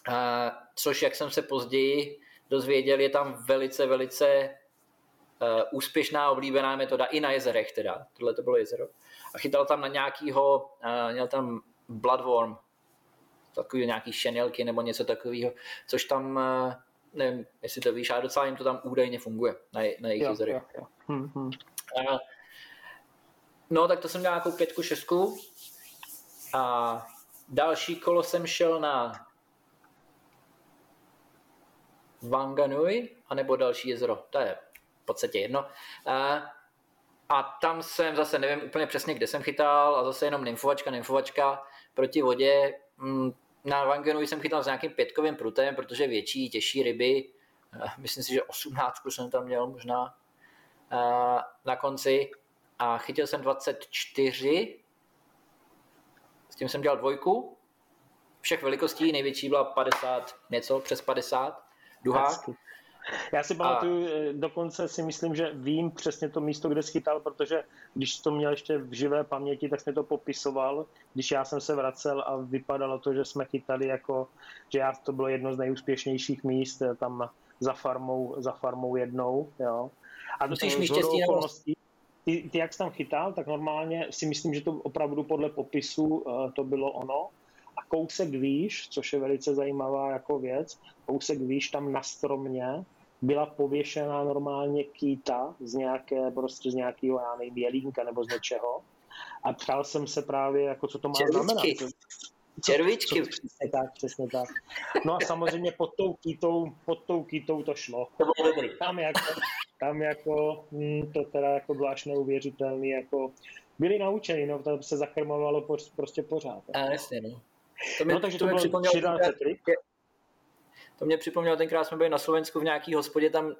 uh, což jak jsem se později dozvěděl, je tam velice, velice uh, úspěšná, oblíbená metoda i na jezerech teda, tohle to bylo jezero. A chytal tam na nějakýho, uh, měl tam bloodworm, takový nějaký šenelky nebo něco takového, což tam, uh, nevím, jestli to víš, ale docela jim to tam údajně funguje na, na jejich jezerech. Jo, jo. Hmm. Uh, No, tak to jsem dělal nějakou pětku, šestku. A další kolo jsem šel na Wanganui, anebo další jezero. To je v podstatě jedno. A, a tam jsem zase, nevím úplně přesně, kde jsem chytal, a zase jenom nymfovačka, nymfovačka proti vodě. Mm, na Wanganui jsem chytal s nějakým pětkovým prutem, protože větší, těžší ryby. Myslím si, že 18 jsem tam měl možná na konci a chytil jsem 24, s tím jsem dělal dvojku, všech velikostí, největší byla 50 něco, přes 50, duhák. Já si pamatuju, a... Eh, dokonce si myslím, že vím přesně to místo, kde schytal, protože když to měl ještě v živé paměti, tak jsme to popisoval, když já jsem se vracel a vypadalo to, že jsme chytali jako, že já, to bylo jedno z nejúspěšnějších míst eh, tam za farmou, za farmou jednou, jo. A to Musíš mi štěstí okolností, ty, ty jak jsi tam chytal, tak normálně si myslím, že to opravdu podle popisu uh, to bylo ono. A kousek výš, což je velice zajímavá jako věc, kousek výš tam na stromě byla pověšená normálně kýta z nějaké, prostě z nějakého, já nevím, jelínka nebo z něčeho. A ptal jsem se právě, jako co to má znamenat. Červičky. Co, přesně tak, přesně tak. No a samozřejmě pod tou kýtou, pod tou kýtou to šlo. To bylo dobrý. Tam jako, tam jako, hm, to teda jako bylo až neuvěřitelný, jako byli naučeni, no, to se zakrmovalo prostě pořád. A jasně, no. To mě, no, takže to, to mě připomnělo, tenkrát, to mě připomnělo, tenkrát jsme byli na Slovensku v nějaký hospodě tam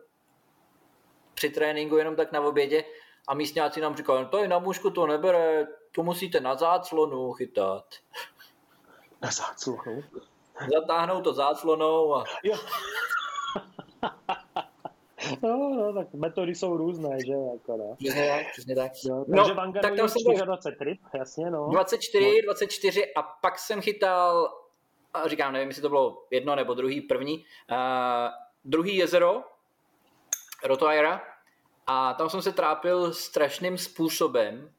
při tréninku jenom tak na obědě a místňáci nám říkali, no to je na mužku to nebere, to musíte na záclonu chytat. (laughs) Na záclonu? Zatáhnout to záclonou a... Jo. (laughs) No, no, tak metody jsou různé, že? Jako, no. Přesně tak, přesně tak. Jo, takže no, tak tam jsem 24, jasně, no. 24, no. 24 a pak jsem chytal, a říkám, nevím, jestli to bylo jedno nebo druhý, první, uh, druhý jezero, Rotoaira, a tam jsem se trápil strašným způsobem,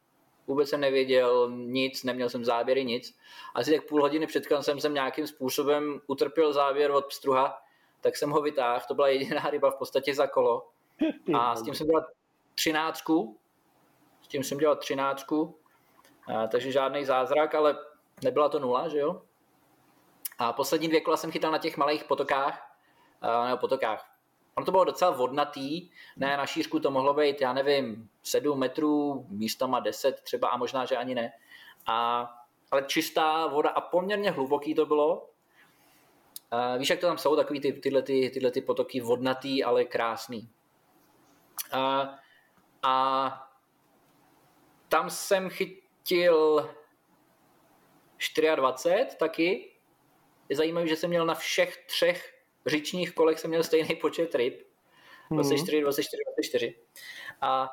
vůbec jsem nevěděl nic, neměl jsem záběry, nic. Asi tak půl hodiny před jsem jsem nějakým způsobem utrpěl záběr od pstruha, tak jsem ho vytáhl, to byla jediná (laughs) ryba v podstatě za kolo. A s tím jsem dělal třináctku, s tím jsem dělal třináctku, a, takže žádný zázrak, ale nebyla to nula, že jo? A poslední dvě kola jsem chytal na těch malých potokách, a, nebo potokách. Ono to bylo docela vodnatý, ne, na šířku to mohlo být, já nevím, 7 metrů, místama 10 třeba a možná, že ani ne. A, ale čistá voda a poměrně hluboký to bylo, Uh, víš, jak to tam jsou, takový ty, tyhle, ty, tyhle ty potoky vodnatý, ale krásný. Uh, a tam jsem chytil 24 taky. Je zajímavé, že jsem měl na všech třech říčních kolech jsem měl stejný počet ryb. 24, 24, 24. A,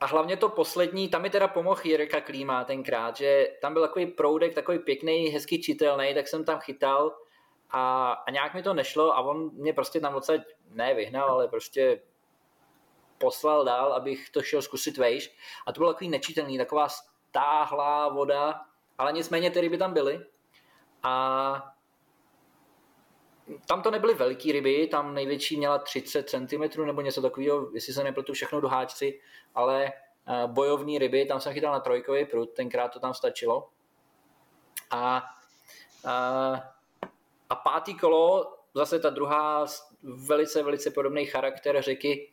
a hlavně to poslední, tam mi teda pomohl Jirka Klíma tenkrát, že tam byl takový proudek, takový pěkný, hezky čitelný, tak jsem tam chytal a, a nějak mi to nešlo a on mě prostě tam odsaď ne vyhnal, ale prostě poslal dál, abych to šel zkusit vejš. A to bylo takový nečitelný, taková stáhlá voda, ale nicméně ty ryby tam byly. A tam to nebyly velké ryby, tam největší měla 30 cm nebo něco takového, jestli se nepletu všechno do háčci, ale eh, bojovní ryby, tam jsem chytal na trojkový prut, tenkrát to tam stačilo. A, a a pátý kolo, zase ta druhá velice, velice podobný charakter řeky,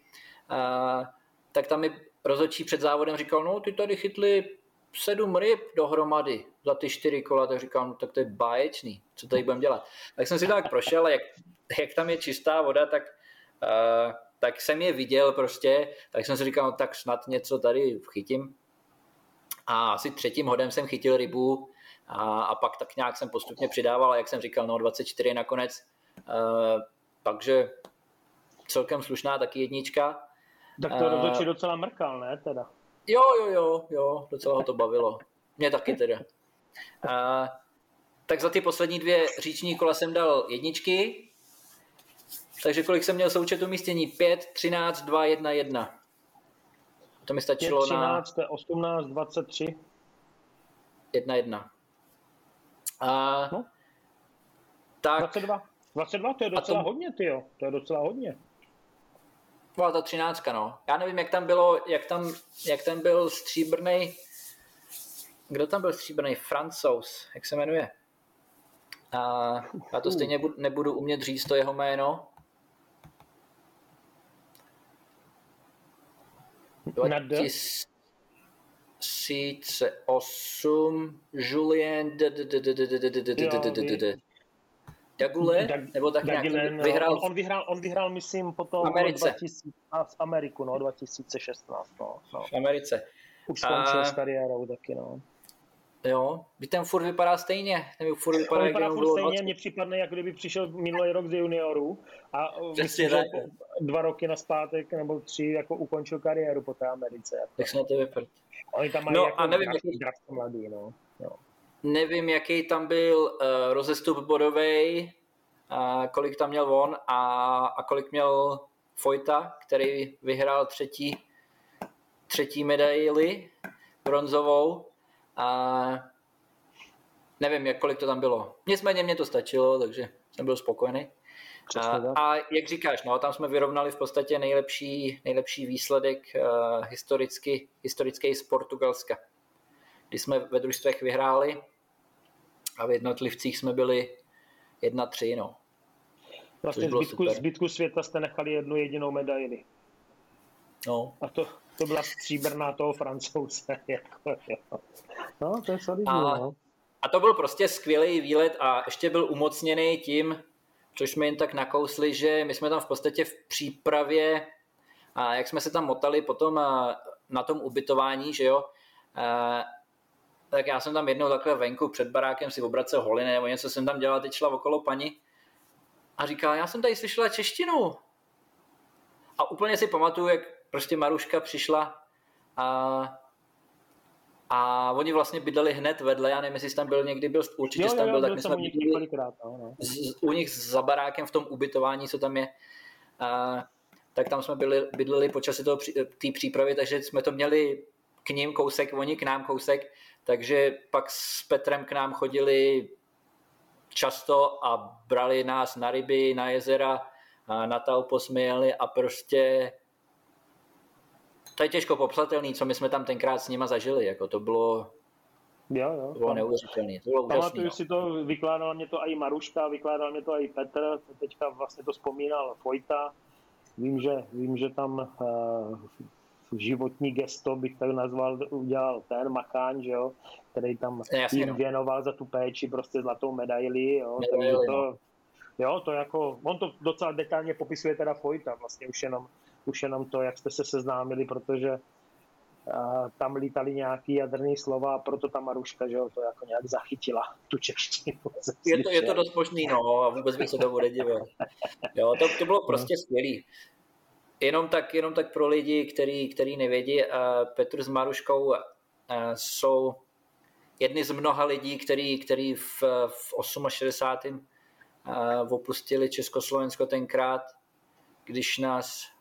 tak tam mi rozhodčí před závodem říkal, no ty tady chytli sedm ryb dohromady za ty čtyři kola, tak říkám, no, tak to je báječný, co tady budeme dělat. Tak jsem si tak prošel, jak, jak tam je čistá voda, tak, uh, tak jsem je viděl prostě, tak jsem si říkal, no, tak snad něco tady chytím. A asi třetím hodem jsem chytil rybu a, a pak tak nějak jsem postupně přidával, jak jsem říkal, no 24 nakonec. Uh, takže celkem slušná taky jednička. Tak to rozhodčí docela mrkal, ne teda? Jo, jo, jo, jo, docela ho to bavilo. Mě taky teda. A, tak za ty poslední dvě říční kola jsem dal jedničky, takže kolik jsem měl součet umístění? 5, 13, 2, 1, 1. To mi stačilo 5, 13, na... 18, 23. 1, 1. A, no. tak... 22. 22, to je docela to... hodně, ty jo. To je docela hodně. Byla ta třináctka, no. Já nevím, jak tam bylo, jak tam, jak tam byl stříbrný, kdo tam byl stříbrný? Francouz, jak se jmenuje? A já to stejně nebudu umět říct to jeho jméno. 2008 Julien Dagule, nebo tak nějak vyhrál. On, on, vyhrál, on vyhrál, myslím, potom Americe. 2000, v Ameriku, no, 2016, no. no. V Americe. Už skončil a... s kariérou taky, no. Jo, by ten furt vypadá stejně. Ten furt vypadá, on vypadá furt stejně, mně připadne, jako kdyby přišel minulý rok z juniorů a myslím, že dva roky na zpátek nebo tři jako ukončil kariéru po té Americe. Jako. Tak se na to vypadá. Oni tam mají no, jako a nevím, jaký... mladý, no. Jo. Nevím, jaký tam byl uh, rozestup bodový, uh, kolik tam měl on a, a kolik měl Fojta, který vyhrál třetí, třetí medaili bronzovou. A nevím, jak kolik to tam bylo. Nicméně mě to stačilo, takže jsem byl spokojený. A, a jak říkáš, no, tam jsme vyrovnali v podstatě nejlepší, nejlepší výsledek uh, historicky, historický z Portugalska. Kdy jsme ve družstvech vyhráli a v jednotlivcích jsme byli 1-3, no. Vlastně zbytku, zbytku světa jste nechali jednu jedinou medaili. No. A to, to byla stříbrná toho francouze. (laughs) Jako, no, to je solidní, a, no. a to byl prostě skvělý výlet a ještě byl umocněný tím, což jsme jen tak nakousli, že my jsme tam v podstatě v přípravě, a jak jsme se tam motali potom na tom ubytování, že jo, tak já jsem tam jednou takhle venku před barákem si obracel holiny nebo něco jsem tam dělal, teď šla okolo paní a říká, já jsem tady slyšela češtinu. A úplně si pamatuju, jak prostě Maruška přišla a, a oni vlastně bydleli hned vedle, já nevím, jestli tam byl někdy, byl, určitě jo, tam byl, jo, tak my jsme bydleli no, no. Z, u nich za barákem v tom ubytování, co tam je. A, tak tam jsme byli, bydleli počas té přípravy, takže jsme to měli k ním kousek, oni k nám kousek, takže pak s Petrem k nám chodili často a brali nás na ryby, na jezera, a na Taupo jsme jeli a prostě to je těžko popsatelný, co my jsme tam tenkrát s nima zažili, jako to bylo Jo, jo. To bylo neuvěřitelné. To bylo Pamatuju no. si to, vykládala mě to i Maruška, vykládal mě to i Petr, teďka vlastně to vzpomínal Fojta. Vím, že, vím, že tam uh, životní gesto, bych tak nazval, udělal ten Macháň, že jo, který tam Jasně, jim no. věnoval za tu péči prostě zlatou medaili, jo, medaili, takže to, no. jo, to jako, on to docela detailně popisuje teda Fojta, vlastně už jenom, už jenom to, jak jste se seznámili, protože a tam lítali nějaký jaderný slova a proto ta Maruška, že jo, to jako nějak zachytila, tu češtinu. Je to, je to dost možný, no, a vůbec bych se tomu nedivil. Jo, to, to bylo prostě no. skvělý. Jenom tak, jenom tak pro lidi, který, který nevědí, Petr s Maruškou jsou jedni z mnoha lidí, který, který v, v 68. opustili Československo tenkrát, když nás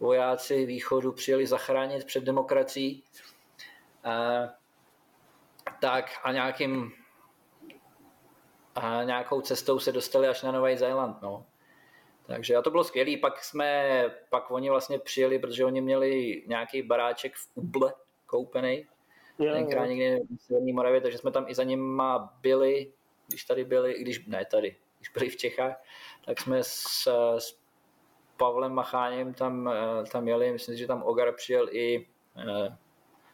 vojáci východu přijeli zachránit před demokracií. Tak a nějakým a nějakou cestou se dostali až na Nový Zéland. No. Takže a to bylo skvělé. Pak jsme, pak oni vlastně přijeli, protože oni měli nějaký baráček v Uble koupený, yeah, tenkrát yeah. někde v Severní Moravě, takže jsme tam i za nima byli, když tady byli, když ne tady, když byli v Čechách, tak jsme s, s Pavlem Macháněm tam, tam jeli, myslím, že tam Ogar přijel i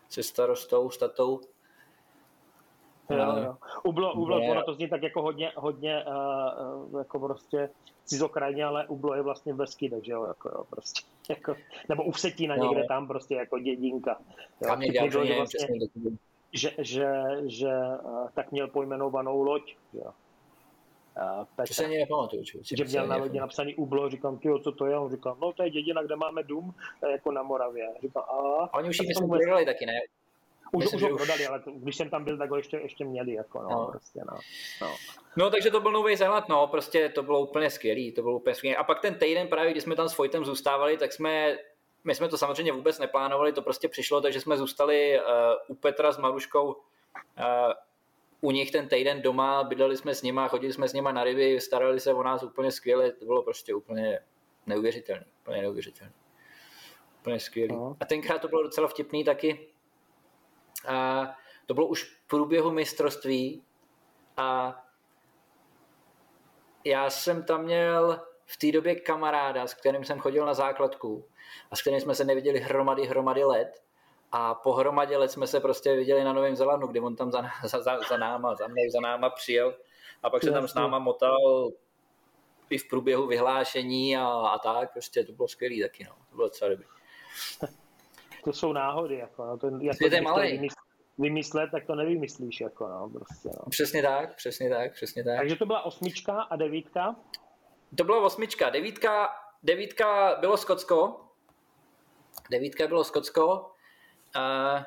se starostou, statou. Jo, jo. Ublo, ublo, ono to zní tak jako hodně, hodně jako prostě cizokrajně, ale ublo je vlastně v takže jo, jako jo, prostě. (laughs) Jako, nebo u Vsetína no. někde tam prostě jako dědinka. Jo, tam někde, že, vlastně, že, že, že tak měl pojmenovanou loď, jo. Uh, Petr, se ani nepamatuju. Že měl na lodi napsaný ublo, říkám, ty co to je? On říkal, no to je dědina, kde máme dům, jako na Moravě. Říkám, a... Oni už ji myslím vůbec... taky, ne? Už, Myslím, už ho prodali, už... ale to, když jsem tam byl, tak ho ještě, ještě měli. Jako, no, no. Prostě, no. No. no. takže to byl Nový Zéland, no, prostě to bylo úplně skvělý, to bylo úplně skvělý. A pak ten týden právě, když jsme tam s Fojtem zůstávali, tak jsme, my jsme to samozřejmě vůbec neplánovali, to prostě přišlo, takže jsme zůstali uh, u Petra s Maruškou uh, u nich ten týden doma, bydleli jsme s nima, chodili jsme s nima na ryby, starali se o nás úplně skvěle, to bylo prostě úplně neuvěřitelné, úplně neuvěřitelné. Úplně skvělý. No. A tenkrát to bylo docela vtipný taky, a to bylo už v průběhu mistrovství a já jsem tam měl v té době kamaráda, s kterým jsem chodil na základku a s kterým jsme se neviděli hromady, hromady let a po hromadě let jsme se prostě viděli na Novém Zelandu, kdy on tam za, (laughs) za, za, za náma, za mnou, za náma přijel a pak se tam s náma motal i v průběhu vyhlášení a, a tak, prostě to bylo skvělý taky, no. to bylo docela dobrý (laughs) to jsou náhody. Jako, no. Ten, jako, je malý. Vymyslet, tak to nevymyslíš. Jako, no, prostě, no. Přesně tak, přesně tak, přesně tak. Takže to byla osmička a devítka? To byla osmička. Devítka, devítka bylo Skotsko. Devítka bylo Skotsko. Uh,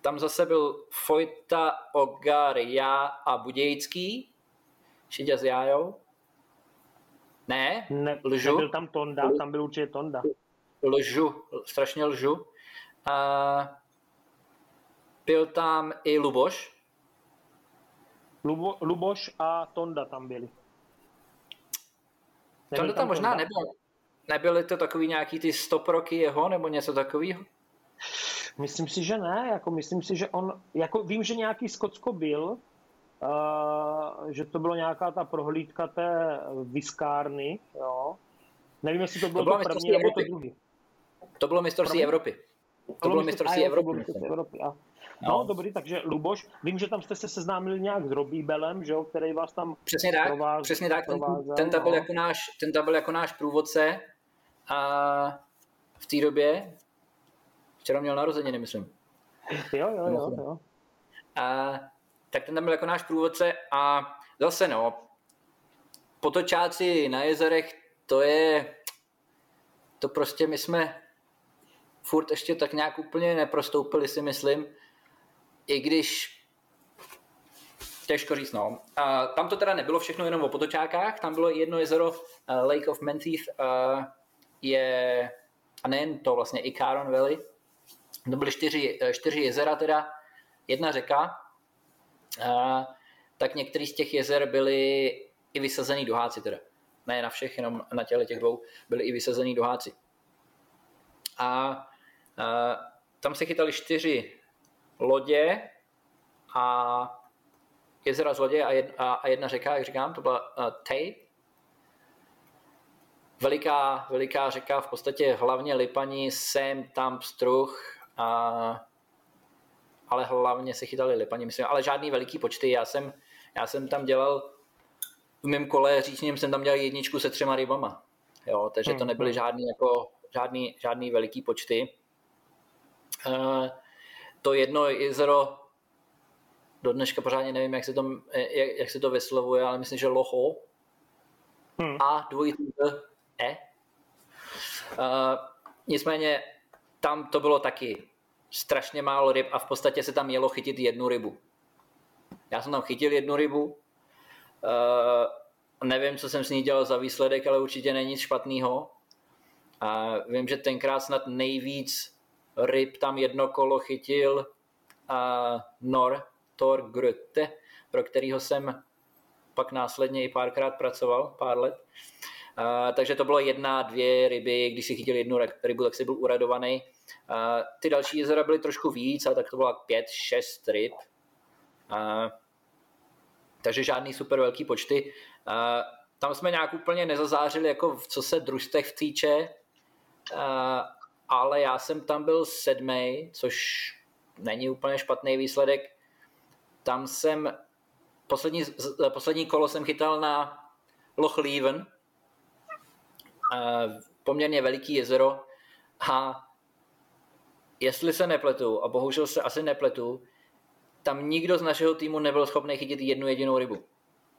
tam zase byl Fojta, Ogar, já a Budějický. Šiďa s Jájou. Ne, ne lžu. Nebyl tam Tonda, tam byl určitě Tonda lžu, strašně lžu. A byl tam i Luboš. Lubo, Luboš a Tonda tam byli. Nebyl Tonda tam, tam možná Tonda? nebyl. Nebyly to takový nějaký ty stop roky jeho, nebo něco takového? Myslím si, že ne. Jako myslím si, že on, jako vím, že nějaký Skotsko byl, uh, že to bylo nějaká ta prohlídka té viskárny, jo. Nevím, jestli to bylo to, to první nebo to druhý. To bylo mistrovství Evropy. To bylo mistrovství Evropy. Evropy a... No, no, dobrý, takže Luboš, vím, že tam jste se seznámili nějak s Belem, že jo, který vás tam Přesně tak, provázel, přesně tak, ten, ten, tam byl no. jako náš, ten tam byl jako náš průvodce a v té době, včera měl narozeniny, myslím. Jo, jo, jo, jo. A, tak ten tam byl jako náš průvodce a zase no, potočáci na jezerech, to je, to prostě my jsme furt ještě tak nějak úplně neprostoupili, si myslím, i když těžko říct, no. A tam to teda nebylo všechno jenom o potočákách, tam bylo jedno jezero, uh, Lake of Menteith, uh, je, a nejen to vlastně, i Caron Valley, to byly čtyři, eh, čtyři jezera teda, jedna řeka, tak některý z těch jezer byly i vysazený doháci teda. Ne na všech, jenom na těle těch dvou byly i vysazený doháci. A tam se chytali čtyři lodě a jezera z lodě a jedna, a jedna řeka, jak říkám, to byla uh, Tay. Veliká, veliká řeka, v podstatě hlavně Lipaní, Sem, tam Struh, a, ale hlavně se chytali Lipaní, myslím, ale žádný veliký počty. Já jsem, já jsem tam dělal, v mém kole říčním jsem tam dělal jedničku se třema rybama. Jo, takže to hmm, nebyly hmm. žádný, jako, žádný, žádný veliký počty. Eh, to jedno jezero, do dneška pořádně nevím, jak se to, jak, jak se to vyslovuje, ale myslím, že Loho. Hmm. A dvojitý E. Uh, nicméně tam to bylo taky strašně málo ryb a v podstatě se tam jelo chytit jednu rybu. Já jsem tam chytil jednu rybu. Uh, nevím, co jsem s ní dělal za výsledek, ale určitě není nic špatného. A vím, že tenkrát snad nejvíc ryb tam jedno kolo chytil a Nor Thor Grötte, pro kterého jsem pak následně i párkrát pracoval, pár let. A, takže to bylo jedna, dvě ryby, když si chytil jednu rybu, tak si byl uradovaný. A, ty další jezera byly trošku víc, a tak to bylo pět, šest ryb. A, takže žádný super velký počty. A, tam jsme nějak úplně nezazářili, jako v co se družstech týče, uh, ale já jsem tam byl sedmý, což není úplně špatný výsledek. Tam jsem, poslední, poslední kolo jsem chytal na Loch Leven, uh, poměrně veliký jezero a jestli se nepletu, a bohužel se asi nepletu, tam nikdo z našeho týmu nebyl schopný chytit jednu jedinou rybu.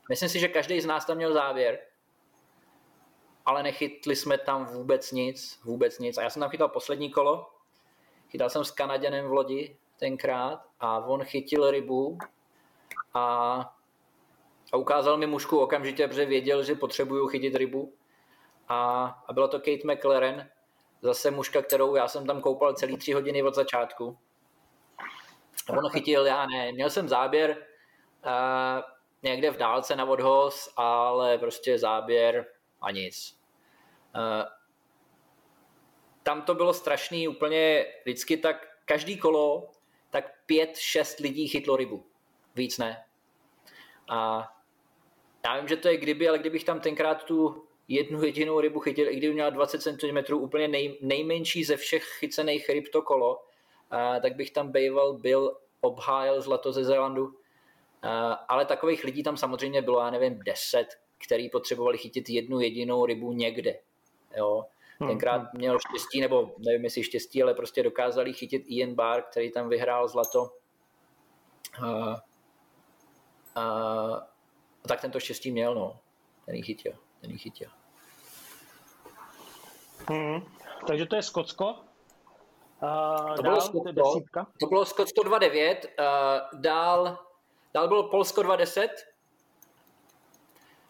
Myslím si, že každý z nás tam měl závěr, ale nechytli jsme tam vůbec nic, vůbec nic. A já jsem tam chytal poslední kolo, chytal jsem s Kanaděnem v lodi tenkrát a on chytil rybu a, a ukázal mi mušku okamžitě, protože věděl, že potřebuju chytit rybu. A, a byla to Kate McLaren, zase muška, kterou já jsem tam koupal celý tři hodiny od začátku. On chytil, já ne, měl jsem záběr uh, někde v dálce na odhoz, ale prostě záběr a nic. Uh, tam to bylo strašný úplně vždycky tak každý kolo tak pět, šest lidí chytlo rybu. Víc ne. A já vím, že to je kdyby, ale kdybych tam tenkrát tu jednu jedinou rybu chytil, i kdyby měla 20 cm, úplně nej, nejmenší ze všech chycených ryb to kolo, a, tak bych tam bejval byl, obhájil zlato ze Zélandu. A, ale takových lidí tam samozřejmě bylo, já nevím, 10, který potřebovali chytit jednu jedinou rybu někde. Jo. Hmm, tenkrát hmm. měl štěstí, nebo nevím jestli štěstí, ale prostě dokázali chytit Ian Barr, který tam vyhrál zlato. A, a, tak tento štěstí měl, no. Ten jí chytil. Ten jí chytil. Hmm. Takže to je Skotsko. Uh, to, dál, bylo Skotsko, to, to bylo Skotsko 2.9, uh, dál, dál bylo Polsko 2.10,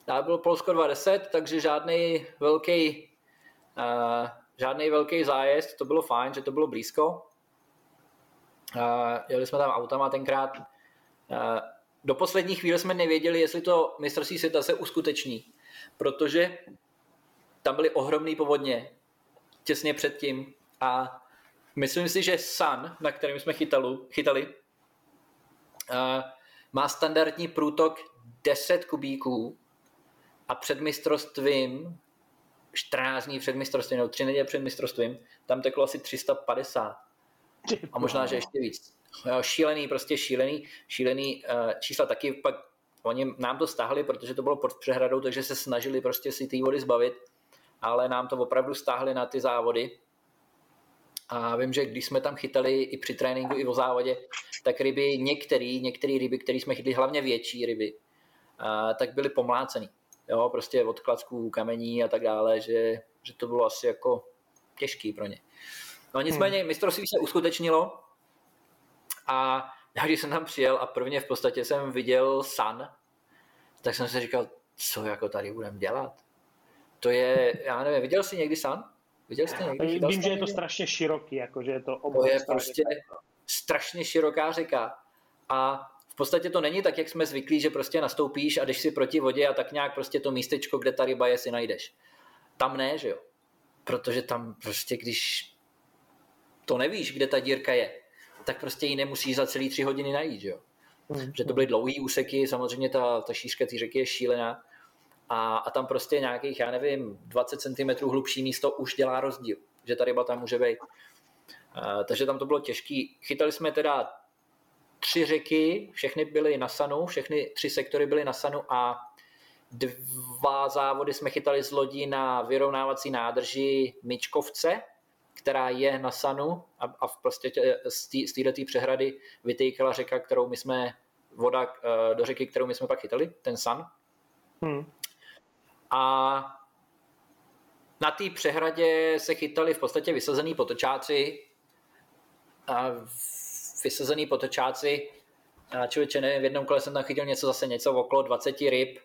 dál bylo Polsko 2.10, takže žádný velký uh, žádný velký zájezd, to bylo fajn, že to bylo blízko. Uh, jeli jsme tam autama tenkrát. Uh, do poslední chvíle jsme nevěděli, jestli to mistrovství světa se uskuteční, protože tam byly ohromné povodně těsně předtím a myslím si, že Sun, na kterém jsme chytali, chytali uh, má standardní průtok 10 kubíků a před mistrovstvím 14 dní před mistrovstvím, nebo 3 neděle před mistrovstvím, tam teklo asi 350. A možná, že ještě víc. Jo, šílený, prostě šílený, šílený uh, čísla taky pak oni nám to stáhli, protože to bylo pod přehradou, takže se snažili prostě si ty vody zbavit ale nám to opravdu stáhli na ty závody. A vím, že když jsme tam chytali i při tréninku, i o závodě, tak ryby, některé některé ryby, které jsme chytli, hlavně větší ryby, a, tak byly pomlácený. Jo, prostě od klacků, kamení a tak dále, že, že to bylo asi jako těžký pro ně. No nicméně hmm. mistrovství se uskutečnilo a já když jsem tam přijel a prvně v podstatě jsem viděl san, tak jsem si říkal, co jako tady budeme dělat? To je, já nevím, viděl jsi někdy sám? Viděl jsi někdy? Vím, že je to strašně široký, jako, že je to To je prostě řeka. strašně široká řeka. A v podstatě to není tak, jak jsme zvyklí, že prostě nastoupíš a jdeš si proti vodě a tak nějak prostě to místečko, kde ta ryba je, si najdeš. Tam ne, že jo? Protože tam prostě, když to nevíš, kde ta dírka je, tak prostě ji nemusíš za celý tři hodiny najít, že jo? Mm. Že to byly dlouhý úseky, samozřejmě ta, ta šířka té řeky je šílená, a, a tam prostě nějakých, já nevím, 20 cm hlubší místo už dělá rozdíl, že ta ryba tam může být. Uh, takže tam to bylo těžký. Chytali jsme teda tři řeky, všechny byly na sanu, všechny tři sektory byly na sanu a dva závody jsme chytali z lodí na vyrovnávací nádrži Myčkovce, která je na sanu a, a v prostě z této přehrady vytýkala řeka, kterou my jsme, voda uh, do řeky, kterou my jsme pak chytali, ten san. Hmm. A na té přehradě se chytali v podstatě vysazený potočáci. A vysazený potočáci. A člověče, nevím, v jednom kole jsem tam chytil něco zase něco okolo 20 ryb.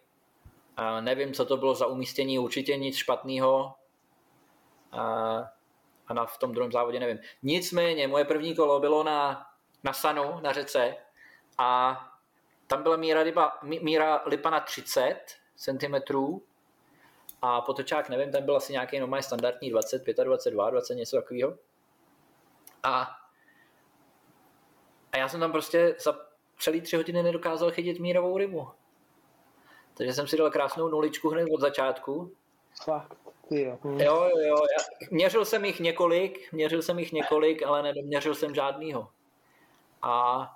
A nevím, co to bylo za umístění, určitě nic špatného. A, a na, v tom druhém závodě nevím. Nicméně, moje první kolo bylo na, na Sanu, na řece a tam byla míra, ryba, míra lipa na 30 cm a potočák, nevím, ten byl asi nějaký normálně standardní 20, 25, 22, 20, něco takového. A, a já jsem tam prostě za celý tři hodiny nedokázal chytit mírovou rybu. Takže jsem si dal krásnou nuličku hned od začátku. Fakt, jo. Jo, jo, jo. Já, měřil jsem jich několik, měřil jsem jich několik, ale neměřil jsem žádnýho. A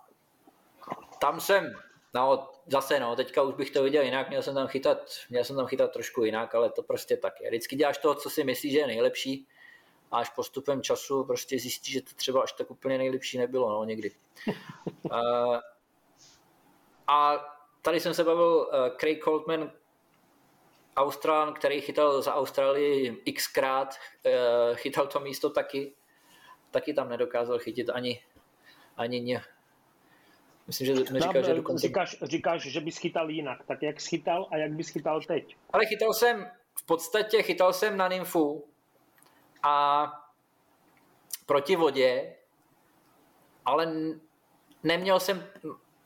tam jsem, no zase no, teďka už bych to viděl jinak, měl jsem tam chytat, měl jsem tam chytat trošku jinak, ale to prostě tak je. Vždycky děláš to, co si myslíš, že je nejlepší a až postupem času prostě zjistíš, že to třeba až tak úplně nejlepší nebylo, no někdy. uh, (laughs) a tady jsem se bavil uh, Craig Coltman, Austrán, který chytal za Austrálii xkrát, uh, chytal to místo taky, taky tam nedokázal chytit ani, ani ně. Myslím, že mi říkal, že dokonce... Říkáš, říkáš, že bys chytal jinak, tak jak jsi chytal a jak bys chytal teď? Ale chytal jsem, v podstatě chytal jsem na nymfu a proti vodě, ale neměl jsem,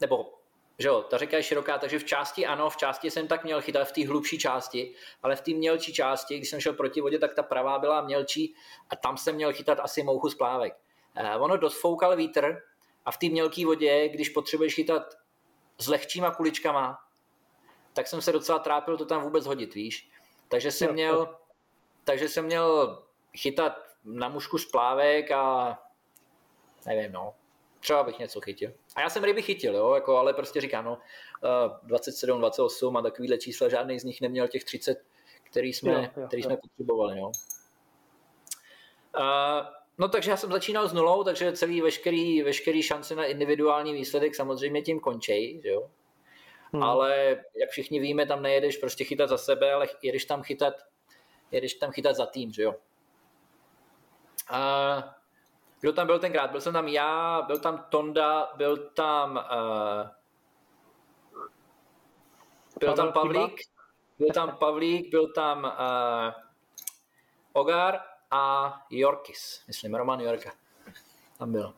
nebo že jo, ta řeka je široká, takže v části ano, v části jsem tak měl chytat v té hlubší části, ale v té mělčí části, když jsem šel proti vodě, tak ta pravá byla mělčí a tam jsem měl chytat asi mouchu z plávek. Eh, ono dosfoukal vítr a v té mělké vodě, když potřebuješ chytat s lehčíma kuličkama, tak jsem se docela trápil to tam vůbec hodit, víš. Takže jsem měl, takže jsem měl chytat na mušku z plávek a nevím, no, třeba bych něco chytil. A já jsem ryby chytil, jo, jako, ale prostě říkám, no, 27, 28 a takovýhle čísla, žádný z nich neměl těch 30, který jsme, jo, jo, který jo. jsme potřebovali, jo. Uh, no takže já jsem začínal s nulou, takže celý veškerý, veškerý šance na individuální výsledek samozřejmě tím končí, jo. Hmm. Ale jak všichni víme, tam nejedeš prostě chytat za sebe, ale jedeš tam chytat, jedeš tam chytat za tým, že jo. Uh, kdo tam byl tenkrát? Byl jsem tam já, byl tam Tonda, byl tam uh, byl tam Pavlík, byl tam Pavlík, byl tam uh, Ogar a Jorkis, myslím, Roman Jorka. Tam byl.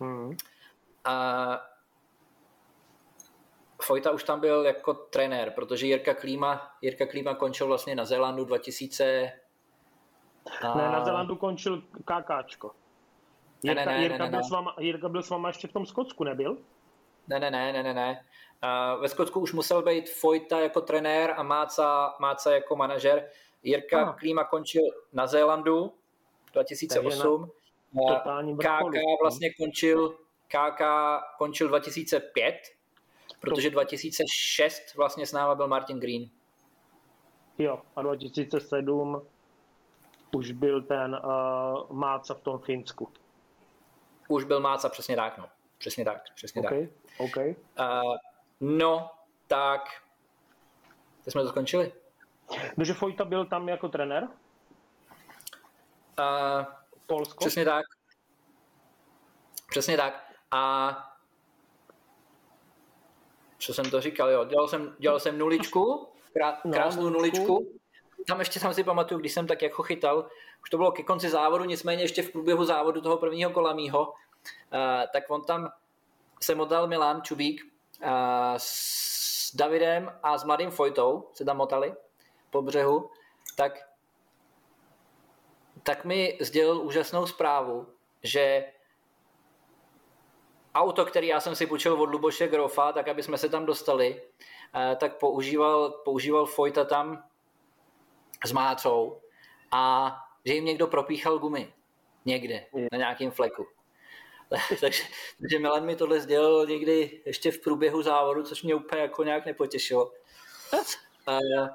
Hmm. Uh, Fojta už tam byl jako trenér, protože Jirka Klíma, Jirka Klíma končil vlastně na Zélandu 2000, a... Ne, na Zelandu končil KKčko. Jirka, ne, ne, ne, Jirka, ne, ne, byl S váma, Jirka byl s váma ještě v tom Skotsku, nebyl? Ne, ne, ne, ne, ne, ne. Uh, ve Skotsku už musel být Fojta jako trenér a Máca, Máca jako manažer. Jirka ah. Klíma končil na Zélandu 2008. Na KK vlastně končil, KK končil 2005, protože 2006 vlastně s náma byl Martin Green. Jo, a 2007 už byl ten uh, Máca v tom Finsku. Už byl Máca, přesně tak, no. Přesně tak, přesně okay, tak. Okay. Uh, no, tak, teď jsme to skončili. Takže Fojta byl tam jako trenér? Uh, Polsko? Přesně tak. Přesně tak. A co jsem to říkal, jo, dělal jsem, dělal jsem nuličku, krát, no, krásnou no, nuličku tam ještě tam si pamatuju, když jsem tak jako chytal, už to bylo ke konci závodu, nicméně ještě v průběhu závodu toho prvního kola mýho, uh, tak on tam se motal Milan Čubík uh, s Davidem a s mladým Fojtou se tam motali po břehu, tak tak mi sdělil úžasnou zprávu, že auto, který já jsem si půjčil od Luboše Grofa, tak aby jsme se tam dostali, eh, tak používal, používal Fojta tam s mácou a že jim někdo propíchal gumy někde na nějakém fleku. (laughs) takže, takže Milan mi tohle sdělil někdy ještě v průběhu závodu, což mě úplně jako nějak nepotěšilo. Uh,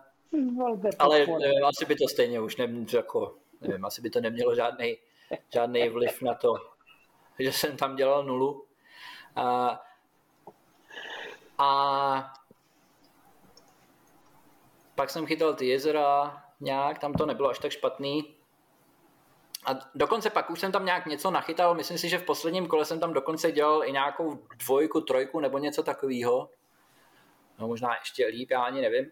ale nevím, asi by to stejně už ne, jako, nevím, asi by to nemělo žádný, žádný vliv na to, že jsem tam dělal nulu. Uh, a pak jsem chytal ty jezera, nějak, tam to nebylo až tak špatný. A dokonce pak už jsem tam nějak něco nachytal, myslím si, že v posledním kole jsem tam dokonce dělal i nějakou dvojku, trojku nebo něco takového. No možná ještě líp, já ani nevím.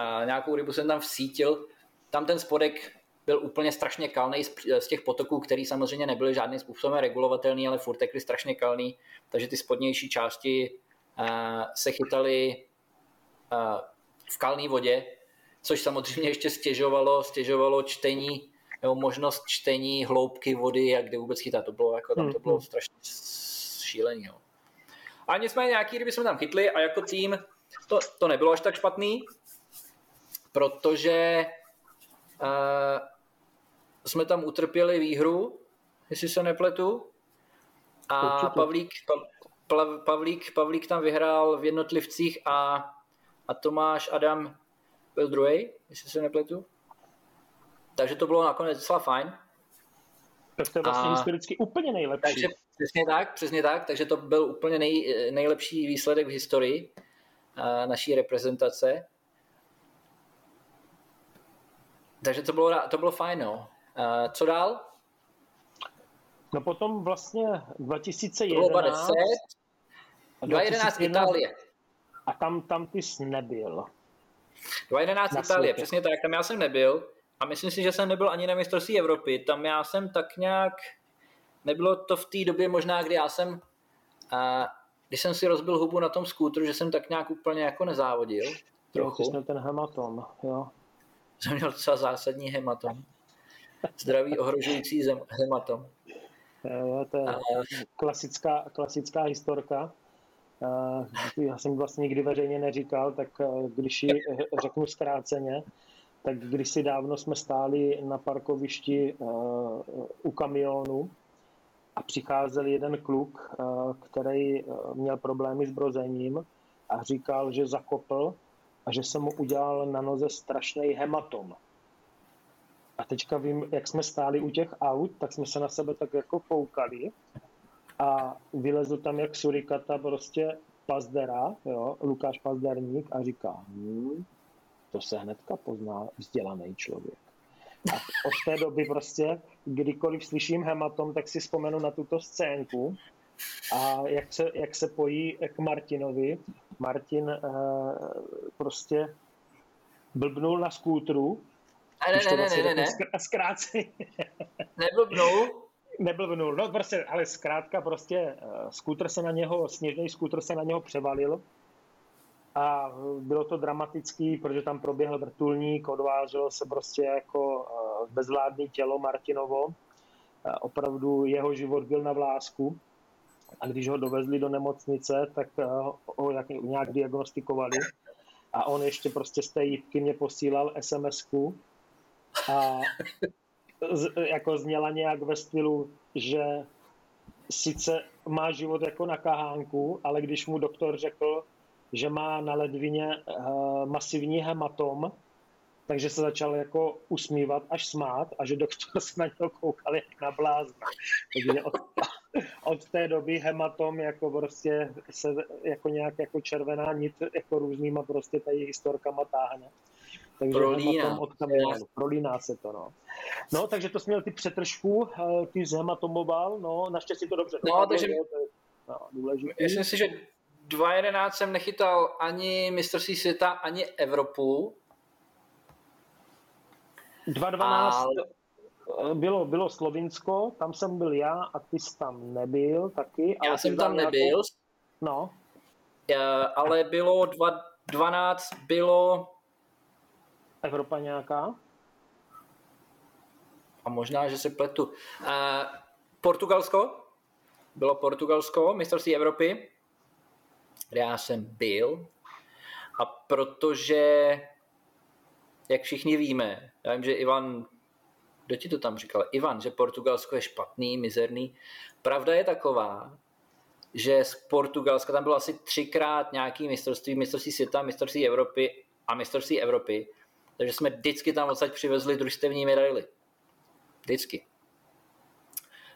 A nějakou rybu jsem tam vsítil. Tam ten spodek byl úplně strašně kalný z těch potoků, který samozřejmě nebyly žádným způsobem regulovatelný, ale furt tekly strašně kalný, takže ty spodnější části se chytaly v kalné vodě což samozřejmě ještě stěžovalo, stěžovalo čtení, nebo možnost čtení hloubky vody, jak kde vůbec chytat. To bylo, jako, tam to bylo hmm. strašně šílený. Jo. A nicméně nějaký ryby jsme tam chytli a jako tým to, to nebylo až tak špatný, protože uh, jsme tam utrpěli výhru, jestli se nepletu, a Pavlík, Pavlík, Pavlík, Pavlík tam vyhrál v jednotlivcích a, a Tomáš Adam byl druhý, jestli se nepletu. Takže to bylo nakonec docela fajn. Tak to je vlastně a, historicky úplně nejlepší. Takže přesně tak, přesně tak, takže to byl úplně nej, nejlepší výsledek v historii a, naší reprezentace. Takže to bylo, to bylo fajn, no. A, co dál? No potom vlastně 2011. 2011 Itálie. A tam, tam ty jsi nebyl. 2011 Itálie, přesně tak, tam já jsem nebyl. A myslím si, že jsem nebyl ani na mistrovství Evropy. Tam já jsem tak nějak, nebylo to v té době možná, kdy já jsem, a když jsem si rozbil hubu na tom skútru, že jsem tak nějak úplně jako nezávodil. Trochu. Jo, ten hematom, jo. Jsem měl docela zásadní hematom. Zdravý ohrožující zem, hematom. Jo, to je klasická, klasická historka. Já jsem vlastně nikdy veřejně neříkal, tak když ji řeknu zkráceně, tak když si dávno jsme stáli na parkovišti u kamionu a přicházel jeden kluk, který měl problémy s brozením a říkal, že zakopl a že se mu udělal na noze strašný hematom. A teďka vím, jak jsme stáli u těch aut, tak jsme se na sebe tak jako koukali a vylezl tam jak surikata prostě Pazdera, jo, Lukáš Pazderník a říká, hm, to se hnedka pozná vzdělaný člověk. A od té doby prostě, kdykoliv slyším hematom, tak si vzpomenu na tuto scénku a jak se, jak se pojí k Martinovi. Martin eh, prostě blbnul na skútru ne, ne, ne, ne, ne, ne. Zkráceně. (laughs) Neblbnul. Neblbnul, no prostě, ale zkrátka prostě uh, skútr se na něho, sněžný skútr se na něho převalil a bylo to dramatický, protože tam proběhl vrtulník, odváželo se prostě jako uh, bezvládný tělo Martinovo. Uh, opravdu jeho život byl na vlásku a když ho dovezli do nemocnice, tak uh, ho jak, nějak diagnostikovali. A on ještě prostě z té jítky mě posílal SMS-ku, a z, jako zněla nějak ve stylu, že sice má život jako na kahánku, ale když mu doktor řekl, že má na ledvině uh, masivní hematom, takže se začal jako usmívat až smát a že doktor se na něho koukal jak na blázna. Takže od, od té doby hematom jako prostě se jako nějak jako červená nit jako různýma prostě tady historkama táhne. Takže prolíná. Od kamionu, prolíná se to, no. No, takže to jsi měl ty přetržku, eh, ty z hematomoval, no, naštěstí to dobře. No, takže no, myslím si, že 2011 jsem nechytal ani mistrovství světa, ani Evropu. 2012 ale... bylo, bylo Slovinsko, tam jsem byl já a ty jsi tam nebyl taky. Já jsem tam nebyl. Nějakou... No. Ale bylo 2012 bylo Evropa nějaká? A možná, že se pletu. Uh, Portugalsko. Bylo Portugalsko, mistrovství Evropy, kde já jsem byl. A protože, jak všichni víme, já vím, že Ivan, kdo ti to tam říkal? Ivan, že Portugalsko je špatný, mizerný. Pravda je taková, že z Portugalska tam bylo asi třikrát nějaký mistrovství, mistrovství světa, mistrovství Evropy a mistrovství Evropy takže jsme vždycky tam odsaď přivezli družstevní medaily. Vždycky.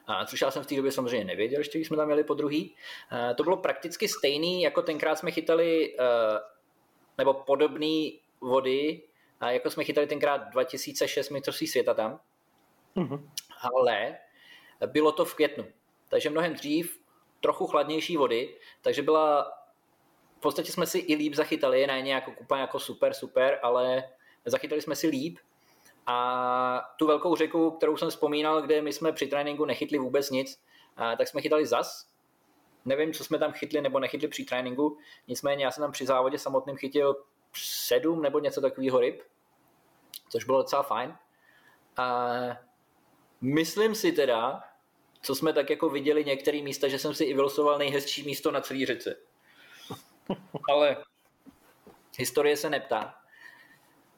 A což já jsem v té době samozřejmě nevěděl, ještě když jsme tam měli po druhý. A to bylo prakticky stejný, jako tenkrát jsme chytali, eh, nebo podobný vody, jako jsme chytali tenkrát 2006 mistrovství světa tam. Mm-hmm. Ale bylo to v květnu. Takže mnohem dřív, trochu chladnější vody, takže byla v podstatě jsme si i líp zachytali, ne nějak úplně jako super, super, ale zachytali jsme si líp a tu velkou řeku, kterou jsem vzpomínal, kde my jsme při tréninku nechytli vůbec nic, tak jsme chytali zas. Nevím, co jsme tam chytli nebo nechytli při tréninku, nicméně já jsem tam při závodě samotným chytil sedm nebo něco takového ryb, což bylo docela fajn. A myslím si teda, co jsme tak jako viděli některé místa, že jsem si i vylosoval nejhezčí místo na celé řece. (laughs) Ale Historie se neptá.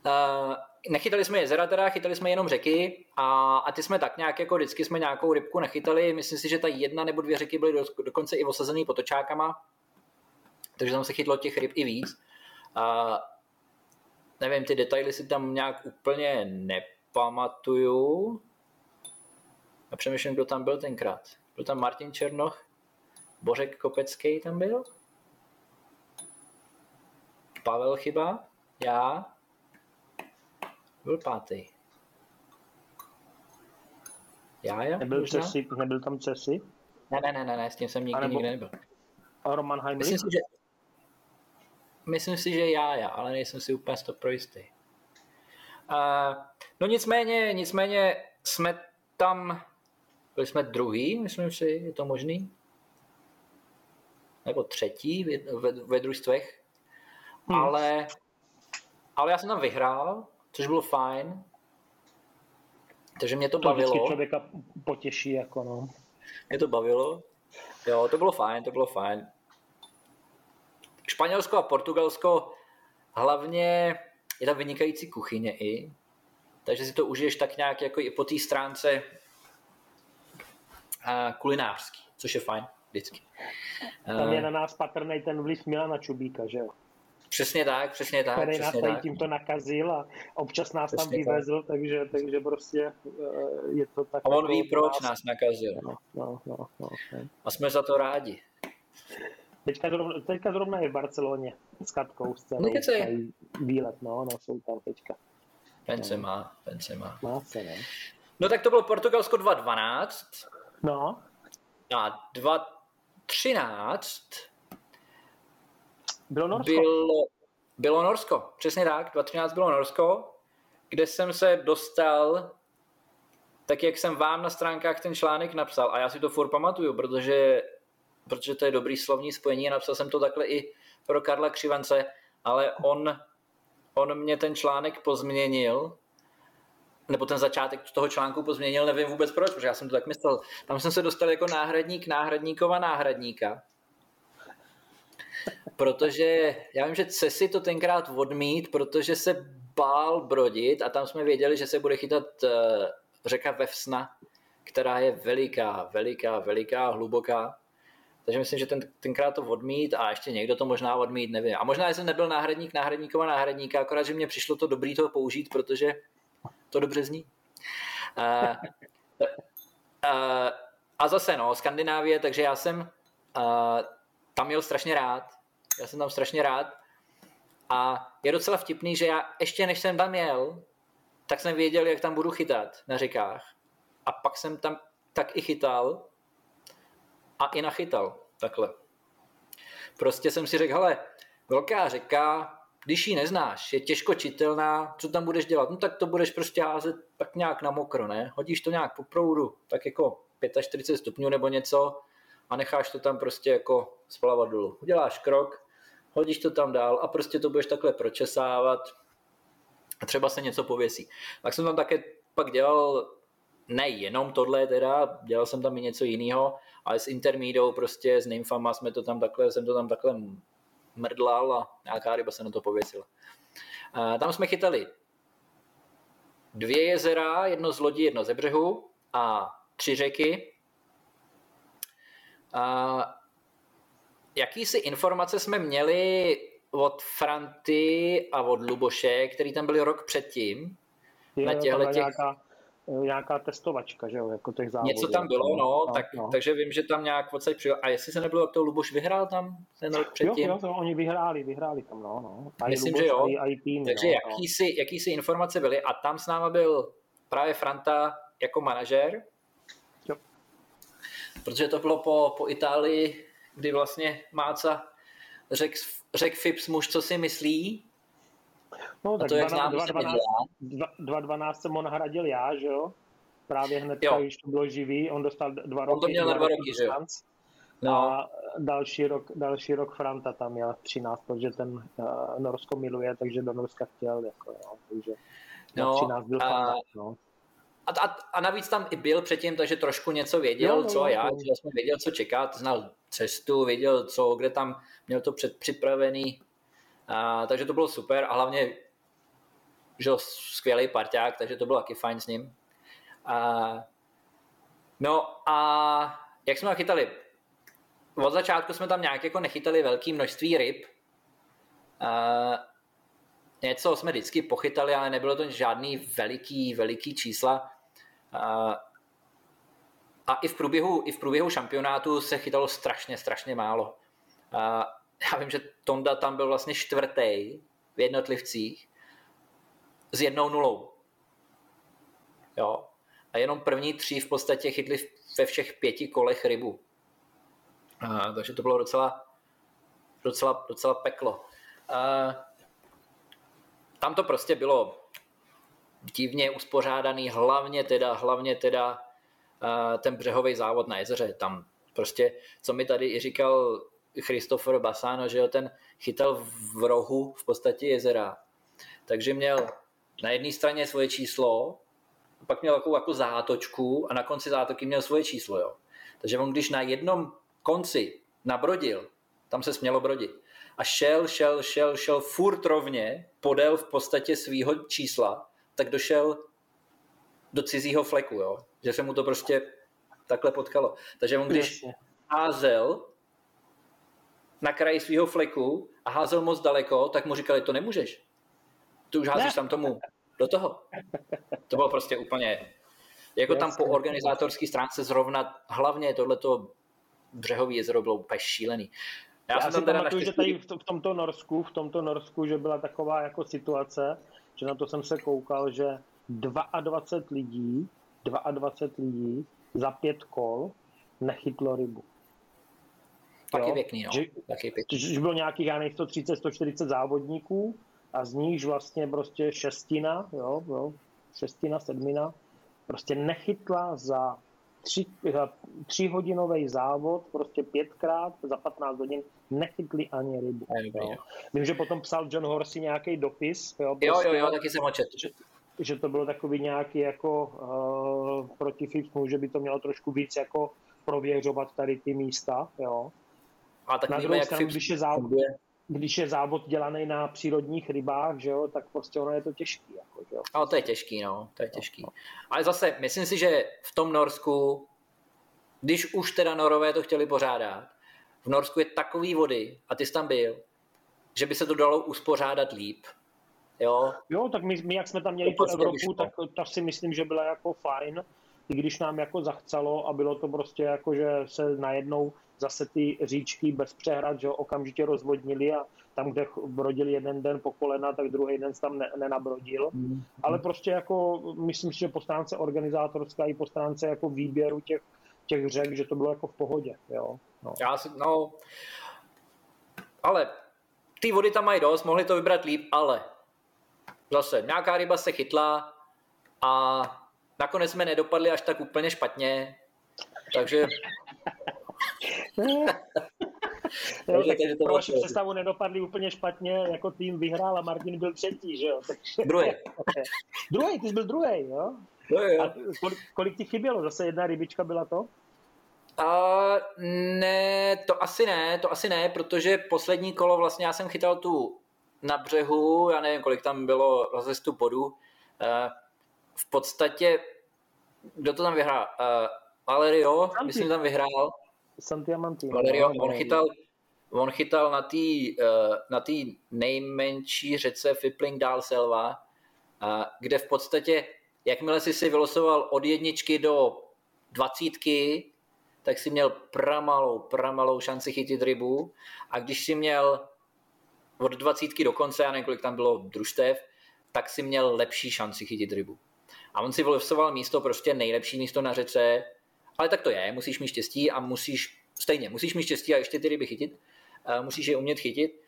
Uh, nechytali jsme jezera teda, chytali jsme jenom řeky a, a ty jsme tak nějak jako vždycky jsme nějakou rybku nechytali. Myslím si, že ta jedna nebo dvě řeky byly do, dokonce i osazený potočákama, takže tam se chytlo těch ryb i víc. Uh, nevím, ty detaily si tam nějak úplně nepamatuju. A přemýšlím, kdo tam byl tenkrát. Byl tam Martin Černoch, Bořek Kopecký tam byl? Pavel chyba? Já? Byl pátý. Já, já? Nebyl, Cesi, nebyl tam Cesi? Ne, ne, ne, ne, ne, s tím jsem nikdy, nebo... nikdy nebyl. Roman Heimlich? Myslím si, že, myslím si, že já, já, ale nejsem si úplně stop jistý. Uh, no nicméně, nicméně jsme tam, byli jsme druhý, myslím si, je to možný? Nebo třetí ve, ve družstvech. Hmm. Ale, ale já jsem tam vyhrál, což bylo fajn. Takže mě to, to bavilo. To člověka potěší, jako no. Mě to bavilo. Jo, to bylo fajn, to bylo fajn. Španělsko a Portugalsko hlavně je tam vynikající kuchyně i, takže si to užiješ tak nějak jako i po té stránce kulinářský, což je fajn vždycky. Tam je na nás patrný ten vliv Milana Čubíka, že jo? Přesně tak, přesně tak. Který nás tady tímto nakazil a občas nás přesně tam vyvezl, tak. takže, takže prostě eh, je to tak. A on ví, proč nás, nás nakazil. No, no, no, no, A jsme za to rádi. Teďka zrovna, teďka zrovna je v Barceloně s Katkou, s celou výlet, no, no, jsou tam teďka. Pence no. má, Pence má. Má se, ne? No tak to bylo Portugalsko 2.12. No. A 2.13 bylo Norsko. Bylo, bylo Norsko, přesně tak, 2013 bylo Norsko, kde jsem se dostal, tak jak jsem vám na stránkách ten článek napsal, a já si to furt pamatuju, protože, protože to je dobrý slovní spojení, napsal jsem to takhle i pro Karla Křivance, ale on, on mě ten článek pozměnil, nebo ten začátek toho článku pozměnil, nevím vůbec proč, protože já jsem to tak myslel. Tam jsem se dostal jako náhradník náhradníkova náhradníka protože já vím, že Cesi to tenkrát odmít, protože se bál brodit a tam jsme věděli, že se bude chytat uh, řeka Vevsna, která je veliká, veliká, veliká, hluboká. Takže myslím, že ten, tenkrát to odmít a ještě někdo to možná odmít, nevím. A možná jsem nebyl náhradník náhradníkova náhradníka, akorát, že mě přišlo to dobrý to použít, protože to dobře zní. Uh, uh, a zase no, Skandinávie, takže já jsem uh, tam měl strašně rád. Já jsem tam strašně rád. A je docela vtipný, že já ještě než jsem tam jel, tak jsem věděl, jak tam budu chytat na řekách. A pak jsem tam tak i chytal a i nachytal. Takhle. Prostě jsem si řekl, hele, velká řeka, když ji neznáš, je těžko čitelná, co tam budeš dělat? No tak to budeš prostě házet tak nějak na mokro, ne? Hodíš to nějak po proudu, tak jako 45 stupňů nebo něco a necháš to tam prostě jako splavat dolů. Uděláš krok, hodíš to tam dál a prostě to budeš takhle pročesávat a třeba se něco pověsí. Tak jsem tam také pak dělal nejenom tohle teda, dělal jsem tam i něco jiného, ale s intermídou prostě, s nymfama jsme to tam takhle, jsem to tam takhle mrdlal a nějaká ryba se na to pověsila. A tam jsme chytali dvě jezera, jedno z lodí, jedno ze břehu a tři řeky. A jakýsi informace jsme měli od Franty a od Luboše, který tam byli rok předtím. Je, na těchto těch... nějaká, nějaká testovačka, že jo, jako těch závodů. Něco tam bylo, no, no, tak, no. takže vím, že tam nějak odsaď přijel. A jestli se nebylo, jak to Luboš vyhrál tam ten rok předtím? Jo, jo, to oni vyhráli, vyhráli tam, no, no. A Myslím, Luboš, že jo. A i týmy, takže no, jakýsi, no. jakýsi informace byly a tam s náma byl právě Franta jako manažer, jo. protože to bylo po, po Itálii kdy vlastně Máca řekl řek Fips muž, co si myslí. No, tak 2.12 jsem ho nahradil já, že jo? Právě hned, když to bylo živý, on dostal dva roky. On to měl na dva roky, že jo? No. A další rok, další rok Franta tam měl 13, protože ten uh, Norsko miluje, takže do Norska chtěl, jako, jo, takže no, 13 byl a, Franta, no. A, a, a navíc tam i byl předtím, takže trošku něco věděl, no, co a já, že jsem věděl, co čekat, znal cestu, věděl, co, kde tam měl to předpřipravený A, takže to bylo super a hlavně že skvělý parťák, takže to bylo taky fajn s ním. A, no a jak jsme ho chytali? Od začátku jsme tam nějak jako nechytali velké množství ryb. A, něco jsme vždycky pochytali, ale nebylo to žádný veliký, veliký čísla. A, a i v průběhu, i v průběhu šampionátu se chytalo strašně, strašně málo. A já vím, že Tonda tam byl vlastně čtvrtý v jednotlivcích s jednou nulou. Jo. A jenom první tři v podstatě chytli ve všech pěti kolech rybu. A, takže to bylo docela, docela, docela peklo. A, tam to prostě bylo divně uspořádaný, hlavně teda, hlavně teda ten břehový závod na jezeře. Tam prostě, co mi tady i říkal Christopher Bassano, že jo, ten chytal v rohu v podstatě jezera. Takže měl na jedné straně svoje číslo, pak měl takovou jako zátočku a na konci zátoky měl svoje číslo. Jo. Takže on když na jednom konci nabrodil, tam se smělo brodit, a šel, šel, šel, šel furt rovně podél v podstatě svýho čísla, tak došel do cizího fleku, jo? že se mu to prostě takhle potkalo. Takže on když házel na kraji svého fleku a házel moc daleko, tak mu říkali, to nemůžeš. Ty už házíš tam tomu do toho. To bylo prostě úplně, jako tam po organizátorské stránce zrovna, hlavně tohleto břehový jezero bylo úplně šílený. Já, Já jsem si pamatuju, naštěstí... že tady v tomto Norsku, v tomto Norsku, že byla taková jako situace, že na to jsem se koukal, že 22 lidí, 22 lidí za pět kol nechytlo rybu. Taky pěkný, no. Že, Taky pěkný. Že bylo nějakých, já nevím, 130, 140 závodníků a z nich vlastně prostě šestina, jo, jo, šestina, sedmina, prostě nechytla za tři, za tříhodinový závod, prostě pětkrát za 15 hodin nechytli ani rybu. jo. Vím, že potom psal John Horsey nějaký dopis. Jo, prostě, jo, jo, jo, prostě, taky jsem ho četl. Že, že to bylo takový nějaký jako uh, proti FIFMu, že by to mělo trošku víc jako prověřovat tady ty místa, jo. A tak Na druhou stranu, když je, závod, když je závod dělaný na přírodních rybách, že jo, tak prostě ono je to těžký. Jako, že jo. Ale to je těžký, no, to je těžký. No. Ale zase, myslím si, že v tom Norsku, když už teda Norové to chtěli pořádat, v Norsku je takový vody, a ty jsi tam byl, že by se to dalo uspořádat líp. Jo, jo tak my, my jak jsme tam měli tu Evropu, tak ta si myslím, že byla jako fajn, i když nám jako zachcelo a bylo to prostě jako, že se najednou zase ty říčky bez přehrad, že okamžitě rozvodnili a tam, kde brodil jeden den po kolena, tak druhý den tam ne, nenabrodil. Mm. Ale prostě jako, myslím si, že po stránce organizátorská i po stránce jako výběru těch, těch řek, že to bylo jako v pohodě. Jo? No. Já si, no, ale ty vody tam mají dost, mohli to vybrat líp, ale zase nějaká ryba se chytla a nakonec jsme nedopadli až tak úplně špatně, takže... (laughs) Jo, tak takže to pro vaši představu nedopadli úplně špatně, jako tým vyhrál a Martin byl třetí, že jo? Takže... Druhý. (laughs) druhý, ty jsi byl druhý, jo? Jo, jo. A kolik, kolik ti chybělo? Zase jedna rybička byla to? Uh, ne, to asi ne, to asi ne, protože poslední kolo vlastně já jsem chytal tu na břehu, já nevím, kolik tam bylo rozestu bodů. V podstatě, kdo to tam vyhrál? Uh, Valerio, Santi. myslím, tam vyhrál. Santiamanti. Valerio, on chytal, on chytal na té uh, na tý nejmenší řece Fipling dál Selva, uh, kde v podstatě, jakmile si si vylosoval od jedničky do dvacítky, tak si měl pramalou, pramalou šanci chytit rybu a když si měl od dvacítky do konce, já nevím, kolik tam bylo družstev, tak si měl lepší šanci chytit rybu. A on si vylosoval místo, prostě nejlepší místo na řece, ale tak to je, musíš mít štěstí a musíš, stejně, musíš mít štěstí a ještě ty ryby chytit, musíš je umět chytit,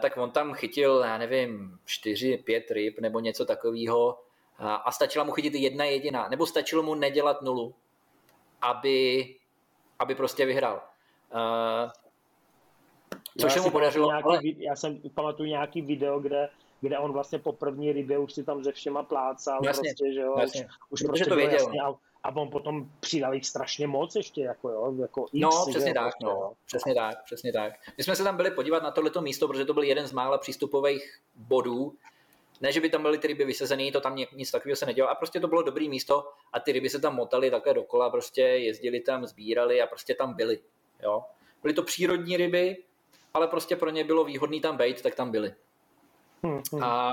tak on tam chytil, já nevím, čtyři, pět ryb nebo něco takového a stačila mu chytit jedna jediná, nebo stačilo mu nedělat nulu, aby, aby prostě vyhrál. Což se mu podařilo. Nějaký, ale... Já jsem pamatuju nějaký video, kde kde on vlastně po první rybě už si tam ze všema plácal, Jasně, prostě, že jo, jasně. už, už Protože prostě to věděl. jasně, a, a on potom přidal jich strašně moc ještě, jako jo, jako X, No, přesně jo, tak, prostě, no. jo. Přesně tak, přesně tak. My jsme se tam byli podívat na tohleto místo, protože to byl jeden z mála přístupových bodů. Ne, že by tam byly ty ryby vysezený, to tam ni- nic takového se nedělo. A prostě to bylo dobrý místo a ty ryby se tam motaly takhle dokola, prostě jezdili tam, sbírali a prostě tam byly. Jo. Byly to přírodní ryby, ale prostě pro ně bylo výhodný tam být, tak tam byly. Hm, hm. A,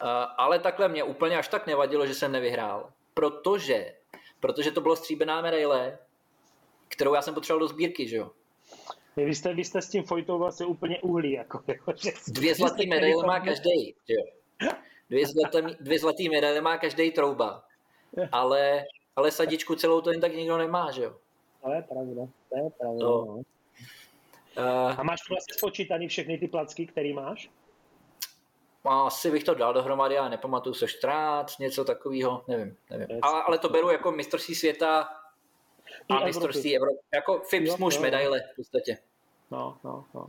a, ale takhle mě úplně až tak nevadilo, že jsem nevyhrál. Protože, protože to bylo stříbená medaile, kterou já jsem potřeboval do sbírky, že jo. Vy jste, vy jste s tím Fojtou vlastně úplně uhlí, jako, jako že, Dvě zlatý medaile má každý, že jo. Dvě zlaté, dvě zlatý medaile má každý trouba. Ale, ale sadičku celou to jen tak nikdo nemá, že jo. To je pravda, to je pravda. No. No. Uh, A máš vlastně spočítaný všechny ty placky, který máš? Asi bych to dal dohromady, ale nepamatuju se 14, něco takového, nevím, nevím. Ale, ale to beru jako mistrovství světa a Evropy. mistrovství Evropy. Jako FIPS Jo, muž jo. medaile v podstatě. No, no, no.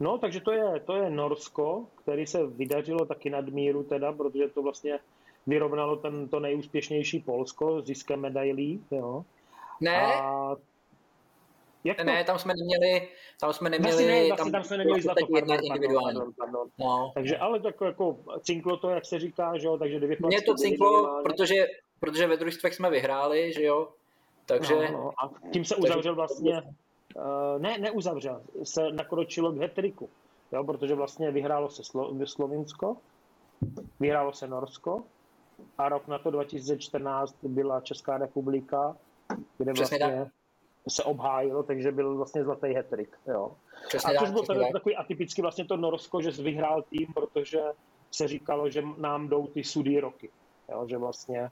No, takže to je, to je Norsko, který se vydařilo taky nadmíru teda, protože to vlastně vyrovnalo ten, to nejúspěšnější Polsko s ziskem medailí, jo. Ne, A jak to? ne, tam jsme neměli, tam jsme neměli, vlastně ne, vlastně tam jsme neměli zlato, pardon, individuální. pardon, pardon. No. Takže ale tak jako cinklo to, jak se říká, že jo, takže dvě Mě to cinklo, protože, protože ve družstvech jsme vyhráli, že jo, takže No, no. A tím se uzavřel vlastně, uh, ne, neuzavřel, se nakročilo k hetriku, jo, protože vlastně vyhrálo se Slo- Slovinsko, vyhrálo se Norsko a rok na to 2014 byla Česká republika, kde vlastně se obhájilo, takže byl vlastně zlatý hetrik, jo. přesně A což bylo teda tak. takový atypicky vlastně to Norsko, že vyhrál tým, protože se říkalo, že nám jdou ty sudý roky. Jo, že vlastně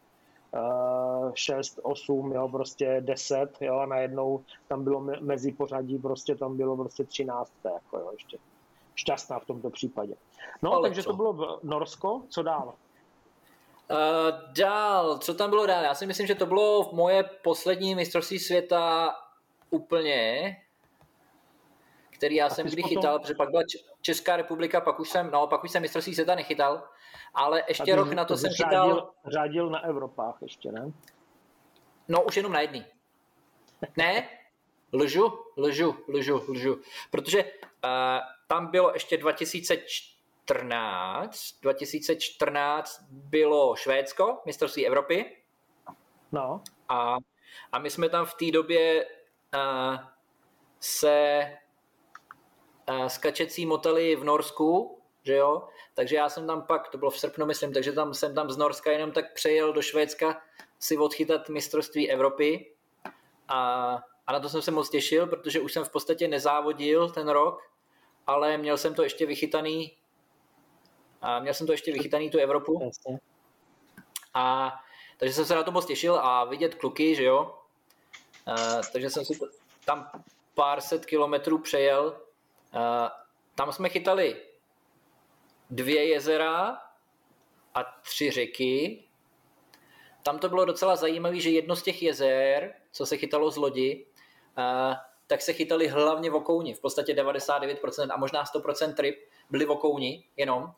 uh, 6, 8, jo, prostě 10, jo, a najednou tam bylo me- mezi pořadí, prostě tam bylo prostě 13, jako jo, ještě šťastná v tomto případě. No, Ale takže co? to bylo v Norsko, co dál? Uh, dál, co tam bylo dál? Já si myslím, že to bylo moje poslední mistrovství světa úplně, který já A jsem kdy potom- chytal, protože pak byla Česká republika, pak už jsem, no, pak už jsem mistrovství světa nechytal, ale ještě rok na to jsem řádil, chytal, řádil na Evropách ještě, ne? no už jenom na jedný. Ne, lžu, lžu, lžu, lžu, protože uh, tam bylo ještě 2014, 2014 bylo Švédsko, mistrovství Evropy, No, A, a my jsme tam v té době uh, se uh, skačecí motali v Norsku, že jo? Takže já jsem tam pak, to bylo v srpnu, myslím, takže tam jsem tam z Norska jenom tak přejel do Švédska si odchytat mistrovství Evropy. A, a na to jsem se moc těšil, protože už jsem v podstatě nezávodil ten rok, ale měl jsem to ještě vychytaný a měl jsem to ještě vychytaný tu Evropu. jasně. A takže jsem se na to moc těšil a vidět kluky, že jo. Uh, takže jsem si tam pár set kilometrů přejel. Uh, tam jsme chytali dvě jezera a tři řeky. Tam to bylo docela zajímavé, že jedno z těch jezer, co se chytalo z lodi, uh, tak se chytali hlavně vokouni. V podstatě 99% a možná 100% ryb byly vokouni jenom.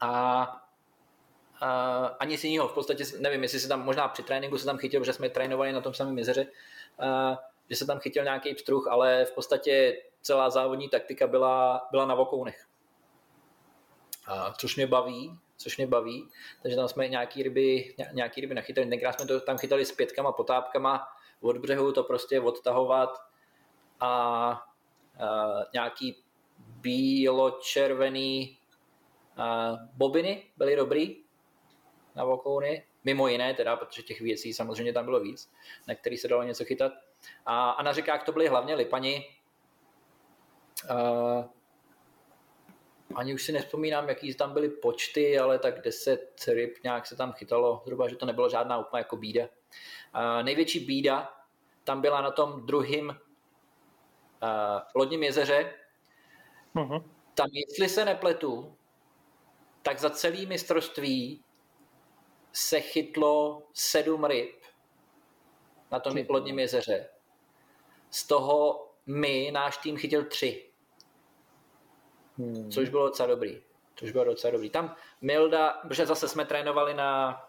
A Uh, ani nic jiného. V podstatě nevím, jestli se tam možná při tréninku se tam chytil, protože jsme trénovali na tom samém jezeře, uh, že se tam chytil nějaký pstruh, ale v podstatě celá závodní taktika byla, byla na vokounech. Uh, což mě baví, což mě baví. Takže tam jsme nějaký ryby, ně- nějaký ryby nachytali. Tenkrát jsme to tam chytali s pětkama, potápkama od břehu, to prostě odtahovat a uh, nějaký bílo-červený bobiny byly dobrý, na vokouny, mimo jiné teda, protože těch věcí samozřejmě tam bylo víc, na který se dalo něco chytat. A, a na řekách to byly hlavně lipani. Uh, ani už si nespomínám, jaký tam byly počty, ale tak 10 ryb nějak se tam chytalo, zhruba, že to nebylo žádná úplně jako bída. Uh, největší bída tam byla na tom druhém uh, lodním jezeře. Uh-huh. Tam, jestli se nepletu, tak za celý mistrovství se chytlo sedm ryb na tom lodním jezeře. Z toho my, náš tým chytil tři. hmm. což bylo docela dobrý. Což bylo docela dobrý. Tam Milda, protože zase jsme trénovali na,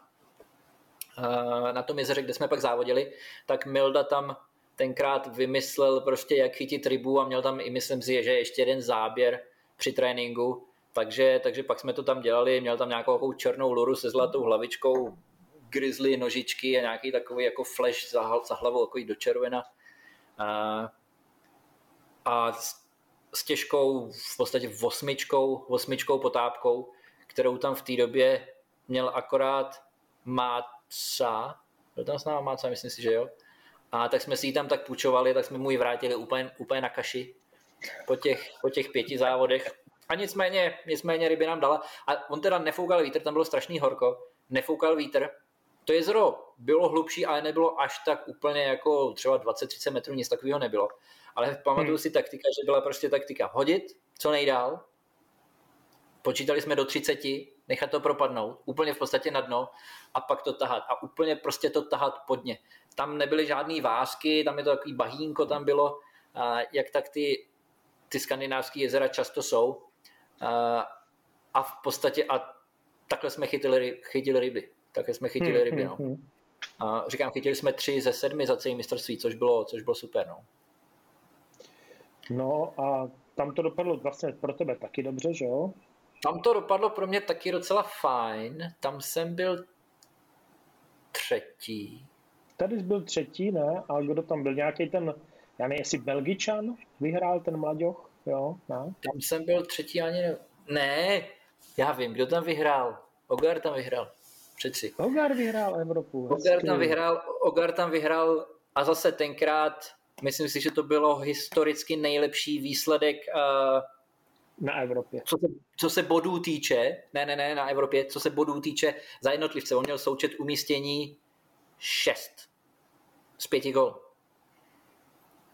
eh, na tom jezeře, kde jsme pak závodili, tak Milda tam tenkrát vymyslel prostě, jak chytit rybu a měl tam i, myslím si, že ještě jeden záběr při tréninku, takže, takže pak jsme to tam dělali, měl tam nějakou černou luru se zlatou hlavičkou, grizzly, nožičky a nějaký takový jako flash za, za hlavou, jako do červena. A, a s, s těžkou, v podstatě osmičkou, osmičkou potápkou, kterou tam v té době měl akorát Máca, byl tam s náma Máca, myslím si, že jo. A tak jsme si ji tam tak půjčovali, tak jsme mu ji vrátili úplně, úplně na kaši po těch, po těch pěti závodech. A nicméně, nicméně ryby nám dala. A on teda nefoukal vítr, tam bylo strašný horko, nefoukal vítr. To jezero bylo hlubší, ale nebylo až tak úplně jako třeba 20-30 metrů, nic takového nebylo. Ale pamatuju hmm. si taktika, že byla prostě taktika hodit co nejdál, počítali jsme do 30, nechat to propadnout, úplně v podstatě na dno a pak to tahat a úplně prostě to tahat pod ně. Tam nebyly žádné vásky, tam je to takový bahínko tam bylo, a jak tak ty, ty skandinávské jezera často jsou. A, v podstatě a takhle jsme chytili, chytili ryby. Takhle jsme chytili hmm, ryby, no. Hmm, hmm. A říkám, chytili jsme tři ze sedmi za celý mistrovství, což bylo, což bylo super, no. No a tam to dopadlo vlastně pro tebe taky dobře, že jo? Tam to dopadlo pro mě taky docela fajn. Tam jsem byl třetí. Tady jsi byl třetí, ne? A kdo tam byl? Nějaký ten, já nevím, jestli Belgičan vyhrál ten mladěch? Jo, ne? Tam jsem byl třetí ani ne... Ne, já vím, kdo tam vyhrál. Ogar tam vyhrál. Přeci. Ogar vyhrál Evropu. Ogar tam vyhrál, Ogar tam vyhrál a zase tenkrát, myslím si, že to bylo historicky nejlepší výsledek uh, na Evropě. Co se, co se bodů týče, ne, ne, ne, na Evropě, co se bodů týče za jednotlivce, on měl součet umístění 6 z 5 gol.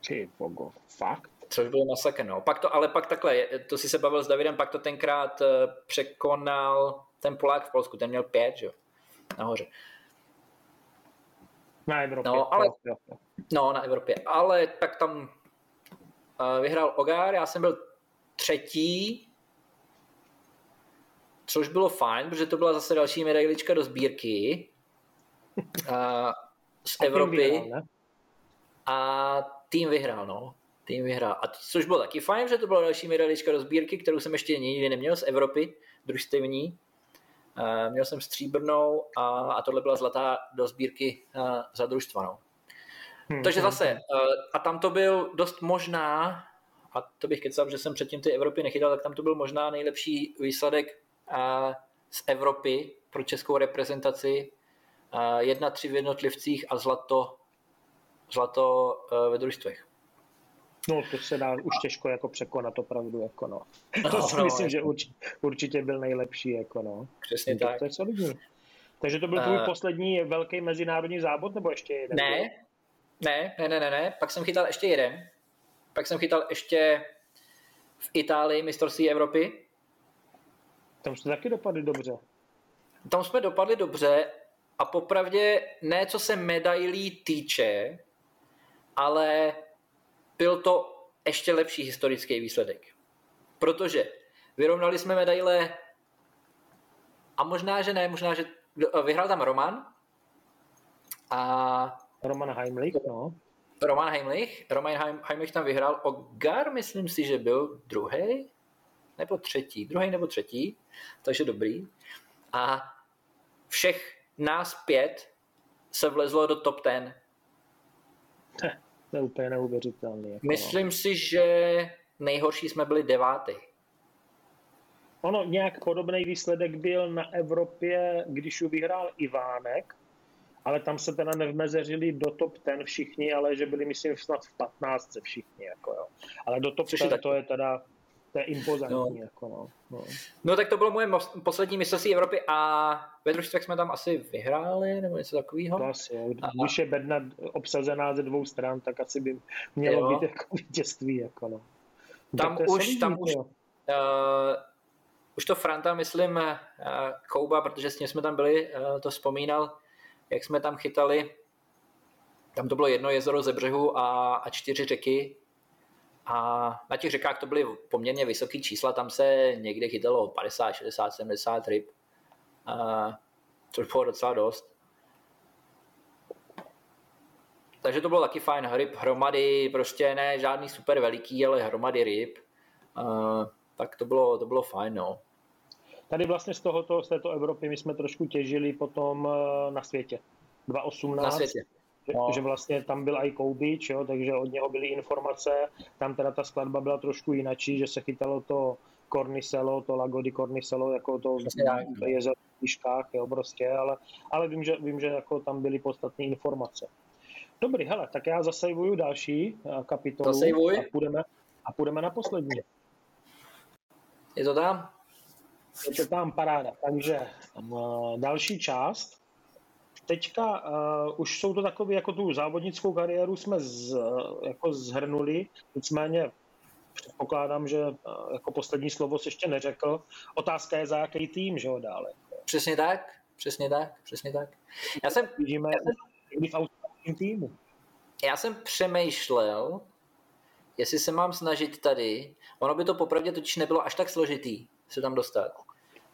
Ty bogo, fakt? Což bylo masakr, no. Pak to, ale pak takhle, to si se bavil s Davidem, pak to tenkrát eh, překonal ten Polák v Polsku, ten měl 5, že jo, nahoře. Na Evropě. No, ale, no, na Evropě. Ale tak tam uh, vyhrál Ogar, já jsem byl třetí, což bylo fajn, protože to byla zase další medailička do sbírky a, z Evropy. A tým vyhrál, no. Tým vyhrál. A což bylo taky fajn, že to byla další medailička do sbírky, kterou jsem ještě nikdy neměl z Evropy, družstevní. Uh, měl jsem stříbrnou a, a tohle byla zlatá do sbírky uh, za družstva. No. Hmm, Takže hmm, zase, uh, a tam to byl dost možná a to bych kecal, že jsem předtím ty Evropy nechytal, tak tam to byl možná nejlepší výsledek z Evropy pro českou reprezentaci. Jedna, tři v jednotlivcích a zlato, zlato ve družstvech. No, to se dá už těžko jako překonat opravdu, jako no. To no, si no, myslím, jako... že určitě, určitě byl nejlepší, jako no. Přesně tak. tak. To je solidní. Takže to byl tvůj uh, poslední velký mezinárodní závod, nebo ještě jeden? Ne, ne, ne, ne, ne, ne, pak jsem chytal ještě jeden. Pak jsem chytal ještě v Itálii mistrovství Evropy. Tam jsme taky dopadli dobře. Tam jsme dopadli dobře a popravdě ne co se medailí týče, ale byl to ještě lepší historický výsledek. Protože vyrovnali jsme medaile a možná, že ne, možná, že vyhrál tam Roman a Roman Heimlich, no. Roman Heimlich, Roman Heimlich tam vyhrál, Ogar myslím si, že byl druhý nebo třetí, druhý nebo třetí, takže dobrý. A všech nás pět se vlezlo do top ten. To je úplně neuvěřitelný. Jako myslím no. si, že nejhorší jsme byli devátý. Ono, nějak podobný výsledek byl na Evropě, když ju vyhrál Ivánek, ale tam se teda nevmezeřili do top ten všichni, ale že byli, myslím, snad v 15 všichni, jako jo. Ale do top ten to je teda to je impozantní. No. Jako no. No. no. tak to bylo moje poslední mistrovství Evropy a ve družstvech jsme tam asi vyhráli nebo něco takového. To asi. Když je bedna obsazená ze dvou stran, tak asi by mělo jo. být jako (laughs) vítězství. Jako no. Tam už, tam už, uh, už to Franta, myslím, uh, Kouba, protože s ním jsme tam byli, uh, to vzpomínal, jak jsme tam chytali, tam to bylo jedno jezero ze břehu a, a čtyři řeky A na těch řekách to byly poměrně vysoké čísla, tam se někde chytalo 50, 60, 70 ryb, a, což bylo docela dost. Takže to bylo taky fajn, ryb hromady, prostě ne žádný super veliký, ale hromady ryb. A, tak to bylo, to bylo fajn, no. Tady vlastně z, tohoto, z této Evropy my jsme trošku těžili potom eh, na světě. 2018. Na světě. No. Že vlastně tam byl i Koubič, jo, takže od něho byly informace, tam teda ta skladba byla trošku jinačí, že se chytalo to Corniselo, to Lago di Corniselo, jako to, jezero v Liškách, jo, prostě, ale, ale vím, že, vím, že jako tam byly podstatné informace. Dobrý, hele, tak já zasejvuju další eh, kapitolu a půjdeme, a půjdeme na poslední. Je to tam? Je to tam paráda. Takže uh, další část. Teďka uh, už jsou to takové, jako tu závodnickou kariéru jsme z, uh, jako zhrnuli, nicméně předpokládám, že uh, jako poslední slovo se ještě neřekl. Otázka je, za jaký tým, že ho dále. Přesně tak, přesně tak, přesně tak. Já jsem, Vidíme já jsem, v australském týmu. Já jsem přemýšlel, jestli se mám snažit tady, ono by to popravdě totiž nebylo až tak složitý se tam dostat.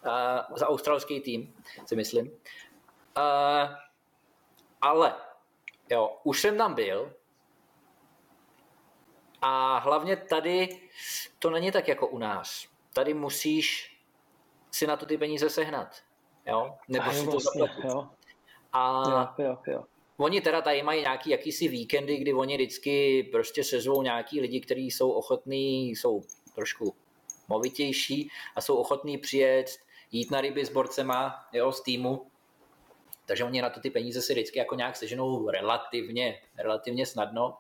Uh, za australský tým, si myslím. Uh, ale, jo, už jsem tam byl a hlavně tady to není tak jako u nás. Tady musíš si na to ty peníze sehnat. Jo? Nebo si to vlastně, zaplatit. Jo. A jo, jo, jo. Oni teda tady mají nějaký jakýsi víkendy, kdy oni vždycky prostě sezvou nějaký lidi, kteří jsou ochotní, jsou trošku movitější a jsou ochotní přijet, jít na ryby s borcema jo, z týmu. Takže oni na to ty peníze si vždycky jako nějak seženou relativně, relativně snadno.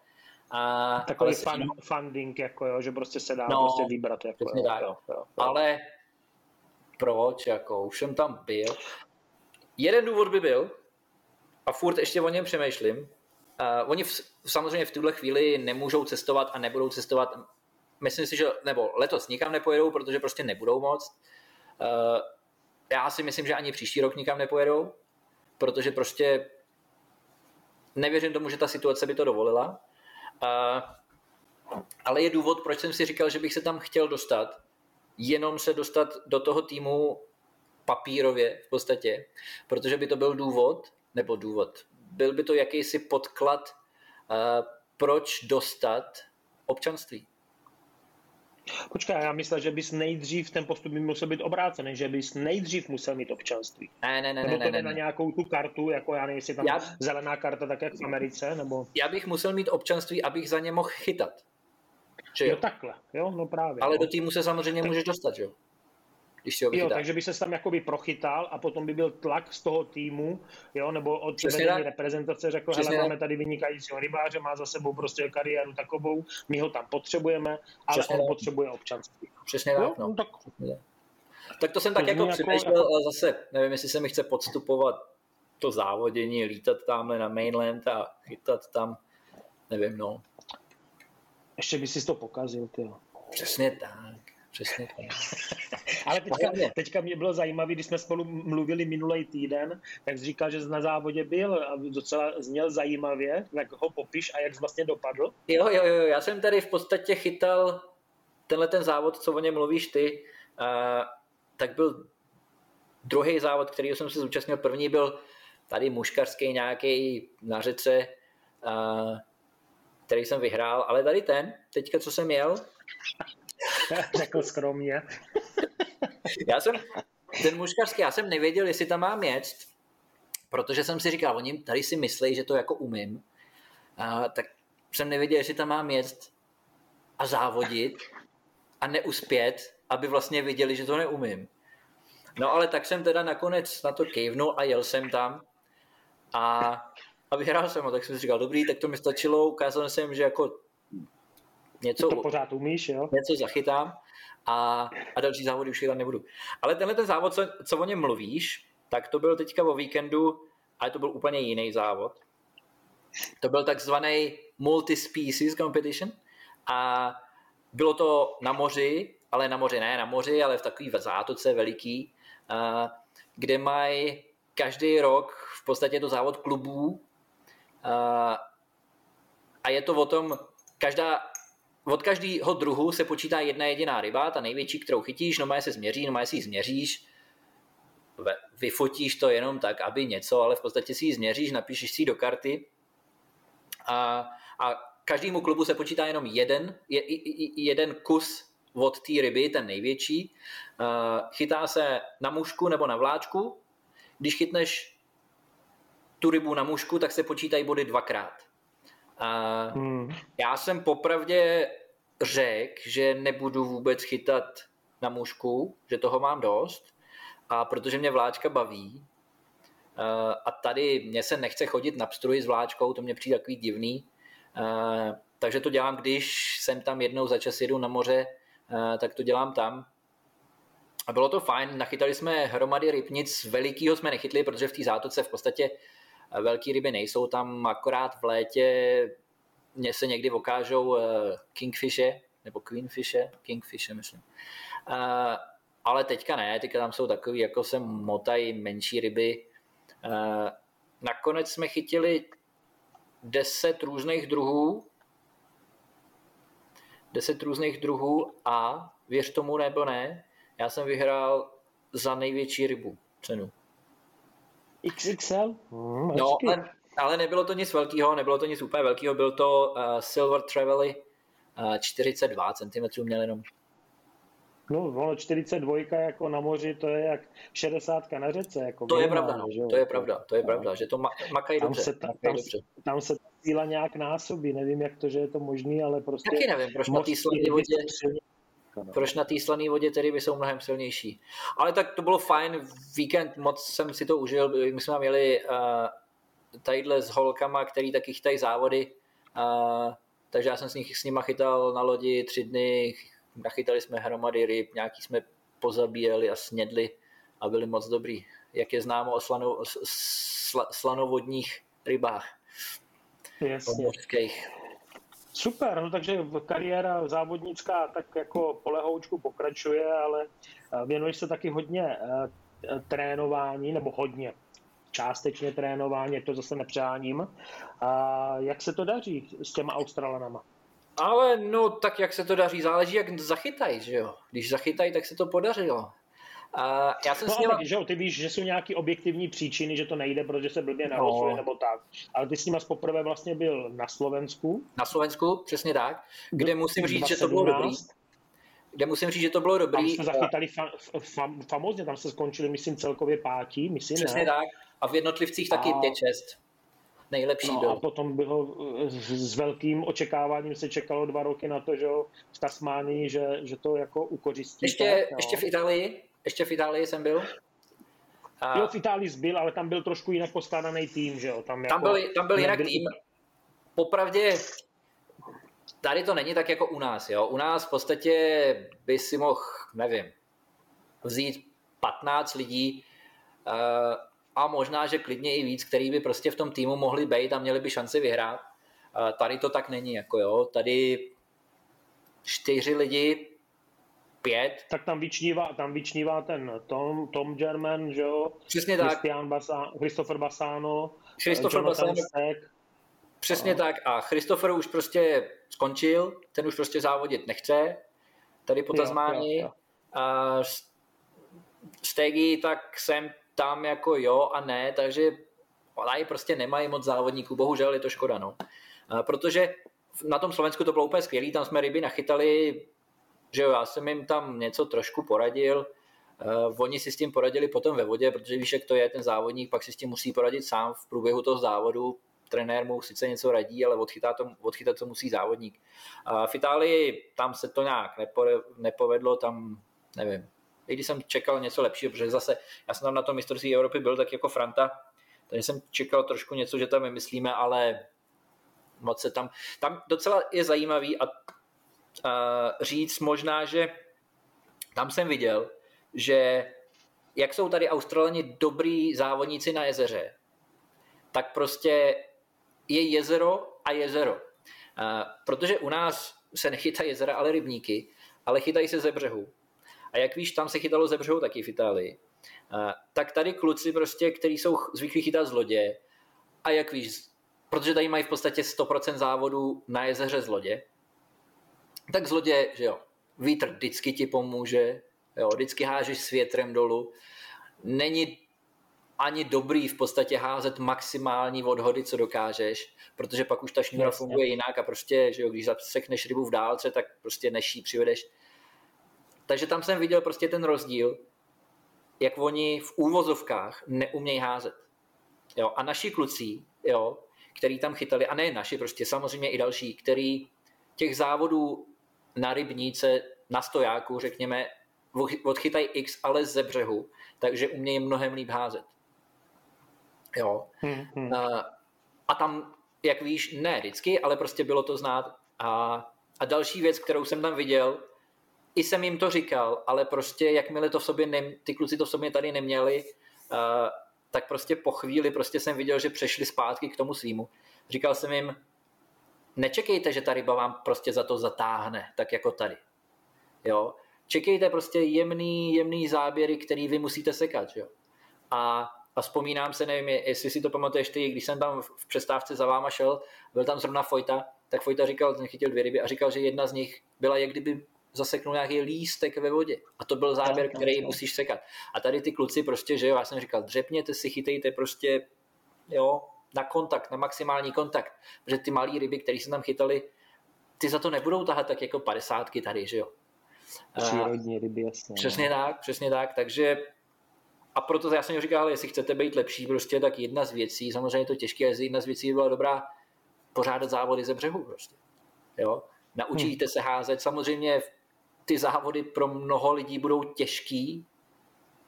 A, Takový fun, funding, jako jo, že prostě se dá no, prostě vybrat. Jako, jo, tak. Jo, jo, jo. Ale proč, jako už jsem tam byl. Jeden důvod by byl, a furt ještě o něm přemýšlím, uh, oni v, samozřejmě v tuhle chvíli nemůžou cestovat a nebudou cestovat myslím si, že nebo letos nikam nepojedou, protože prostě nebudou moc. Uh, já si myslím, že ani příští rok nikam nepojedou, protože prostě nevěřím tomu, že ta situace by to dovolila. Uh, ale je důvod, proč jsem si říkal, že bych se tam chtěl dostat, jenom se dostat do toho týmu papírově v podstatě, protože by to byl důvod, nebo důvod, byl by to jakýsi podklad, uh, proč dostat občanství. Počkej, já myslím, že bys nejdřív ten postup by musel být obrácený, že bys nejdřív musel mít občanství. Ne, ne, ne, nebo ne, ne, ne, na nějakou tu kartu, jako já nevím, jestli tam já... zelená karta, tak jak v Americe, nebo... Já bych musel mít občanství, abych za ně mohl chytat. Že jo? jo, takhle, jo, no právě. Ale no. do týmu se samozřejmě tak... můžeš dostat, jo? Když si ho Jo, takže by se tam jakoby prochytal a potom by byl tlak z toho týmu, jo, nebo od vedení reprezentace řekl, hele, máme tady vynikajícího rybáře, má za sebou prostě kariéru takovou, my ho tam potřebujeme, ale Přesně on tak. potřebuje občanství. Přesně tak, no. no tak. tak to jsem tak jako přemýšlel, jako... ale zase nevím, jestli se mi chce podstupovat to závodění, lítat tamhle na mainland a chytat tam, nevím, no. Ještě by si to pokazil, ty. Přesně tak. Přesně tak. (laughs) Ale teďka, teďka mě bylo zajímavé, když jsme spolu mluvili minulý týden, tak jsi říkal, že na závodě byl a docela zněl zajímavě, tak ho popiš a jak jsi vlastně dopadl? Jo, jo, jo, já jsem tady v podstatě chytal tenhle ten závod, co o něm mluvíš ty, a, tak byl druhý závod, který jsem se zúčastnil. První byl tady muškarský nějaký na řece, a, který jsem vyhrál, ale tady ten, teďka co jsem jel, (laughs) Řekl skromně. já jsem, ten muškařský, já jsem nevěděl, jestli tam mám jet, protože jsem si říkal, oni tady si myslí, že to jako umím, a, tak jsem nevěděl, jestli tam mám jet a závodit a neuspět, aby vlastně viděli, že to neumím. No ale tak jsem teda nakonec na to kejvnul a jel jsem tam a, a vyhrál jsem ho, tak jsem si říkal, dobrý, tak to mi stačilo, ukázal jsem, že jako něco, to pořád umíš, jo? něco zachytám a, a další závody už chytat nebudu. Ale tenhle ten závod, co, co o něm mluvíš, tak to byl teďka o víkendu, ale to byl úplně jiný závod. To byl takzvaný multi-species competition a bylo to na moři, ale na moři ne na moři, ale v takový zátoce veliký, kde mají každý rok v podstatě to závod klubů a je to o tom, každá od každého druhu se počítá jedna jediná ryba, ta největší, kterou chytíš, no má se změří, no má si ji změříš, vyfotíš to jenom tak, aby něco, ale v podstatě si ji změříš, napíšeš si ji do karty a, a každému klubu se počítá jenom jeden, je, jeden kus od té ryby, ten největší. Chytá se na mušku nebo na vláčku. Když chytneš tu rybu na mušku, tak se počítají body dvakrát. A hmm. Já jsem popravdě řekl, že nebudu vůbec chytat na mušku, že toho mám dost, a protože mě vláčka baví, a tady mě se nechce chodit na pstruji s vláčkou, to mě přijde takový divný, takže to dělám, když jsem tam jednou za čas jedu na moře, tak to dělám tam. A bylo to fajn, nachytali jsme hromady ryb, nic velikého jsme nechytli, protože v té zátoce v podstatě velký ryby nejsou tam, akorát v létě mě se někdy okážou kingfishe, nebo queenfishe, kingfishe myslím. Ale teďka ne, teďka tam jsou takový, jako se motají menší ryby. Nakonec jsme chytili deset různých druhů, deset různých druhů a věř tomu nebo ne, já jsem vyhrál za největší rybu cenu. XXL? Hmm, no, ale, ale nebylo to nic velkého, nebylo to nic úplně velkého, byl to uh, Silver Travely, uh, 42 cm měl jenom. No, ono 42 jako na moři, to je jak 60 na řece. Jako to je pravda, no. to je pravda, to je pravda, že to makají tam dobře. Se, tam, tam, dobře. tam se síla nějak násobí, nevím, jak to, že je to možný, ale prostě... Taky nevím, proč na té slané vodě, proč na té slané vodě tedy by jsou mnohem silnější. Ale tak to bylo fajn, víkend moc jsem si to užil, my jsme měli uh, tadyhle s holkama, který taky chytají závody, uh, takže já jsem s, nich, s nima chytal na lodi tři dny, nachytali jsme hromady ryb, nějaký jsme pozabíjeli a snědli a byli moc dobrý. Jak je známo o slano, sl, slanovodních rybách. Jasně. Super, no takže kariéra závodnická tak jako polehoučku pokračuje, ale eh, věnuješ se taky hodně eh, trénování, nebo hodně, částečně trénování, to zase nepřáním. A jak se to daří s těma Australanama? Ale no, tak jak se to daří, záleží, jak zachytají, že jo. Když zachytají, tak se to podařilo. A já jsem no, s nima... tak, že jo, ty víš, že jsou nějaké objektivní příčiny, že to nejde, protože se blbě narosuje no. nebo tak. Ale ty s nima poprvé vlastně byl na Slovensku. Na Slovensku, přesně tak, kde musím říct, 2017. že to bylo dobrý. Kde musím říct, že to bylo dobrý. Tam jsme zachytali fa- fa- famozně, tam se skončili, myslím, celkově pátí, myslím, Přesně ne? tak. A v jednotlivcích taky a... 5-6 nejlepší no. A potom bylo s velkým očekáváním se čekalo dva roky na to, že v Tasmánii, že, že to jako ukořistí. Ještě, tak, no. ještě v Itálii? Ještě v Itálii jsem byl. A... Jo, v Itálii byl, ale tam byl trošku jinak poskládaný tým, že jo? Tam, jako tam byl, tam byl jinak tým. Popravdě, tady to není tak jako u nás, jo. U nás v podstatě by si mohl, nevím, vzít 15 lidí uh, a možná, že klidně i víc, který by prostě v tom týmu mohli být a měli by šanci vyhrát. Uh, tady to tak není, jako jo. Tady čtyři lidi pět. Tak tam vyčnívá, tam vyčnívá ten Tom, Tom German, že jo? Přesně Christian tak. Basa, Christopher Basano, Christopher Basano. Přesně a... tak. A Christopher už prostě skončil, ten už prostě závodit nechce, tady po Tasmánii. A Stegi, tak jsem tam jako jo a ne, takže oni prostě nemají moc závodníků, bohužel je to škoda, no. A protože na tom Slovensku to bylo úplně skvělé, tam jsme ryby nachytali že jo, já jsem jim tam něco trošku poradil, Uh, oni si s tím poradili potom ve vodě, protože víš, jak to je, ten závodník pak si s tím musí poradit sám v průběhu toho závodu. Trenér mu sice něco radí, ale odchytá to, odchytat to musí závodník. Uh, v Itálii tam se to nějak nepo, nepovedlo, tam nevím. I když jsem čekal něco lepšího, protože zase já jsem tam na tom mistrovství Evropy byl tak jako Franta, takže jsem čekal trošku něco, že tam vymyslíme, ale moc se tam, tam docela je zajímavý a říct možná, že tam jsem viděl, že jak jsou tady Australani dobrý závodníci na jezeře, tak prostě je jezero a jezero. Protože u nás se nechytají jezera, ale rybníky, ale chytají se ze břehu. A jak víš, tam se chytalo ze břehu taky v Itálii. Tak tady kluci prostě, kteří jsou zvyklí chytat z lodě, a jak víš, protože tady mají v podstatě 100% závodů na jezeře z lodě, tak z lodě, že jo, vítr vždycky ti pomůže, jo, vždycky hážeš s větrem dolů. Není ani dobrý v podstatě házet maximální odhody, co dokážeš, protože pak už ta šňůra funguje jinak a prostě, že jo, když zasekneš rybu v dálce, tak prostě než přivedeš. Takže tam jsem viděl prostě ten rozdíl, jak oni v úvozovkách neumějí házet. Jo, a naši kluci, jo, který tam chytali, a ne naši, prostě samozřejmě i další, který těch závodů na rybníce, na stojáku, řekněme, odchytají x, ale ze břehu, takže umějí mnohem líp házet. Jo. Hmm, hmm. A, a tam, jak víš, ne vždycky, ale prostě bylo to znát. A, a další věc, kterou jsem tam viděl, i jsem jim to říkal, ale prostě jakmile to v sobě, ne, ty kluci to v sobě tady neměli, uh, tak prostě po chvíli prostě jsem viděl, že přešli zpátky k tomu svýmu. Říkal jsem jim, nečekejte, že ta ryba vám prostě za to zatáhne, tak jako tady. Jo? Čekejte prostě jemný, jemný záběry, který vy musíte sekat. Jo? A, a vzpomínám se, nevím, jestli si to pamatuješ ty, když jsem tam v přestávce za váma šel, byl tam zrovna Fojta, tak Fojta říkal, ten chytil dvě ryby a říkal, že jedna z nich byla jak kdyby zaseknul nějaký lístek ve vodě. A to byl záběr, který musíš sekat. A tady ty kluci prostě, že jo, já jsem říkal, dřepněte si, chytejte prostě, jo, na kontakt, na maximální kontakt. Protože ty malé ryby, které se tam chytali, ty za to nebudou tahat tak jako padesátky tady, že jo. Přírodní ryby, jasně. Přesně no. tak, přesně tak, takže a proto já jsem říkal, jestli chcete být lepší, prostě tak jedna z věcí, samozřejmě je to těžké, ale jedna z věcí by byla dobrá pořádat závody ze břehu prostě. Jo? Naučíte hmm. se házet, samozřejmě ty závody pro mnoho lidí budou těžký,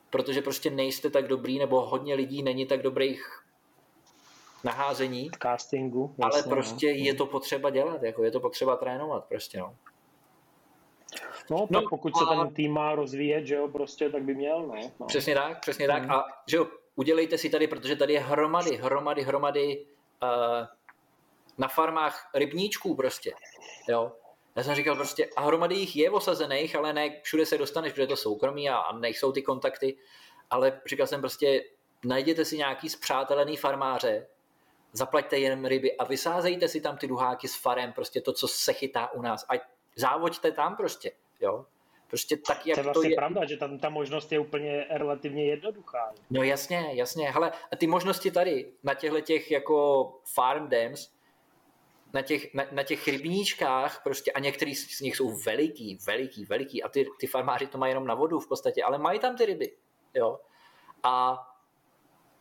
protože prostě nejste tak dobrý, nebo hodně lidí není tak dobrých naházení. Castingu. Jasně, ale prostě no. je to potřeba dělat, jako je to potřeba trénovat prostě, no. No, tak no, pokud se ten tým má rozvíjet, že jo, prostě, tak by měl, ne? No. Přesně tak, přesně tak. Hmm. A že jo, udělejte si tady, protože tady je hromady, hromady, hromady uh, na farmách rybníčků prostě, jo. Já jsem říkal prostě, a hromady jich je osazených, ale ne všude se dostaneš, protože je to soukromí a, a nejsou ty kontakty, ale říkal jsem prostě, najděte si nějaký zpřátelený farmáře, zaplaťte jen ryby a vysázejte si tam ty duháky s farem, prostě to, co se chytá u nás. A závoďte tam prostě, jo. Prostě tak, jak to je vlastně to je. pravda, že tam ta možnost je úplně relativně jednoduchá. No jasně, jasně. Hele, a ty možnosti tady, na těchto těch jako farm dams, na těch, na, na těch rybníčkách prostě a některý z nich jsou veliký, veliký, veliký a ty, ty farmáři to mají jenom na vodu v podstatě, ale mají tam ty ryby, jo. A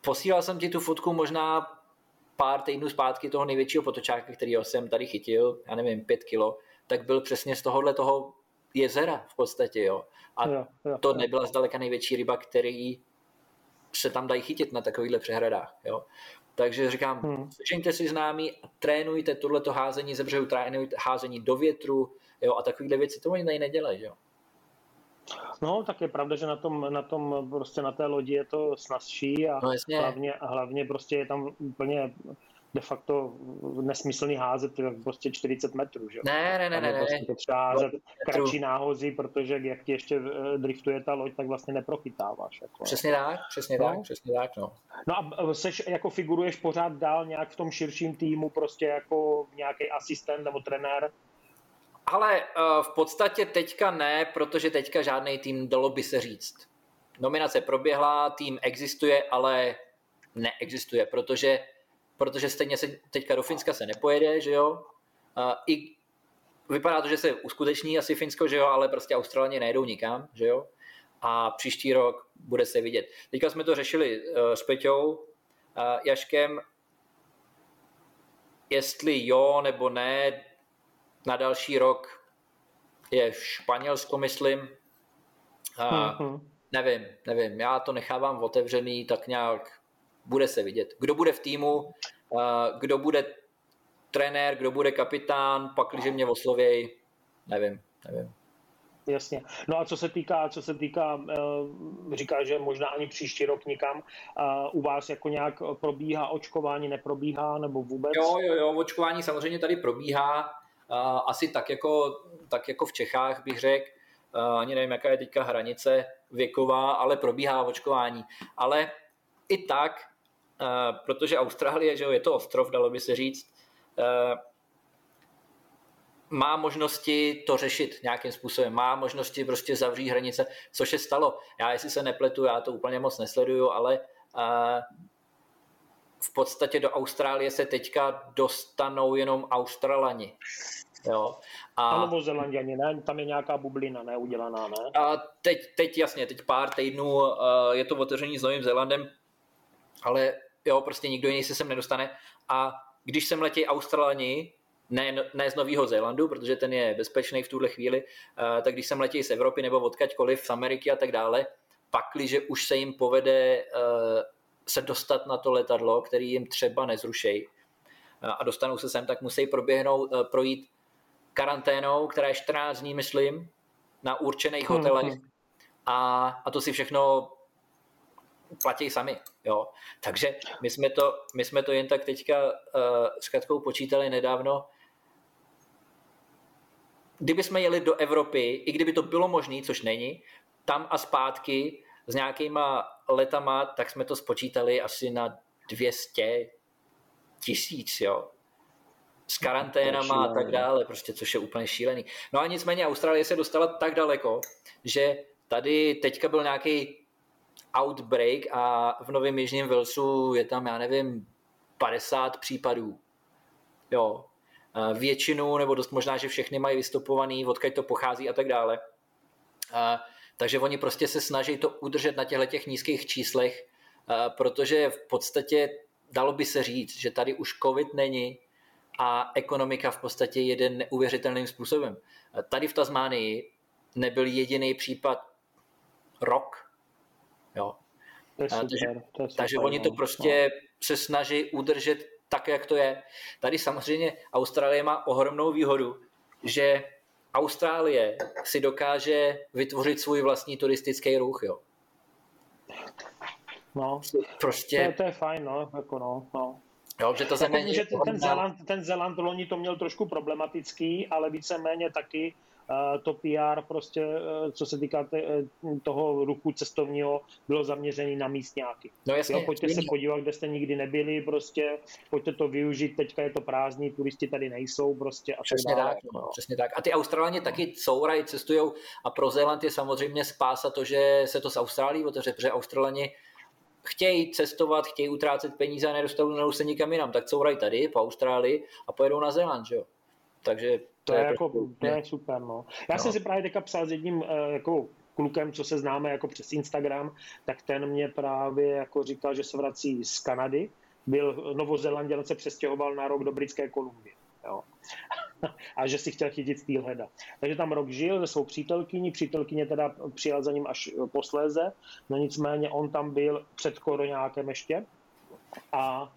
posílal jsem ti tu fotku možná pár týdnů zpátky toho největšího potočáka, kterýho jsem tady chytil, já nevím, pět kilo, tak byl přesně z tohohle toho jezera v podstatě, jo. A jo, jo, to nebyla zdaleka největší ryba, který se tam dají chytit na takovýchhle přehradách, jo. Takže říkám, hmm. sežeňte si známí a trénujte tohleto házení ze břehu, trénujte házení do větru, jo, a takovýhle věci, to oni tady nedělají, jo. No, tak je pravda, že na tom, na tom prostě na té lodi je to snazší a, no, hlavně, a hlavně prostě je tam úplně de facto nesmyslný házet prostě 40 metrů, že? Ne, ne, ne, ne. Prostě to třeba házet kratší náhozí, protože jak ti ještě eh, driftuje ta loď, tak vlastně neprochytáváš. Jako. Přesně tak, přesně no. tak, přesně tak, no. No a seš, jako figuruješ pořád dál nějak v tom širším týmu, prostě jako nějaký asistent nebo trenér? Ale uh, v podstatě teďka ne, protože teďka žádný tým dalo by se říct. Nominace proběhla, tým existuje, ale neexistuje, protože protože stejně se teďka do Finska se nepojede, že jo. A I vypadá to, že se uskuteční asi Finsko, že jo, ale prostě Australaně nejedou nikam, že jo. A příští rok bude se vidět. Teďka jsme to řešili uh, s Peťou, uh, Jaškem, jestli jo nebo ne, na další rok je Španělsko, myslím. Uh, mm-hmm. Nevím, nevím, já to nechávám otevřený, tak nějak bude se vidět. Kdo bude v týmu, kdo bude trenér, kdo bude kapitán, pak, když mě oslověj, nevím, nevím. Jasně. No a co se týká, co se týká, eh, říká, že možná ani příští rok nikam, u vás jako nějak probíhá očkování, neprobíhá, nebo vůbec? Jo, jo, jo, očkování samozřejmě tady probíhá, asi tak jako, tak jako v Čechách bych řekl, ani nevím, jaká je teďka hranice věková, ale probíhá očkování. Ale i tak protože Austrálie, že jo, je to ostrov, dalo by se říct, má možnosti to řešit nějakým způsobem, má možnosti prostě zavřít hranice, což se stalo. Já, jestli se nepletu, já to úplně moc nesleduju, ale v podstatě do Austrálie se teďka dostanou jenom Australani. Jo. A, a Novozelanděni, ne? Tam je nějaká bublina neudělaná, ne? A teď, teď jasně, teď pár týdnů uh, je to otevření s Novým Zélandem, ale jo, prostě nikdo jiný se sem nedostane. A když sem letí Australani, ne, ne z Nového Zélandu, protože ten je bezpečný v tuhle chvíli, uh, tak když sem letí z Evropy nebo odkaďkoliv, z Ameriky a tak dále, pakliže už se jim povede uh, se dostat na to letadlo, který jim třeba nezrušej a dostanou se sem, tak musí proběhnout, projít karanténou, která je 14 dní, myslím, na určených hmm, hotelech hmm. a, a to si všechno platí sami. Jo. Takže my jsme, to, my jsme to jen tak teďka uh, s Katkou počítali nedávno. Kdyby jsme jeli do Evropy, i kdyby to bylo možné, což není, tam a zpátky s nějakýma letama, tak jsme to spočítali asi na 200 tisíc, jo s karanténama a tak dále, prostě, což je úplně šílený. No a nicméně Austrálie se dostala tak daleko, že tady teďka byl nějaký outbreak a v Novém Jižním Walesu je tam, já nevím, 50 případů. Jo. Většinu, nebo dost možná, že všechny mají vystupovaný, odkud to pochází a tak dále. A, takže oni prostě se snaží to udržet na těchto těch nízkých číslech, a, protože v podstatě dalo by se říct, že tady už covid není, a ekonomika v podstatě jede neuvěřitelným způsobem. Tady v Tasmánii nebyl jediný případ rok. Jo. To je super, takže to super, takže oni to no. prostě no. se snaží udržet tak, jak to je. Tady samozřejmě Austrálie má ohromnou výhodu, že Austrálie si dokáže vytvořit svůj vlastní turistický ruch. Jo. No, prostě... to, je, to je fajn, no, jako no, no. Jo, že to země... že ten Zeland, ten Zeland loni to měl trošku problematický, ale víceméně taky to PR prostě, uh, co se týká te, uh, toho ruchu cestovního, bylo zaměřený na místňáky. No jasně. Jo, pojďte se podívat, kde jste nikdy nebyli, prostě pojďte to využít, teďka je to prázdný, turisti tady nejsou prostě a přesně tak, no, přesně tak. A ty Australani taky courají, cestují a pro Zéland je samozřejmě spása to, že se to z Austrálii otevře, protože Australani chtějí cestovat, chtějí utrácet peníze a nedostanou se nikam jinam, tak courají tady po Austrálii a pojedou na Zéland, že jo. Takže to, je, je, jako, to je super, no. Já no. jsem si právě teďka psal s jedním uh, jako klukem, co se známe jako přes Instagram, tak ten mě právě jako říkal, že se vrací z Kanady, byl Novozelanděn, se přestěhoval na rok do Britské Kolumbie. Jo. (laughs) a že si chtěl chytit steelheada. Takže tam rok žil se svou přítelkyní, přítelkyně teda přijel za ním až posléze, no nicméně on tam byl před koronákem ještě a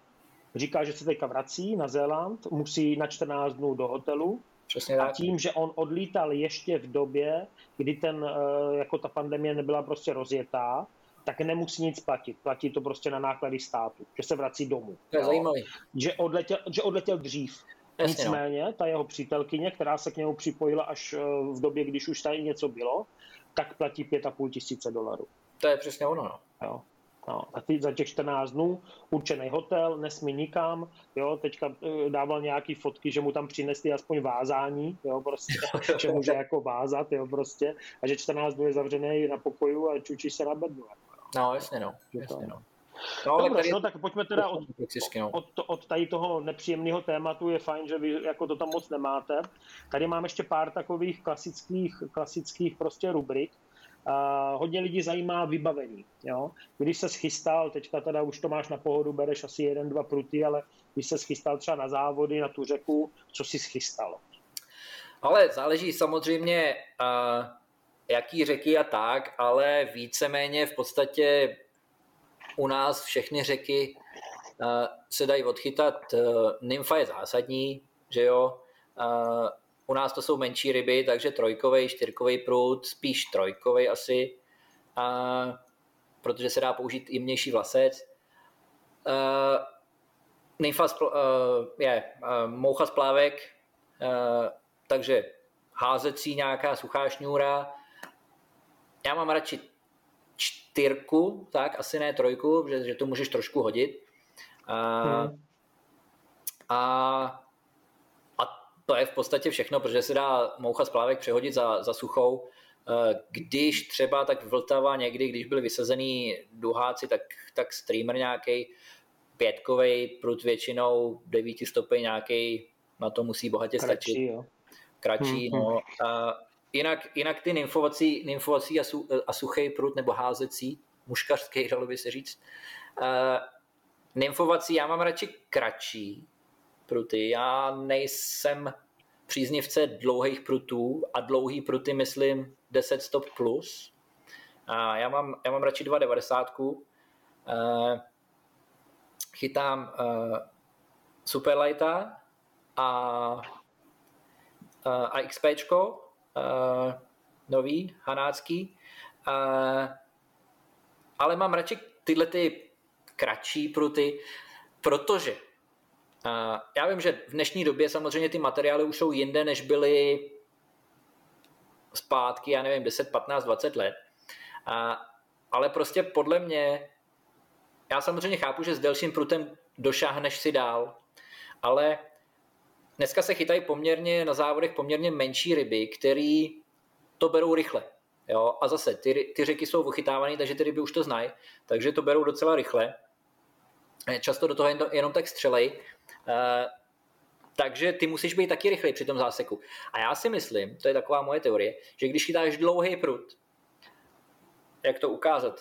říká, že se teďka vrací na Zéland, musí na 14 dnů do hotelu, Přesně a tím, že on odlítal ještě v době, kdy ten, eh, jako ta pandemie nebyla prostě rozjetá, tak nemusí nic platit. Platí to prostě na náklady státu, že se vrací domů. To je zajímavý. Že odletěl, že odletěl dřív. Jasně, no. Nicméně, no. ta jeho přítelkyně, která se k němu připojila až eh, v době, když už tady něco bylo, tak platí 5,5 tisíce dolarů. To je přesně ono, no. Jo. No, a ty za těch 14 dnů určený hotel, nesmí nikam, jo, teďka eh, dával nějaký fotky, že mu tam přinesli aspoň vázání, jo, prostě, (laughs) že může jako vázat, jo, prostě, a že 14 dnů je zavřený na pokoju a čučí se na bednu. No, jasně no, jasně no. No, ale Dobře, tady... no, tak pojďme teda od, no. od, od tady toho nepříjemného tématu. Je fajn, že vy jako to tam moc nemáte. Tady mám ještě pár takových klasických, klasických prostě rubrik. Uh, hodně lidí zajímá vybavení. Jo? Když se schystal, teďka teda už to máš na pohodu, bereš asi jeden, dva pruty, ale když se schystal třeba na závody, na tu řeku, co si schystal? Ale záleží samozřejmě, uh, jaký řeky a tak, ale víceméně v podstatě u nás všechny řeky eh, se dají odchytat. Eh, nymfa je zásadní, že jo. Eh, u nás to jsou menší ryby, takže trojkový, čtyřkový prut, spíš trojkový asi, protože se dá použít jemnější vlasec. Nymfa je moucha z plávek, takže házecí nějaká suchá šňůra. Já mám radši čtyřku, tak asi ne trojku, že, že to můžeš trošku hodit. A, hmm. a, a to je v podstatě všechno, protože se dá moucha z plávek přehodit za, za suchou. Eh, když třeba tak Vltava někdy, když byli vysazený duháci, tak, tak streamer nějaký pětkový prut většinou, devíti stopy nějaký, na to musí bohatě stačit. Kratší, jo. Kratší, hmm, no. A jinak, jinak ty nymfovací, nymfovací a, su, a suchý prut nebo házecí, muškařský, dalo by se říct. Uh, nymfovací já mám radši kratší pruty. Já nejsem příznivce dlouhých prutů a dlouhý pruty myslím 10 stop plus. A já mám, já mám radši 2,90. Uh, chytám uh, Superlighta a, uh, a XPčko, uh, nový, hanácký. Ale mám radši tyhle ty kratší pruty, protože já vím, že v dnešní době samozřejmě ty materiály už jsou jinde, než byly zpátky, já nevím, 10, 15, 20 let. Ale prostě podle mě, já samozřejmě chápu, že s delším prutem došáhneš si dál, ale dneska se chytají poměrně na závodech poměrně menší ryby, který to berou rychle. Jo? A zase, ty, ty řeky jsou vychytávané, takže ty ryby už to znají, takže to berou docela rychle. Často do toho jenom tak střelej. Uh, takže ty musíš být taky rychlej při tom záseku. A já si myslím, to je taková moje teorie, že když chytáš dlouhý prut, jak to ukázat?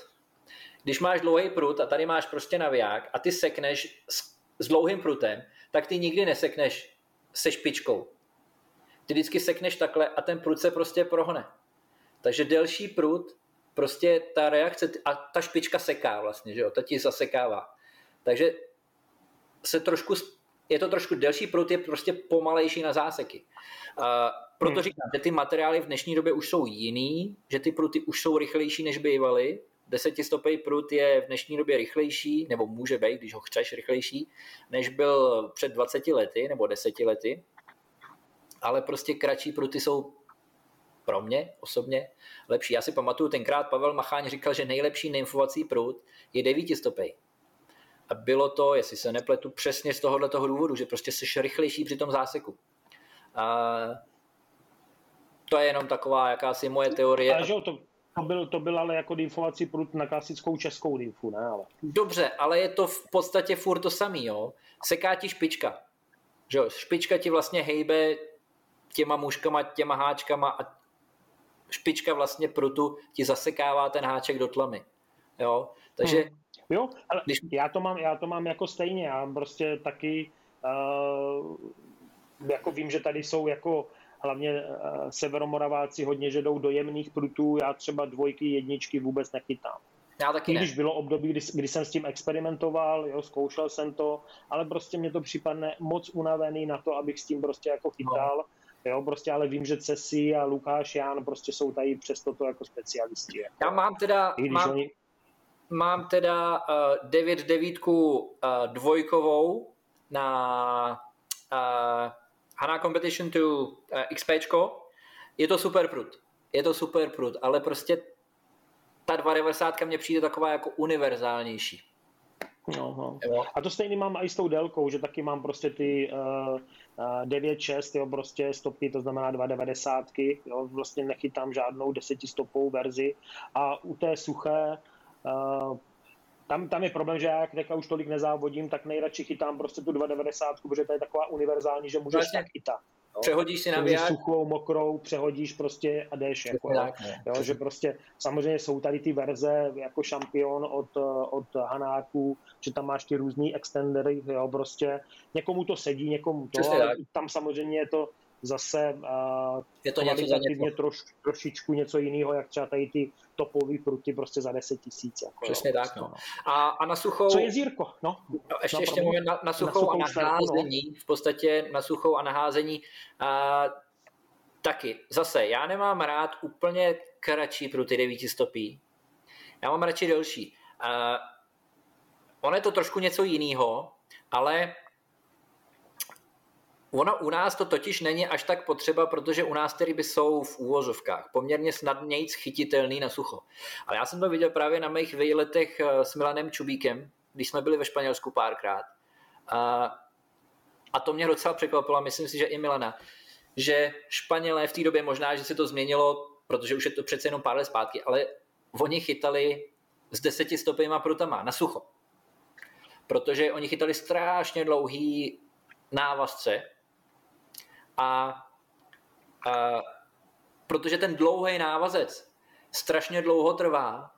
Když máš dlouhý prut a tady máš prostě naviják a ty sekneš s, s dlouhým prutem, tak ty nikdy nesekneš se špičkou. Ty vždycky sekneš takhle a ten prut se prostě prohne. Takže delší prut, prostě ta reakce a ta špička seká vlastně, že jo, ta ti zasekává. Takže se trošku, je to trošku delší prut, je prostě pomalejší na záseky. Uh, proto hmm. říkám, že ty materiály v dnešní době už jsou jiný, že ty pruty už jsou rychlejší, než bývaly. Desetistopej prut je v dnešní době rychlejší, nebo může být, když ho chceš rychlejší, než byl před 20 lety nebo 10 lety. Ale prostě kratší pruty jsou pro mě osobně lepší. Já si pamatuju, tenkrát Pavel Macháň říkal, že nejlepší nymfovací prut je devítistopej. A bylo to, jestli se nepletu, přesně z tohohle toho důvodu, že prostě jsi rychlejší při tom záseku. A to je jenom taková jakási moje teorie. Ale že to, to byl, to byl ale jako dymfovací prut na klasickou českou dymfu, ne? Ale... Dobře, ale je to v podstatě furt to samý, jo. Seká ti špička. Že jo? Špička ti vlastně hejbe těma muškama, těma háčkama a špička vlastně prutu ti zasekává ten háček do tlamy. Jo? Takže hmm. Jo, ale když... já, to mám, já to mám jako stejně, já prostě taky uh, jako vím, že tady jsou jako hlavně uh, severomoraváci hodně, že jdou do jemných prutů, já třeba dvojky, jedničky vůbec nechytám. Já taky ne. Když bylo období, kdy, kdy jsem s tím experimentoval, jo, zkoušel jsem to, ale prostě mě to připadne moc unavený na to, abych s tím prostě jako chytal. No. Jo, prostě ale vím, že Cesi a Lukáš Jan prostě jsou tady přesto to jako specialisti. Jako. Já mám teda, mám, oni mám teda uh, 9 devítku uh, dvojkovou na uh, Hana Competition to uh, XPčko. Je to super prut. Je to super prut, ale prostě ta 290 mně přijde taková jako univerzálnější. No, no. A to stejný mám i s tou délkou, že taky mám prostě ty uh, uh, 9.6, jo, prostě stopy, to znamená 2.90, jo, vlastně nechytám žádnou desetistopovou verzi a u té suché tam, tam je problém, že já jak teďka už tolik nezávodím, tak nejradši chytám prostě tu 290, protože to je taková univerzální, že můžeš vlastně. tak tak. No. Přehodíš si na věk. suchou, mokrou, přehodíš prostě a jdeš. Jako, tak, jo, že prostě samozřejmě jsou tady ty verze jako šampion od, od Hanáku, že tam máš ty různý extendery, jo, prostě někomu to sedí, někomu to, ale tam samozřejmě je to zase uh, je to něco za něco. Troš, trošičku něco jiného, jak třeba tady ty topové pruty prostě za 10 tisíc. Jako, Přesně jo, tak. Prostě, no. A, a na suchou... Co je zírko? No, no ještě, no, ještě mluvím na, na, suchou na suchou a naházení. No. V podstatě na suchou a naházení. A, taky, zase, já nemám rád úplně kratší pruty 9 stopí. Já mám radši delší. A, ono je to trošku něco jiného, ale Ono u nás to totiž není až tak potřeba, protože u nás ty ryby jsou v úvozovkách poměrně snadněji chytitelný na sucho. Ale já jsem to viděl právě na mých výletech eh, s Milanem Čubíkem, když jsme byli ve Španělsku párkrát. A, a to mě docela překvapilo, myslím si, že i Milana, že Španělé v té době možná, že se to změnilo, protože už je to přece jenom pár let zpátky, ale oni chytali s deseti stopýma prutama na sucho. Protože oni chytali strašně dlouhý návazce a, a protože ten dlouhý návazec strašně dlouho trvá,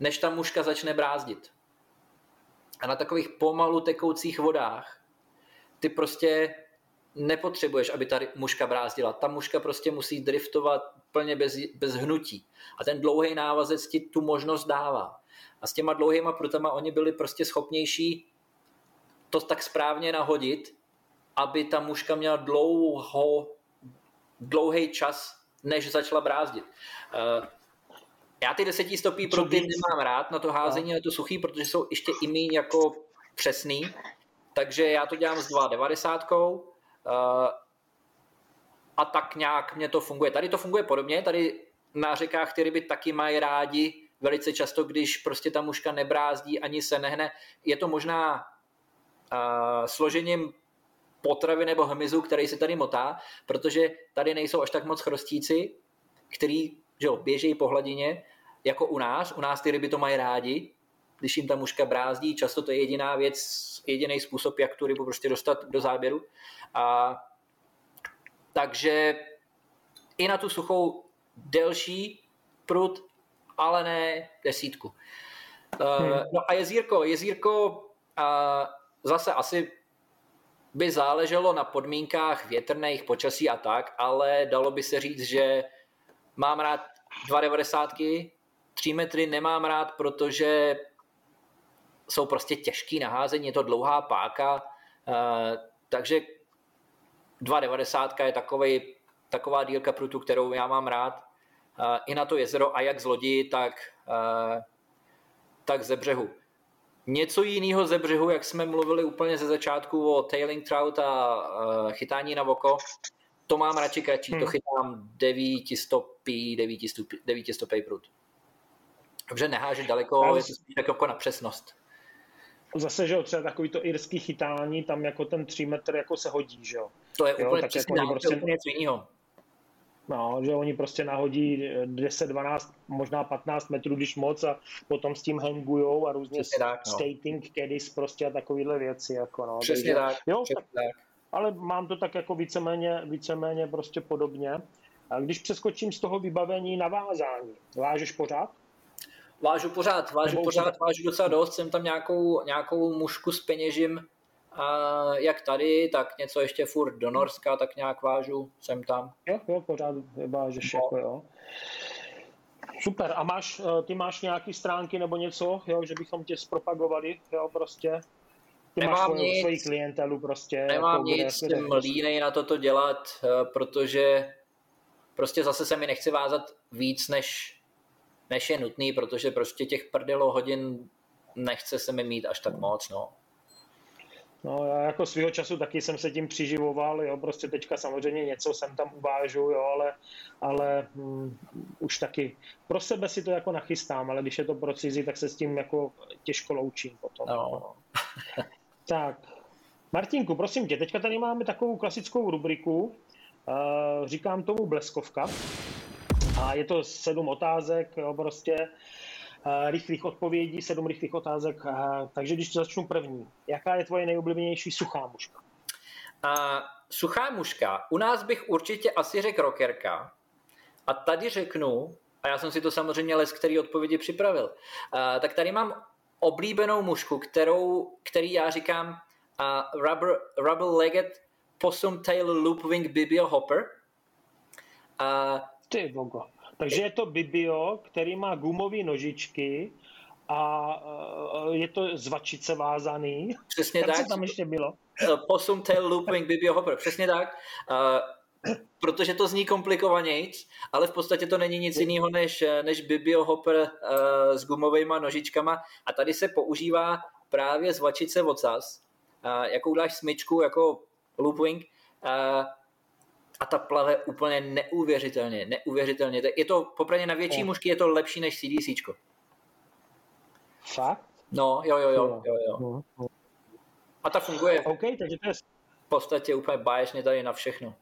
než ta muška začne brázdit. A na takových pomalu tekoucích vodách ty prostě nepotřebuješ, aby ta muška brázdila. Ta muška prostě musí driftovat plně bez, bez hnutí. A ten dlouhý návazec ti tu možnost dává. A s těma dlouhýma prutama oni byli prostě schopnější to tak správně nahodit, aby ta muška měla dlouho, dlouhý čas, než začala brázdit. Uh, já ty desetistopí pruty nemám rád na to házení, ale to suchý, protože jsou ještě i méně jako přesný. Takže já to dělám s 2,90 Eh, a tak nějak mě to funguje. Tady to funguje podobně, tady na řekách ty ryby taky mají rádi velice často, když prostě ta muška nebrázdí ani se nehne. Je to možná uh, složením potravy nebo hmyzu, který se tady motá, protože tady nejsou až tak moc chrostíci, který že jo, běžejí po hladině, jako u nás. U nás ty ryby to mají rádi, když jim ta muška brázdí, často to je jediná věc, jediný způsob, jak tu rybu prostě dostat do záběru. A, takže i na tu suchou delší prut, ale ne desítku. Hmm. Uh, no a jezírko, jezírko uh, zase asi by záleželo na podmínkách větrných, počasí a tak, ale dalo by se říct, že mám rád 2,90, 3 metry nemám rád, protože jsou prostě těžký naházení, je to dlouhá páka, uh, takže 2,90 je takovej, taková dílka prutu, kterou já mám rád. Uh, I na to jezero a jak z lodi, tak, uh, tak ze břehu. Něco jiného ze břehu, jak jsme mluvili úplně ze začátku o tailing trout a uh, chytání na voko, to mám radši kratší, hmm. to chytám 900 900 prut. Dobře, neháže daleko, je to spíš jako na přesnost zase, že jo, třeba takový to irský chytání, tam jako ten 3 metr jako se hodí, že jo. To je úplně jo, tak přesně, jako prostě, úplně něco jiného. No, že oni prostě nahodí 10, 12, možná 15 metrů, když moc a potom s tím hangujou a různě tak, no. skating, caddies prostě a takovýhle věci. Jako, no. Přesně Takže, tak. Jo, přesně tak, tak. Ale mám to tak jako víceméně, víceméně prostě podobně. A když přeskočím z toho vybavení na vázání, vážeš pořád? vážu pořád, vážu pořád, vážu docela dost, jsem tam nějakou, nějakou mušku s peněžím, a jak tady, tak něco ještě furt do Norska, tak nějak vážu, jsem tam. Jo, jo, pořád vážeš, no. jako jo. Super, a máš, eh, ty máš nějaký stránky nebo něco, jo, že bychom tě zpropagovali, jo, prostě? Ty nemám máš nic, svoji klientelu prostě. Nemám jako, nic, jsem línej na toto dělat, eh, protože prostě zase se mi nechci vázat víc, než než je nutný, protože prostě těch prdelo hodin nechce se mi mít až tak moc, no. No já jako svého času taky jsem se tím přiživoval, jo, prostě teďka samozřejmě něco jsem tam uvážu, jo, ale, ale hm, už taky pro sebe si to jako nachystám, ale když je to pro cizí, tak se s tím jako těžko loučím potom. No. (laughs) tak, Martinku, prosím tě, teďka tady máme takovou klasickou rubriku, uh, říkám tomu bleskovka. A je to sedm otázek, jo, prostě rychlých odpovědí, sedm rychlých otázek. Uh, takže když začnu první, jaká je tvoje nejoblíbenější suchá muška? Uh, suchá muška, u nás bych určitě asi řekl rokerka. A tady řeknu, a já jsem si to samozřejmě les, který odpovědi připravil, uh, tak tady mám oblíbenou mušku, kterou, který já říkám uh, rubber, rubber legged possum tail loopwing bibio hopper. Uh, ty bogo. Takže je to Bibio, který má gumové nožičky a eh, je to z vačice vázaný. Přesně tak. Co tam ještě bylo? Eh, possum tail looping Bibio hopper. Přesně tak. Uh, protože to zní komplikovanějc, ale v podstatě to není nic jiného než, než Bibio hopper uh, s gumovými nožičkama a tady se používá právě z vačice vocas, uh, jakou dáš smyčku jako loopwing, a ta plave úplně neuvěřitelně, neuvěřitelně. Je to popravdě na větší oh. mužky je to lepší než CDCčko. Fakt? No, jo, jo, jo, jo, jo. A ta funguje. OK, takže to je... podstatě úplně báječně tady na všechno.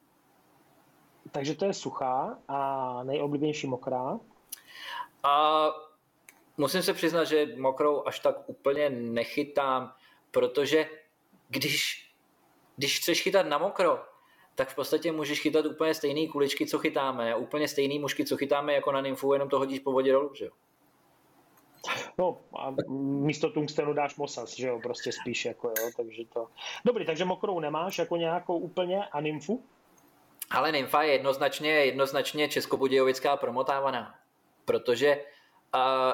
Takže to je suchá a nejoblíbenější mokrá. A musím se přiznat, že mokrou až tak úplně nechytám, protože když, když chceš chytat na mokro, tak v podstatě můžeš chytat úplně stejné kuličky, co chytáme, úplně stejné mušky, co chytáme jako na nymfu, jenom to hodíš po vodě dolů, že jo? No a místo tungstenu dáš mosas, že jo, prostě spíš jako jo, takže to. Dobrý, takže mokrou nemáš jako nějakou úplně a nymfu? Ale nymfa je jednoznačně, jednoznačně českobudějovická promotávaná, protože uh,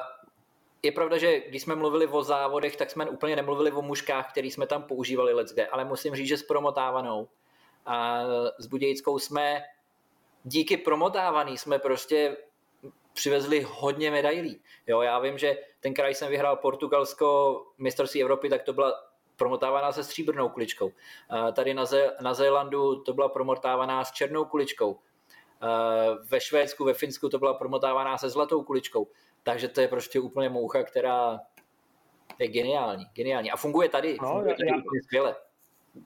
je pravda, že když jsme mluvili o závodech, tak jsme úplně nemluvili o mužkách, který jsme tam používali leckde, ale musím říct, že s promotávanou a s Budějickou jsme díky promotávaný jsme prostě přivezli hodně medailí. Jo, já vím, že ten kraj jsem vyhrál Portugalsko mistrovství Evropy, tak to byla promotávaná se stříbrnou kuličkou. Tady na, Zé, na Zélandu to byla promotávaná s černou kuličkou. Ve Švédsku, ve Finsku to byla promotávaná se zlatou kuličkou. Takže to je prostě úplně moucha, která je geniální, geniální. A funguje tady, no, funguje tady já, skvěle.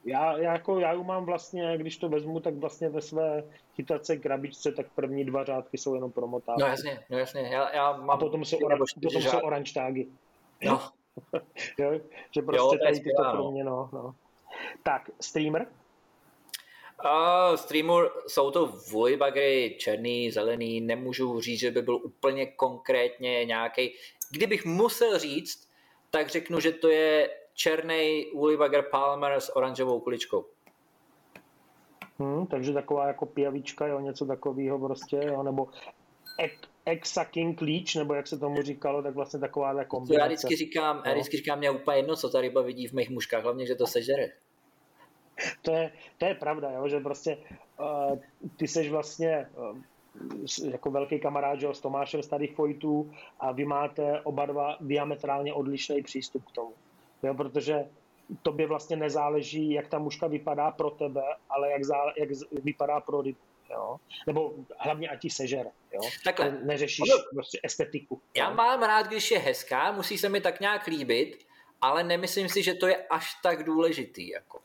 Já, já, jako, já ju mám vlastně, když to vezmu, tak vlastně ve své chytace krabičce, tak první dva řádky jsou jenom promotány. No jasně, no jasně. Já, já mám A potom jsou, ora, potom jsou orange tagy. No. jo, (laughs) že prostě jo, tady tyto pro mě, no, no. Tak, streamer? Uh, streamer jsou to vojbagry, černý, zelený, nemůžu říct, že by byl úplně konkrétně nějaký. Kdybych musel říct, tak řeknu, že to je černý Woollybuger Palmer s oranžovou kuličkou. Hmm, takže taková jako pijavička, jo, něco takového prostě, jo, nebo Exa King Leech, nebo jak se tomu říkalo, tak vlastně taková kombinace. Já vždycky říkám, já vždycky říkám, mě úplně jedno, co ta ryba vidí v mých muškách, hlavně, že to sežere. To je, to je pravda, jo, že prostě uh, ty seš vlastně uh, jako velký kamarád že, s Tomášem Starých Fojtů a vy máte oba dva diametrálně odlišný přístup k tomu. Jo, protože tobě vlastně nezáleží, jak ta muška vypadá pro tebe, ale jak, zá, jak vypadá pro rybu. Jo? Nebo hlavně ať ti sežere. Jo? Takhle. Neřešíš ono, prostě estetiku. Já jo? mám rád, když je hezká, musí se mi tak nějak líbit, ale nemyslím si, že to je až tak důležitý. Jako.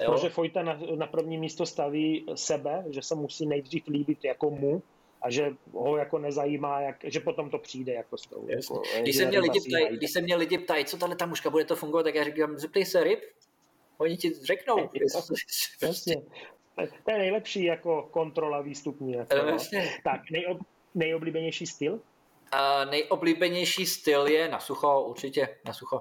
Jo? Protože Fojta na, na první místo staví sebe, že se musí nejdřív líbit jako mu, a že ho jako nezajímá, jak, že potom to přijde jako s tou. Jako, když, se mě lidi ptají, když se mě lidi ptají, co tahle ta muška bude to fungovat, tak já říkám, zeptej se ryb, oni ti řeknou. (laughs) Jasně. To je nejlepší jako kontrola výstupní. Jako, no. Tak, nejob, nejoblíbenější styl? Uh, nejoblíbenější styl je na sucho, určitě na sucho.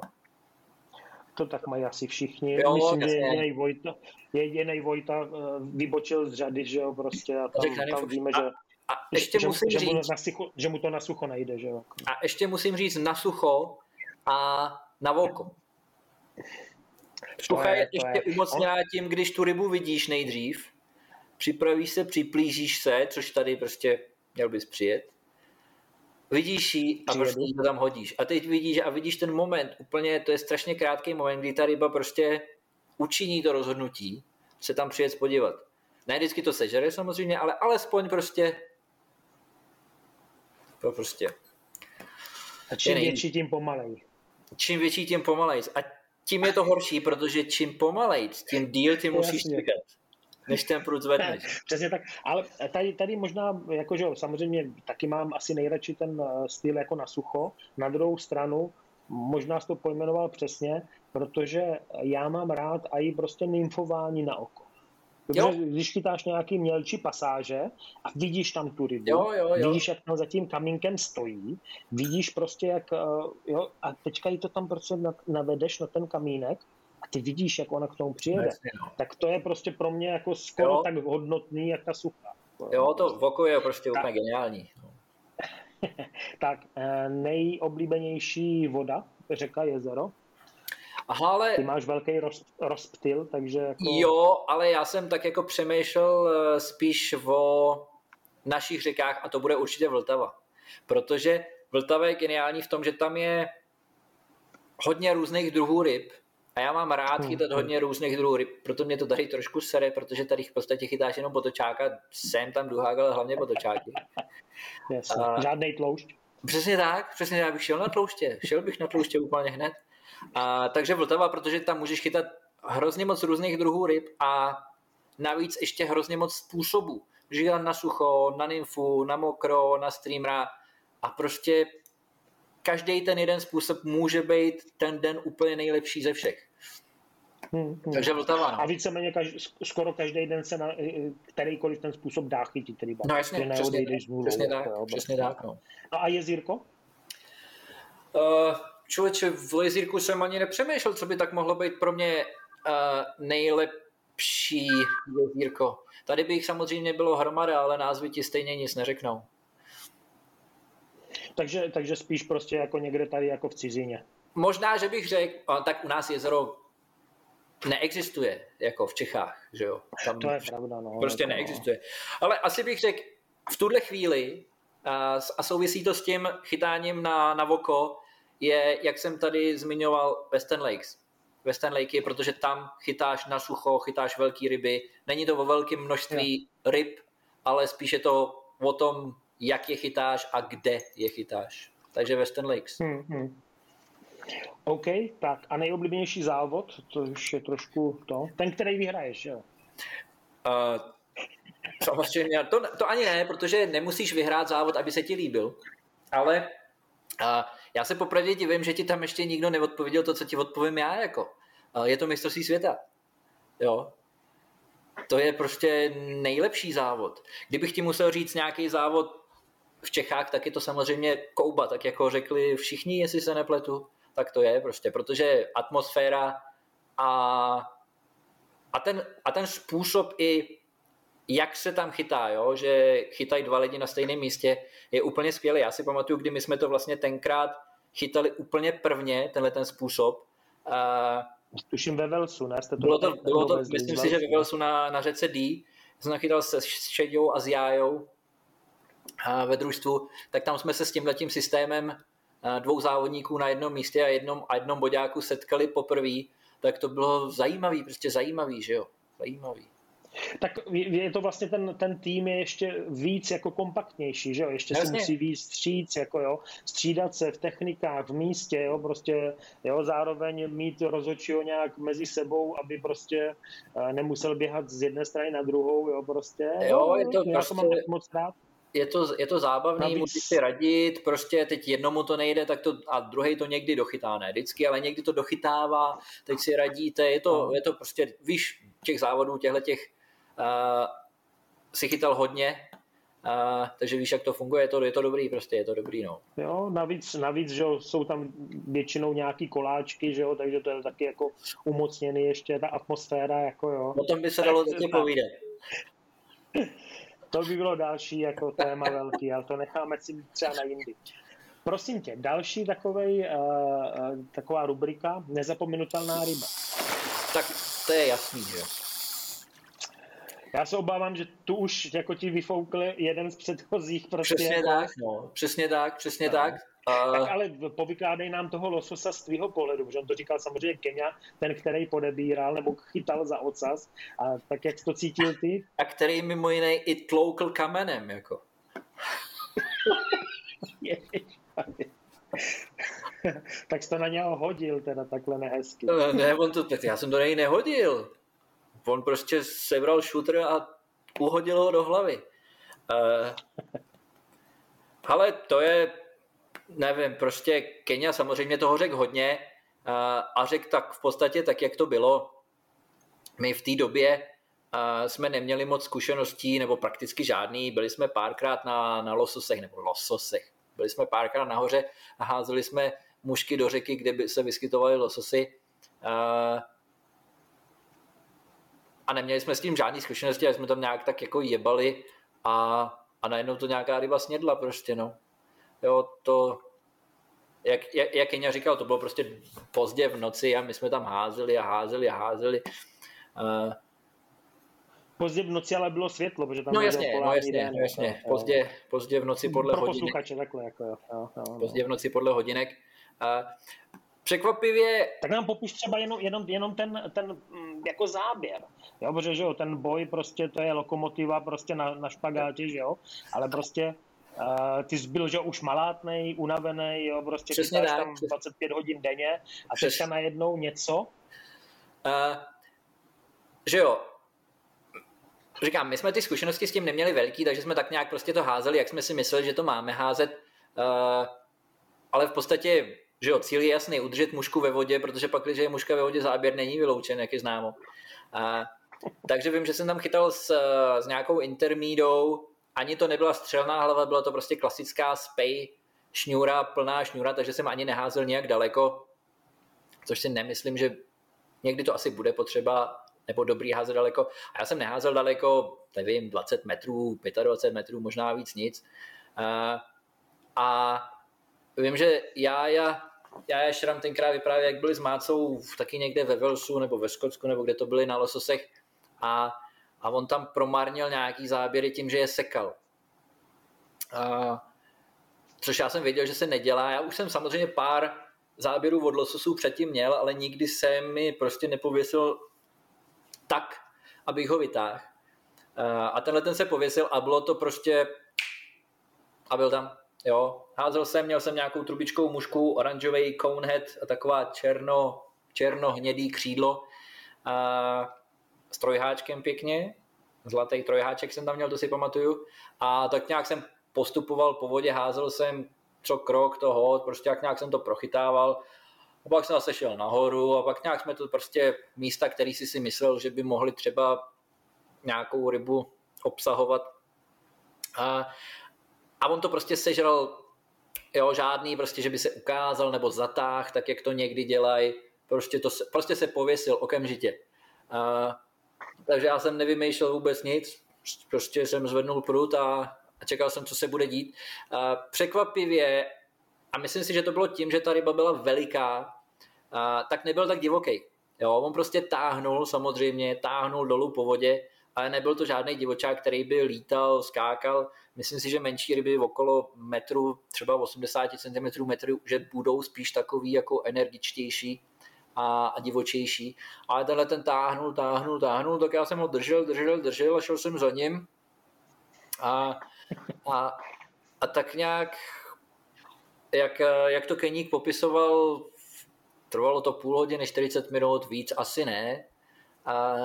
To tak mají asi všichni. Jo, Myslím, jasně. že jediný Vojta, jediný Vojta uh, vybočil z řady, že jo, prostě a tam, tam víme, že... A ještě že, musím že, říct... Mu na sucho, že mu to na sucho nejde, že jo. A ještě musím říct na sucho a na volko. Sucha je, je ještě je. umocněná tím, když tu rybu vidíš nejdřív, připravíš se, připlížíš se, což tady prostě měl bys přijet, vidíš ji a prostě to tam hodíš. A teď vidíš a vidíš ten moment, úplně to je strašně krátký moment, kdy ta ryba prostě učiní to rozhodnutí, se tam přijet podívat. Ne vždycky to sežere samozřejmě, ale alespoň prostě to prostě. A čím větší, tím pomalej. Čím větší, tím pomalej. A tím je to horší, protože čím pomalej, tím díl ty musíš čekat než ten prut zvedneš. Přesně tak, ale tady, tady možná, jakože samozřejmě taky mám asi nejradši ten eh, styl jako na sucho, na druhou stranu možná jsi to pojmenoval přesně, protože já mám rád i prostě nymfování na oko. Jo. Když chytáš nějaký mělčí pasáže a vidíš tam tu rybu, jo, jo, jo. vidíš, jak tam za tím kamínkem stojí, vidíš prostě, jak, eh, jo, a teďka jí to tam prostě navedeš na ten kamínek a ty vidíš, jak ona k tomu přijede. Jasně, no. Tak to je prostě pro mě jako skoro jo. tak hodnotný, jak ta sucha. Jo, to v oku je prostě tak. úplně geniální. (laughs) tak, eh, nejoblíbenější voda, řeka, jezero? Aha, ale... Ty máš velký roz, rozptyl, takže jako... Jo, ale já jsem tak jako přemýšlel eh, spíš o našich řekách a to bude určitě Vltava. Protože Vltava je geniální v tom, že tam je hodně různých druhů ryb a já mám rád hmm, chytat hmm. hodně různých druhů ryb, proto mě to tady trošku sere, protože tady v podstatě chytáš jenom botočáka, jsem tam duhák, ale hlavně botočáky. Yes, a... Žádnej tloušť. Přesně tak, přesně tak, bych šel na tlouště, šel bych na tlouště úplně hned. A, takže Vltava, protože tam můžeš chytat hrozně moc různých druhů ryb a navíc ještě hrozně moc způsobů. Žila na sucho, na nymfu, na mokro, na streamera a prostě každý ten jeden způsob může být ten den úplně nejlepší ze všech. Hmm, hmm. Takže Vltava, no. A víceméně kaž, skoro každý den se na kterýkoliv ten způsob dá chytit ryba. No jasně, přesně, přesně tak, přesně tak, no. no. a jezírko? Uh, člověče, v jezírku jsem ani nepřemýšlel, co by tak mohlo být pro mě uh, nejlepší jezírko. Tady by jich samozřejmě bylo hromada, ale názvy ti stejně nic neřeknou. Takže, takže spíš prostě jako někde tady jako v cizině. Možná, že bych řekl, tak u nás jezero neexistuje, jako v Čechách, že jo. Tam to je pravda, no. Prostě jako, neexistuje. Ale asi bych řekl, v tuhle chvíli, a, a souvisí to s tím chytáním na, na voko, je, jak jsem tady zmiňoval, Western Lakes. Western Lake je, protože tam chytáš na sucho, chytáš velké ryby. Není to o velkém množství ryb, ale spíš je to o tom, jak je chytáš a kde je chytáš. Takže Western Lakes. Hmm, hmm. OK, tak a nejoblíbenější závod, to už je trošku to, ten, který vyhraješ, jo? Uh, samozřejmě, to, to ani ne, protože nemusíš vyhrát závod, aby se ti líbil, ale uh, já se popravdě divím, že ti tam ještě nikdo neodpověděl to, co ti odpovím já, jako. Je to mistrovství světa, jo. To je prostě nejlepší závod. Kdybych ti musel říct nějaký závod v Čechách, tak je to samozřejmě kouba, tak jako řekli všichni, jestli se nepletu tak to je prostě, protože atmosféra a, a, ten, a ten způsob i jak se tam chytá, jo? že chytají dva lidi na stejném místě, je úplně skvělý. Já si pamatuju, kdy my jsme to vlastně tenkrát chytali úplně prvně, tenhle ten způsob. Uh, Tuším ve Velsu, ne? Jste to bylo to, bylo to myslím si, že ve Velsu na, na řece D. Jsem nachytal se Šeďou a s Jájou a ve družstvu, tak tam jsme se s tímhletím systémem dvou závodníků na jednom místě a jednom, a jednom bodáku setkali poprvé, tak to bylo zajímavý, prostě zajímavý, že jo, zajímavý. Tak je to vlastně ten, ten tým je ještě víc jako kompaktnější, že jo? Ještě Jasně. se musí víc stříc, jako jo, střídat se v technikách, v místě, jo, prostě, jo, zároveň mít rozhodčího nějak mezi sebou, aby prostě eh, nemusel běhat z jedné strany na druhou, jo, prostě. Jo, je to prostě, to mám moc rád je to, je to zábavný, Navíc... můžeš si radit, prostě teď jednomu to nejde, tak to, a druhý to někdy dochytá, ne vždycky, ale někdy to dochytává, teď si radíte, je to, no. je to prostě, víš, těch závodů, těchto těch si chytal hodně, uh, takže víš, jak to funguje, je to, je to dobrý, prostě je to dobrý, no. Jo, navíc, navíc, že jsou tam většinou nějaký koláčky, že jo, takže to je taky jako umocněný ještě ta atmosféra, jako jo. O tom by se dalo taky povídat. To by bylo další jako téma velký, ale to necháme si třeba na jindy. Prosím tě, další takovej, uh, taková rubrika, nezapomenutelná ryba. Tak to je jasný, že já se obávám, že tu už jako ti vyfoukl jeden z předchozích. Prostě přesně jako... tak, no. Přesně tak, přesně no. tak. Tak ale povykládej nám toho lososa z tvýho pohledu, protože on to říkal samozřejmě Kenia, ten, který podebíral nebo chytal za ocas. A tak jak to cítil ty? (laughs) A který mimo jiné i tloukl kamenem, jako. (laughs) tak jsi to na něho hodil teda takhle nehezky. Ne, on to, já jsem to na něj nehodil. On prostě sebral shooter a uhodil ho do hlavy. Uh, ale to je nevím, prostě Kenia samozřejmě toho řekl hodně a řekl tak v podstatě tak, jak to bylo. My v té době jsme neměli moc zkušeností, nebo prakticky žádný. Byli jsme párkrát na, na lososech, nebo lososech. Byli jsme párkrát nahoře a házeli jsme mušky do řeky, kde by se vyskytovaly lososy. A neměli jsme s tím žádný zkušenosti, ale jsme tam nějak tak jako jebali a, a najednou to nějaká ryba snědla prostě, no. Jo, to, jak, jak, jak Kenia říkal, to bylo prostě pozdě v noci a my jsme tam házeli a házeli a házeli. Uh, Pozdě v noci ale bylo světlo, protože tam no jasně, no jasně, den, no jasně. Jako, pozdě, pozdě v noci podle Pro hodinek. takhle, jako jo, jo, jo, Pozdě v noci podle hodinek. Uh, překvapivě... Tak nám popiš třeba jenom, jenom, jenom ten, ten mm, jako záběr. Jo, protože že jo, ten boj prostě to je lokomotiva prostě na, na špagátě, že jo, ale prostě Uh, ty jsi byl, že už malátnej, unavený, jo, prostě Přesně tak, tam 25 hodin denně a Přes... teďka najednou něco? Uh, že jo, říkám, my jsme ty zkušenosti s tím neměli velký, takže jsme tak nějak prostě to házeli, jak jsme si mysleli, že to máme házet. Uh, ale v podstatě, že jo, cíl je jasný, udržet mušku ve vodě, protože pak, když je muška ve vodě, záběr není vyloučen, jak je známo. Uh, takže vím, že jsem tam chytal s, s nějakou intermídou, ani to nebyla střelná hlava, byla to prostě klasická spej šňůra, plná šňůra, takže jsem ani neházel nějak daleko, což si nemyslím, že někdy to asi bude potřeba, nebo dobrý házet daleko. A já jsem neházel daleko, nevím, 20 metrů, 25 metrů, možná víc nic. A, a vím, že já, já, já a Šram tenkrát vyprávěl, jak byli s Mácou taky někde ve Velsu nebo ve Skotsku, nebo kde to byli na lososech a, a on tam promarnil nějaký záběry tím, že je sekal. A, což já jsem věděl, že se nedělá. Já už jsem samozřejmě pár záběrů od lososů předtím měl, ale nikdy se mi prostě nepověsil tak, abych ho vytáhl. A tenhle ten se pověsil a bylo to prostě a byl tam. Jo, házel jsem, měl jsem nějakou trubičkou mušku, oranžový conehead a taková černo, černo-hnědý křídlo. A s trojháčkem pěkně, zlatý trojháček jsem tam měl, to si pamatuju. A tak nějak jsem postupoval po vodě, házel jsem co krok toho, prostě jak nějak jsem to prochytával. A pak jsem zase šel nahoru a pak nějak jsme to prostě místa, který si si myslel, že by mohli třeba nějakou rybu obsahovat. A, a on to prostě sežral, jo, žádný prostě, že by se ukázal nebo zatáh, tak jak to někdy dělají, prostě, to prostě se pověsil okamžitě. A, takže já jsem nevymýšlel vůbec nic, prostě jsem zvednul prut a, a čekal jsem, co se bude dít. A překvapivě, a myslím si, že to bylo tím, že ta ryba byla veliká, a, tak nebyl tak divoký. Jo, on prostě táhnul samozřejmě, táhnul dolů po vodě, ale nebyl to žádný divočák, který by lítal, skákal. Myslím si, že menší ryby okolo metru, třeba 80 cm metru, že budou spíš takový jako energičtější a, a divočejší. Ale tenhle ten táhnul, táhnul, táhnul, tak já jsem ho držel, držel, držel a šel jsem za ním. A, a, a tak nějak, jak, jak to Keník popisoval, trvalo to půl hodiny, 40 minut, víc asi ne. A,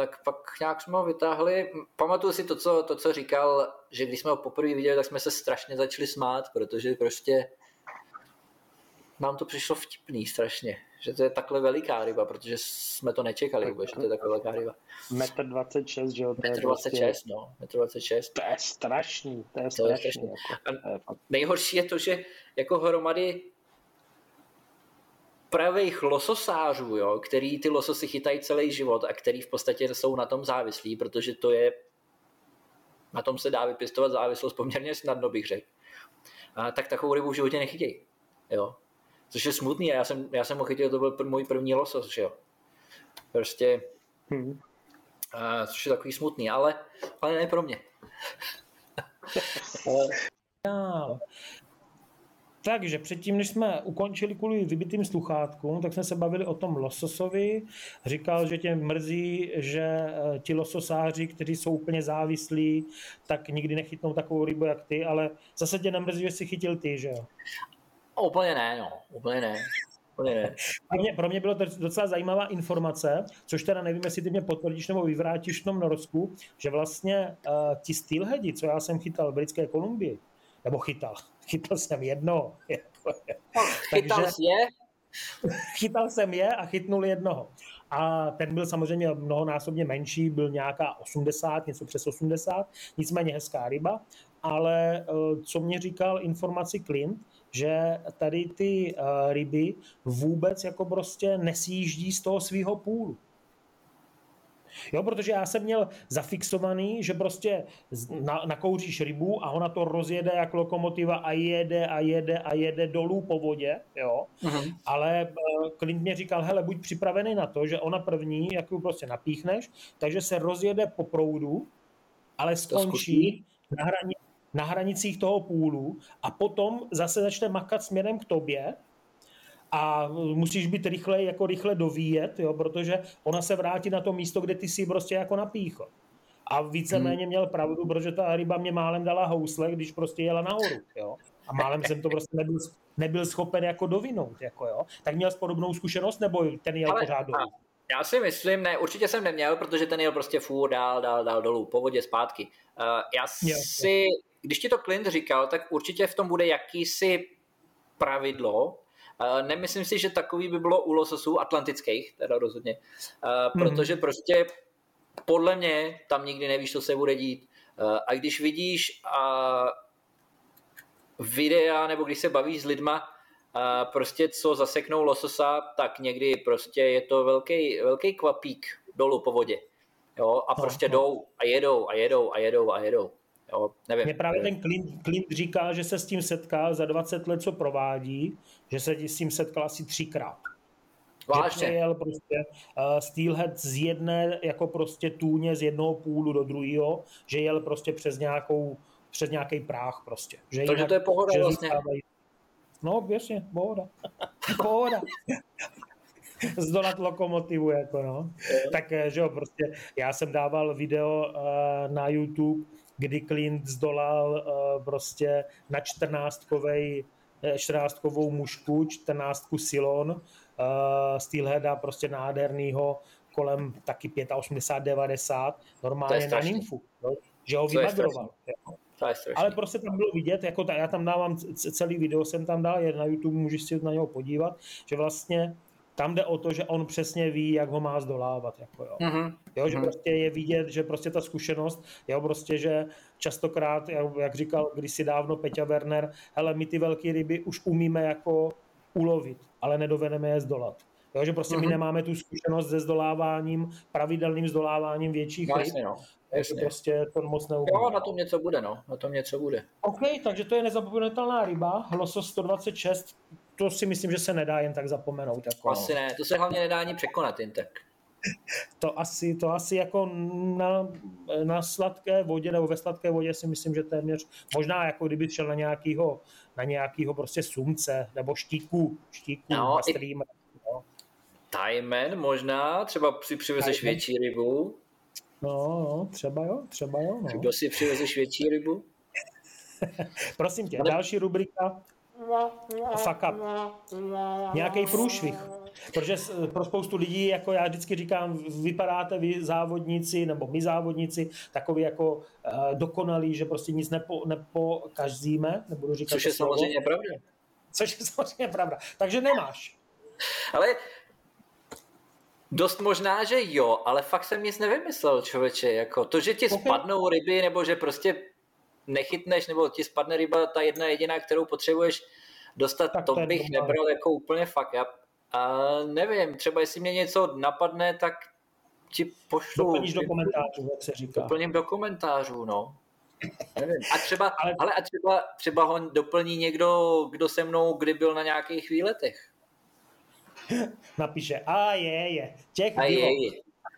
tak pak nějak jsme ho vytáhli. Pamatuju si to co, to, co říkal, že když jsme ho poprvé viděli, tak jsme se strašně začali smát, protože prostě nám to přišlo vtipný strašně, že to je takhle veliká ryba, protože jsme to nečekali vůbec, že to je takhle veliká ryba. Metr 26, že jo? Metr 26, prostě... no, metr 26. To je strašný, to je strašný. To je strašný. Jako, nejhorší je to, že jako hromady pravých lososářů, jo, který ty lososy chytají celý život a který v podstatě jsou na tom závislí, protože to je na tom se dá vypěstovat závislost poměrně snadno, bych řekl. A, tak takovou rybu v životě nechytějí. Jo. Což je smutný, já jsem, já jsem ho chytil, to byl můj první losos, že jo. Prostě, hmm. a, což je takový smutný, ale, ale ne pro mě. (laughs) (laughs) Takže předtím, než jsme ukončili kvůli vybitým sluchátkům, tak jsme se bavili o tom lososovi. Říkal, že tě mrzí, že eh, ti lososáři, kteří jsou úplně závislí, tak nikdy nechytnou takovou rybu jak ty, ale zase tě nemrzí, že jsi chytil ty, že jo? Úplně ne, no. Úplně ne. Úplně ne. (laughs) Pro mě, pro mě bylo to docela zajímavá informace, což teda nevím, jestli ty mě potvrdíš nebo vyvrátíš v tom Norsku, že vlastně uh, ti steelheadi, co já jsem chytal v Britské Kolumbii, nebo chytal, chytal jsem jedno. (laughs) Jako, chytal Takže, je? Chytal jsem je a chytnul jednoho. A ten byl samozřejmě mnohonásobně menší, byl nějaká 80, něco přes 80, nicméně hezká ryba. Ale eh, co mě říkal informaci Clint, že tady ty uh, ryby vůbec jako prostě nesjíždí z toho svého půlu. Jo, protože já jsem měl zafixovaný, že prostě na, nakouříš rybu a ona to rozjede jako lokomotiva a jede a jede a jede dolů po vodě, jo. Uh-huh. Ale uh, Clint mě říkal, hele, buď připravený na to, že ona první, jak ji prostě napíchneš, takže se rozjede po proudu, ale skončí na, hrani, na hranicích toho půlu a potom zase začne makat směrem k tobě a musíš být rychle, jako rychle dovíjet, jo, protože ona se vrátí na to místo, kde ty si prostě jako napíchl. A víceméně měl pravdu, protože ta ryba mě málem dala housle, když prostě jela nahoru, jo. A málem jsem to prostě nebyl, nebyl schopen jako dovinout, jako jo. Tak měl podobnou zkušenost, nebo ten jel pořád dolů? Já si myslím, ne, určitě jsem neměl, protože ten jel prostě fůr dál, dál, dál dolů, po vodě zpátky. Uh, já si, když ti to Clint říkal, tak určitě v tom bude jakýsi pravidlo. Nemyslím si, že takový by bylo u lososů atlantických, teda rozhodně, mm-hmm. protože prostě podle mě tam nikdy nevíš, co se bude dít. A když vidíš videa, nebo když se bavíš s lidma, a prostě co zaseknou lososa, tak někdy prostě je to velký, velký kvapík dolů po vodě. Jo, a prostě jdou a jedou a jedou a jedou a jedou. Jo, nevím. Mě právě ten Clint, Clint říká, že se s tím setká za 20 let, co provádí, že se s tím setkal asi třikrát. Vážně. Že přejel prostě uh, Steelhead z jedné jako prostě tůně z jednoho půlu do druhého, že jel prostě přes nějakou přes nějaký práh prostě. Že Takže jinak, to je pohoda vlastně. Zůstávají, No, jasně, pohoda. (laughs) pohoda. (laughs) Zdolat lokomotivu, jako no. Tak, eh, že jo, prostě já jsem dával video uh, na YouTube, kdy Clint zdolal uh, prostě na 14 14kovou mušku, 14 silon, uh, Steelheada prostě nádhernýho, kolem taky 85, 90, normálně na nymfu, no, že ho vymagroval. Ale prostě tam bylo vidět, jako ta, já tam dávám celý video, jsem tam dal, je na YouTube, můžeš si na něho podívat, že vlastně tam jde o to, že on přesně ví, jak ho má zdolávat. Jako jo. Mm-hmm. jo že mm-hmm. prostě je vidět, že prostě ta zkušenost, jo, prostě, že častokrát, jak říkal kdysi dávno Peťa Werner, hele, my ty velké ryby už umíme jako ulovit, ale nedovedeme je zdolat. Jo, že prostě mm-hmm. my mhm. nemáme tu zkušenost se zdoláváním, pravidelným zdoláváním větších no, ryb. No. Takže prostě to moc neumí. Jo, na tom něco bude, no. Na tom něco bude. OK, takže to je nezapomenutelná ryba, losos 126, to si myslím, že se nedá jen tak zapomenout. Jako, asi ne, to se hlavně nedá ani překonat jen tak. To asi, to asi jako na, na sladké vodě nebo ve sladké vodě si myslím, že téměř, možná jako kdyby šel na nějakýho, na nějakýho prostě sumce nebo štíku, štíku no, na streamer. No. Tajmen možná, třeba si přivezeš Tajmen. větší rybu. No, no, třeba jo, třeba jo. No. Kdo si přivezeš větší rybu? (laughs) Prosím tě, další rubrika. Fuck up. Nějaký průšvih. Protože pro spoustu lidí, jako já vždycky říkám, vypadáte vy závodníci, nebo my závodníci, takový jako uh, dokonalí, že prostě nic nepo, nepokazíme, nebudu říkat Což je slovo. samozřejmě pravda. Což je (laughs) samozřejmě pravda. Takže nemáš. Ale Dost možná, že jo, ale fakt jsem nic nevymyslel, člověče. Jako to, že ti okay. spadnou ryby, nebo že prostě nechytneš, nebo ti spadne ryba, ta jedna jediná, kterou potřebuješ dostat, tak to bych dobrý. nebral jako úplně fakt. Já, a nevím, třeba jestli mě něco napadne, tak ti pošlu. Doplníš do komentářů, jak se říká. Doplním do komentářů, no. Nevím. A třeba, (laughs) ale... ale a třeba, třeba ho doplní někdo, kdo se mnou kdy byl na nějakých výletech. (laughs) Napíše, a je, je, těch a bylo. Je, je.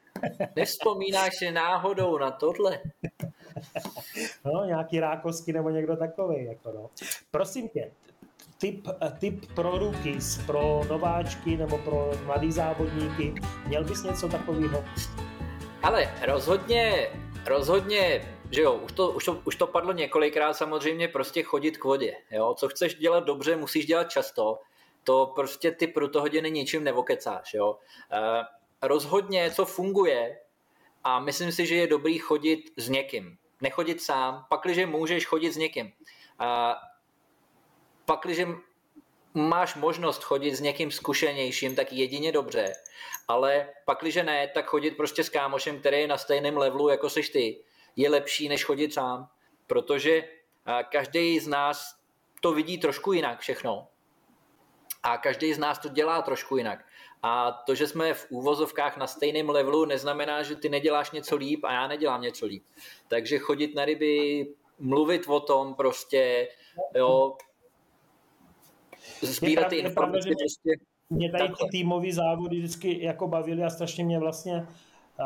(laughs) Nevzpomínáš si náhodou na tohle? No, nějaký rákosky nebo někdo takový. Jako no. Prosím tě, typ, typ pro rookies, pro nováčky nebo pro mladý závodníky, měl bys něco takového? Ale rozhodně, rozhodně, že jo, už to, už to, už to padlo několikrát samozřejmě prostě chodit k vodě. Jo? Co chceš dělat dobře, musíš dělat často to prostě ty prutohodiny ničím nevokecáš. Jo? Uh, rozhodně, co funguje, a myslím si, že je dobrý chodit s někým. Nechodit sám, pakliže můžeš chodit s někým. Uh, pakliže máš možnost chodit s někým zkušenějším, tak jedině dobře. Ale pakliže ne, tak chodit prostě s kámošem, který je na stejném levelu, jako seš ty, je lepší, než chodit sám. Protože každý z nás to vidí trošku jinak všechno. A každý z nás to dělá trošku jinak. A to, že jsme v úvozovkách na stejném levelu, neznamená, že ty neděláš něco líp a já nedělám něco líp. Takže chodit na ryby, mluvit o tom prostě, jo, sbírat ty informace. Prostě, mě tady ty týmový závody vždycky jako bavili a strašně mě vlastně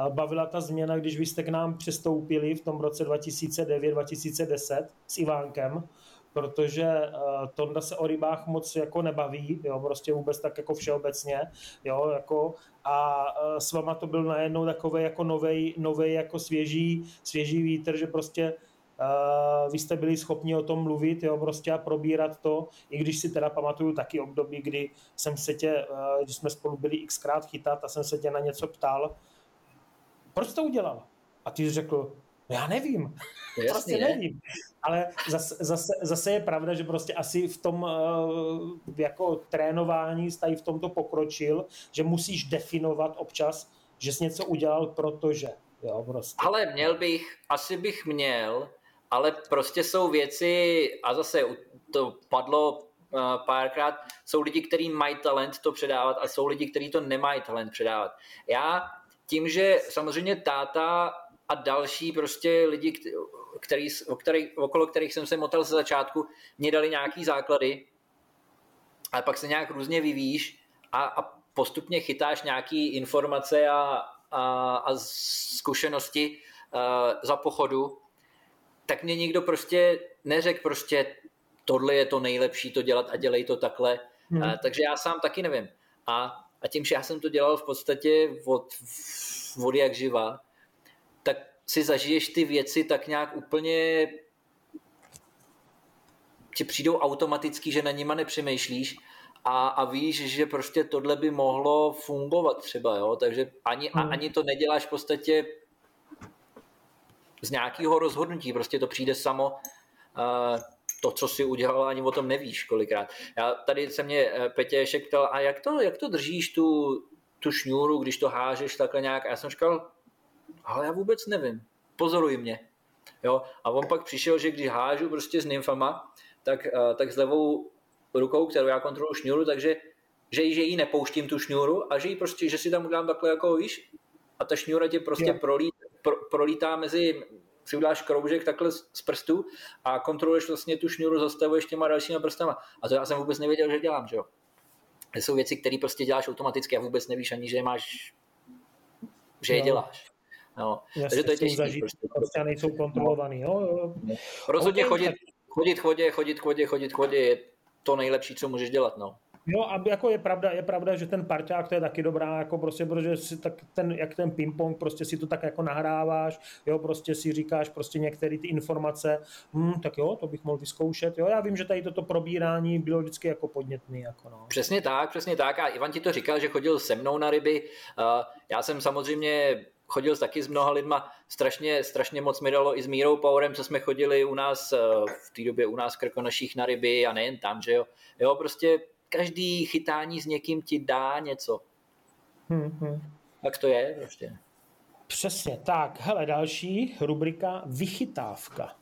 bavila ta změna, když vy jste k nám přestoupili v tom roce 2009-2010 s Ivánkem, protože uh, Tonda se o rybách moc jako nebaví, jo, prostě vůbec tak jako všeobecně, jo, jako a uh, s váma to byl najednou takový jako novej, novej jako svěží, svěží vítr, že prostě Uh, vy jste byli schopni o tom mluvit, jo, prostě a probírat to, i když si teda pamatuju taky období, kdy jsem se tě, uh, když jsme spolu byli xkrát chytat a jsem se tě na něco ptal, proč to udělal? A ty jsi řekl, já nevím, (laughs) Jasně, prostě nevím. Ale zase, zase, zase je pravda, že prostě asi v tom uh, jako trénování jsi v tomto pokročil, že musíš definovat občas, že jsi něco udělal, protože. Jo, prostě. Ale měl bych, asi bych měl, ale prostě jsou věci, a zase to padlo uh, párkrát, jsou lidi, kteří mají talent to předávat a jsou lidi, kteří to nemají talent předávat. Já tím, že samozřejmě táta a další prostě lidi, který, o který, okolo kterých jsem se motal ze začátku, mě dali nějaký základy, ale pak se nějak různě vyvíjíš a, a postupně chytáš nějaký informace a, a, a zkušenosti uh, za pochodu, tak mě nikdo prostě neřekl prostě tohle je to nejlepší to dělat a dělej to takhle. Hmm. Uh, takže já sám taky nevím. A, a tím, že já jsem to dělal v podstatě od, od jak živa, si zažiješ ty věci tak nějak úplně ti přijdou automaticky, že na nima nepřemýšlíš a, a víš, že prostě tohle by mohlo fungovat třeba, jo? takže ani, hmm. a, ani to neděláš v podstatě z nějakého rozhodnutí, prostě to přijde samo, uh, to, co si udělal, ani o tom nevíš kolikrát. Já tady se mě eh, Petěšek ptal, a jak to, jak to držíš tu, tu šňůru, když to hážeš takhle nějak? A já jsem říkal, ale já vůbec nevím, pozoruj mě. Jo? A on pak přišel, že když hážu prostě s nymfama, tak, uh, tak s levou rukou, kterou já kontroluji šňůru, takže že, že jí nepouštím tu šňůru a že, jí prostě, že si tam udělám takhle jako víš a ta šňůra tě prostě prolít, pro, prolítá mezi, si uděláš kroužek takhle z prstů a kontroluješ vlastně tu šňůru, zastavuješ těma dalšíma prstama. A to já jsem vůbec nevěděl, že dělám, že jo. To jsou věci, které prostě děláš automaticky a vůbec nevíš ani, že je máš, že je no. děláš. No. Jasně, Takže to je těžké. Zažít, prostě. prostě nejsou kontrolovaný. Jo, jo. Rozhodně okay. chodit, chodit k vodě, chodit k vodě, chodit k vodě je to nejlepší, co můžeš dělat. No. Jo, a jako je pravda, je pravda, že ten parťák to je taky dobrá, jako prostě, protože si tak ten, jak ten ping-pong, prostě si to tak jako nahráváš, jo, prostě si říkáš prostě některé ty informace, hm, tak jo, to bych mohl vyzkoušet, jo, já vím, že tady toto probírání bylo vždycky jako podnětný, jako no. Přesně tak, přesně tak a Ivan ti to říkal, že chodil se mnou na ryby, uh, já jsem samozřejmě chodil taky s mnoha lidma, strašně, strašně moc mi dalo i s Mírou Powerem, co jsme chodili u nás, eh, v té době u nás krkonoších na ryby a nejen tam, že jo. Jo, prostě každý chytání s někým ti dá něco. Hmm, hmm. Tak to je prostě. Přesně, tak, hele, další rubrika vychytávka.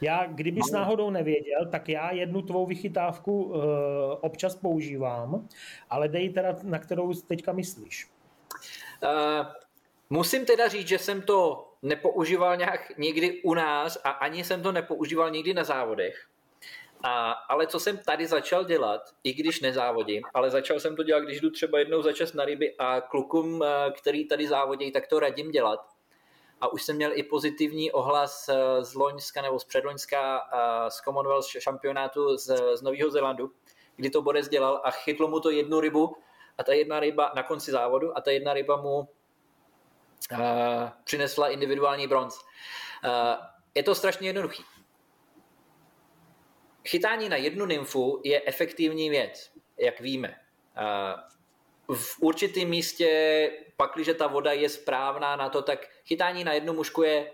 Já, kdybys no. náhodou nevěděl, tak já jednu tvou vychytávku uh, občas používám, ale dej teda, na kterou teďka myslíš. Uh, Musím teda říct, že jsem to nepoužíval nějak nikdy u nás a ani jsem to nepoužíval nikdy na závodech. A, ale co jsem tady začal dělat, i když nezávodím, ale začal jsem to dělat, když jdu třeba jednou za čas na ryby a klukům, eh, který tady závodí, tak to radím dělat. A už jsem měl i pozitivní ohlas eh, z Loňska nebo z předloňska eh, z Commonwealth šampionátu z, z Nového Zélandu, kdy to Borec dělal a chytlo mu to jednu rybu a ta jedna ryba na konci závodu a ta jedna ryba mu přinesla individuální bronz. Uh, je to strašně jednoduchý. Chytání na jednu nymfu je efektivní věc, jak víme. Uh, v určitém místě, pakliže ta voda je správná na to, tak chytání na jednu mušku je,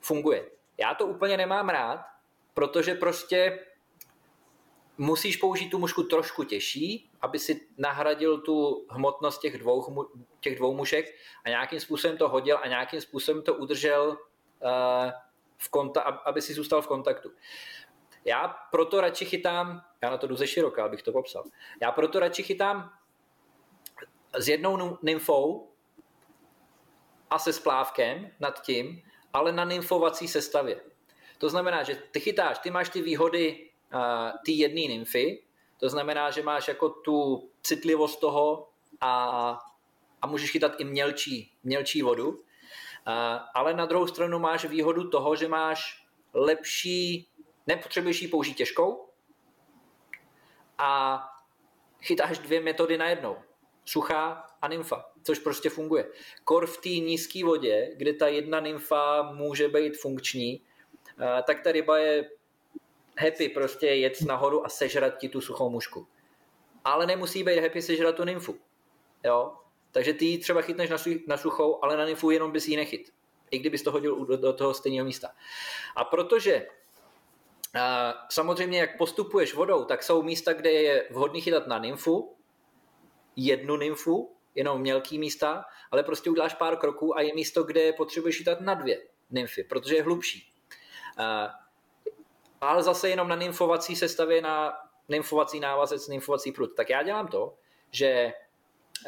funguje. Já to úplně nemám rád, protože prostě musíš použít tu mušku trošku těžší, aby si nahradil tu hmotnost těch dvou, těch dvou mušek a nějakým způsobem to hodil a nějakým způsobem to udržel uh, v konta, aby si zůstal v kontaktu. Já proto radši chytám, já na to jdu ze široka, abych to popsal, já proto radši chytám s jednou nymfou a se splávkem nad tím, ale na nymfovací sestavě. To znamená, že ty chytáš, ty máš ty výhody uh, ty jedné nymfy, to znamená, že máš jako tu citlivost toho a, a můžeš chytat i mělčí, mělčí vodu, ale na druhou stranu máš výhodu toho, že máš lepší, nepotřebuješ ji použít těžkou a chytáš dvě metody najednou. Suchá a nymfa, což prostě funguje. Kor v té nízké vodě, kde ta jedna nymfa může být funkční, tak ta ryba je happy prostě jet nahoru a sežrat ti tu suchou mušku. Ale nemusí být happy sežrat tu nymfu. Jo? Takže ty ji třeba chytneš na, suchou, ale na nymfu jenom bys ji nechyt. I kdybys to hodil do, do toho stejného místa. A protože a samozřejmě, jak postupuješ vodou, tak jsou místa, kde je vhodný chytat na nymfu, jednu nymfu, jenom mělký místa, ale prostě uděláš pár kroků a je místo, kde potřebuješ chytat na dvě nymfy, protože je hlubší. A, ale zase jenom na nymfovací sestavě na nymfovací návazec, nymfovací prut. Tak já dělám to, že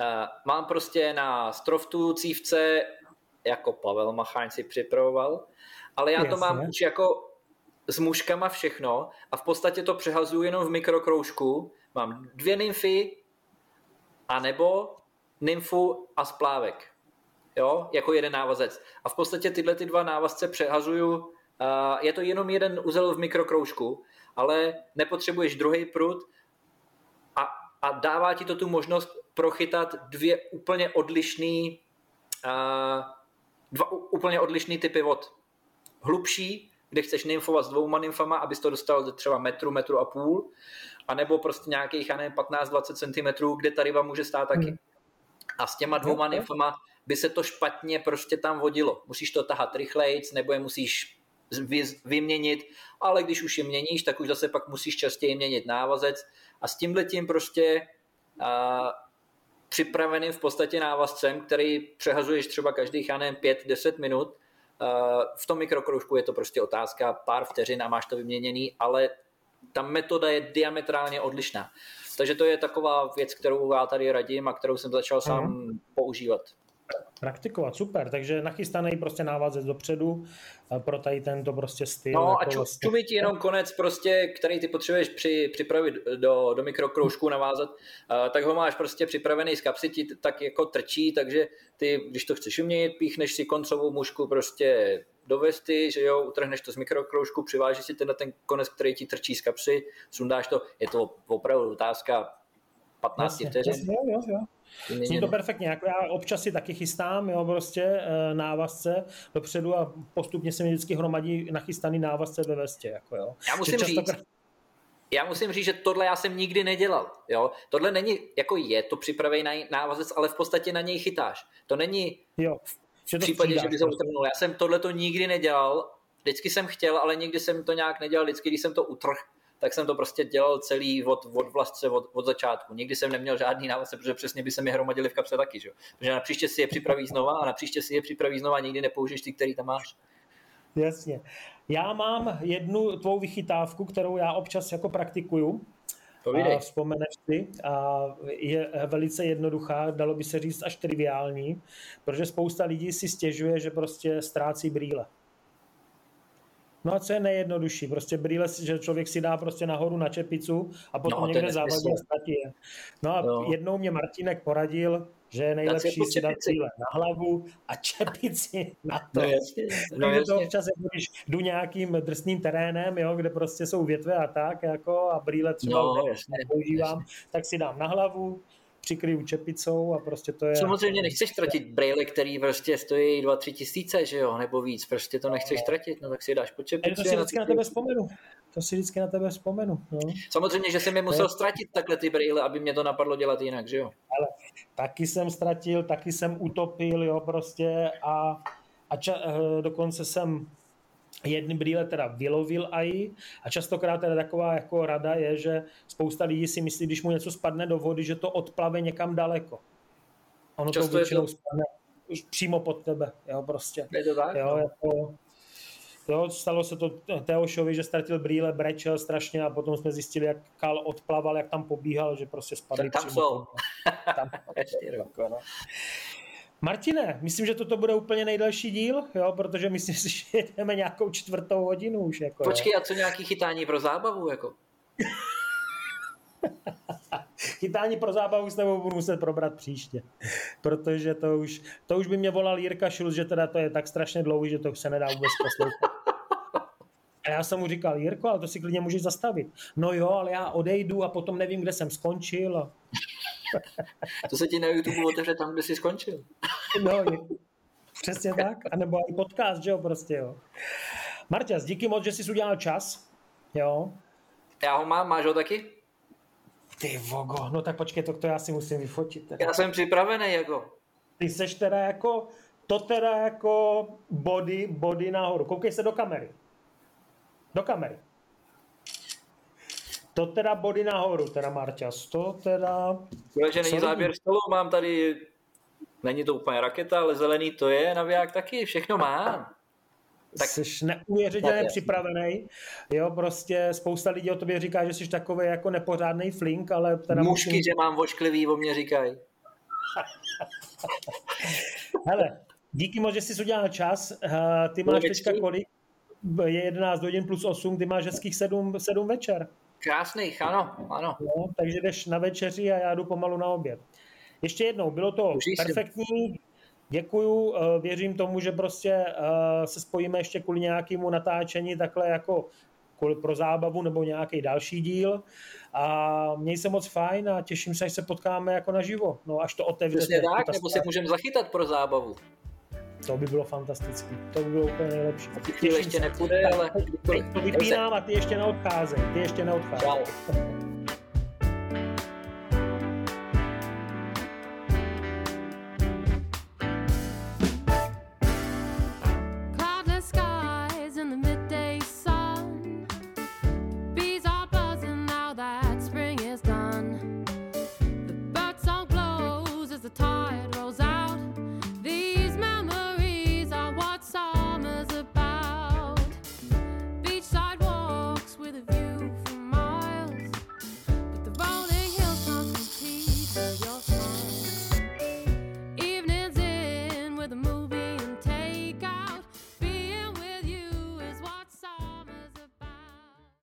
a, mám prostě na stroftu cívce, jako Pavel Macháň si připravoval, ale já Jasně. to mám už jako s muškama všechno a v podstatě to přehazuju jenom v mikrokroužku. Mám dvě nymfy, anebo nymfu a splávek. Jo, jako jeden návazec. A v podstatě tyhle ty dva návazce přehazuju. Uh, je to jenom jeden uzel v mikrokroužku, ale nepotřebuješ druhý prut a, a dává ti to tu možnost prochytat dvě úplně odlišný uh, dva úplně odlišný typy vod. Hlubší kde chceš nymfovat s dvouma nymfama, abys to dostal do třeba metru, metru a půl, anebo prostě nějakých, já nevím, 15-20 cm, kde ta ryba může stát taky. Hmm. A s těma dvouma nymfama by se to špatně prostě tam vodilo. Musíš to tahat rychlejc, nebo je musíš vyměnit, ale když už je měníš, tak už zase pak musíš častěji měnit návazec a s tím letím prostě a, připraveným v podstatě návazcem, který přehazuješ třeba každých, já nevím, 5-10 minut, v tom mikrokroužku je to prostě otázka pár vteřin a máš to vyměněný, ale ta metoda je diametrálně odlišná. Takže to je taková věc, kterou já tady radím a kterou jsem začal sám uh-huh. používat praktikovat, super, takže nachystaný prostě návazec dopředu pro tady tento prostě styl. No jako a ču, vlastně... čumí ti jenom konec prostě, který ty potřebuješ při, připravit do, do mikrokroužku navázat, uh, tak ho máš prostě připravený z kapsy, ti tak jako trčí, takže ty, když to chceš umět, píchneš si koncovou mušku prostě do vesty, že jo, utrhneš to z mikrokroužku, přivážeš si ten, ten konec, který ti trčí z kapsy, sundáš to, je to opravdu otázka 15 vteřin. Jo, jo, jo. Zní to perfektně, jako já občas si taky chystám, jo, prostě e, návazce dopředu a postupně se mi vždycky hromadí nachystaný návazce ve vestě, jako jo. Já musím říct, častokrát... já musím říct, že tohle já jsem nikdy nedělal, jo. Tohle není, jako je to připravený návazec, ale v podstatě na něj chytáš. To není jo, v případě, že by se utrhnul. Já jsem tohle to nikdy nedělal, vždycky jsem chtěl, ale nikdy jsem to nějak nedělal, vždycky, když jsem to utrhl, tak jsem to prostě dělal celý od, od vlastce, od, od začátku. Nikdy jsem neměl žádný návazce, protože přesně by se mi hromadili v kapse taky. Že? Protože na příště si je připraví znova a na příště si je připraví znova nikdy nepoužiješ ty, který tam máš. Jasně. Já mám jednu tvou vychytávku, kterou já občas jako praktikuju. A vzpomeneš si. A je velice jednoduchá, dalo by se říct až triviální, protože spousta lidí si stěžuje, že prostě ztrácí brýle. No a co je nejjednodušší? Prostě brýle, že člověk si dá prostě nahoru na čepicu a potom no, někde závadí a ztratí je. No a no. jednou mě Martinek poradil, že je nejlepší si dát brýle na hlavu a čepici na to. No jasně. No jasně. to občas, jako když jdu nějakým drsným terénem, jo, kde prostě jsou větve a tak, jako, a brýle třeba no, nepoužívám, tak si dám na hlavu, přikryju čepicou a prostě to je... Samozřejmě nechceš tratit braille, který prostě stojí 2-3 tisíce, že jo, nebo víc, prostě to nechceš tratit, no tak si dáš po čepici. To si vždycky na tebe vzpomenu. To si vždycky na tebe vzpomenu. No. Samozřejmě, že jsem je musel ztratit takhle ty braille, aby mě to napadlo dělat jinak, že jo? Ale taky jsem ztratil, taky jsem utopil, jo, prostě a, a ča, eh, dokonce jsem jedny brýle teda vylovil aj a častokrát teda taková jako rada je, že spousta lidí si myslí, když mu něco spadne do vody, že to odplave někam daleko. Ono Často to většinou to... spadne už přímo pod tebe, jo, prostě. Je to tak? Jo, no. jako, jo, stalo se to Teošovi, že ztratil brýle, brečel strašně a potom jsme zjistili, jak Kal odplaval, jak tam pobíhal, že prostě spadl. Tam jsou. Tam, (laughs) jako, no. Martine, myslím, že toto bude úplně nejdelší díl, jo, protože myslím si, (laughs) že jedeme nějakou čtvrtou hodinu už. Jako, Počkej, a co nějaký chytání pro zábavu? Jako? (laughs) chytání pro zábavu s tebou budu muset probrat příště, protože to už, to už by mě volal Jirka Šulc, že teda to je tak strašně dlouhý, že to se nedá vůbec poslouchat. A já jsem mu říkal, Jirko, ale to si klidně můžeš zastavit. No jo, ale já odejdu a potom nevím, kde jsem skončil. (laughs) To se ti na YouTube otevře tam, kde jsi skončil. (laughs) No, přesně tak. A nebo i podcast, že jo, prostě jo. Marťas, díky moc, že jsi udělal čas. Jo. Já ho mám, máš ho taky? Ty vogo, no tak počkej, to, to já si musím vyfotit. Teda. Já jsem připravený, jako. Ty seš teda jako, to teda jako body, body nahoru. Koukej se do kamery. Do kamery. To teda body nahoru, teda Marťas, to teda... že není záběr stolu, mám tady, není to úplně raketa, ale zelený to je, naviják taky, všechno má. Tak jsi neuvěřitelně připravený. Jo, prostě spousta lidí o tobě říká, že jsi takový jako nepořádný flink, ale teda Mužky, musím... že mám vošklivý, o mě říkají. (laughs) Hele, díky moc, že jsi udělal čas. Ty máš teďka kolik? Je 11 hodin plus 8, ty máš hezkých 7, 7 večer. Krásných, ano, ano. No, takže jdeš na večeři a já jdu pomalu na oběd. Ještě jednou, bylo to Užij perfektní, si. děkuju, eh, věřím tomu, že prostě eh, se spojíme ještě kvůli nějakému natáčení takhle jako pro zábavu nebo nějaký další díl. A měj se moc fajn a těším se, až se potkáme jako naživo. No až to otevřete. Přesně tak, nebo se můžeme zachytat pro zábavu. To by bylo fantastické. To by bylo úplně nejlepší. Chvíli ještě nepůjde, ale... To vypínám a ty ještě neodcházej. Ty ještě neodcházej. Čau. (laughs)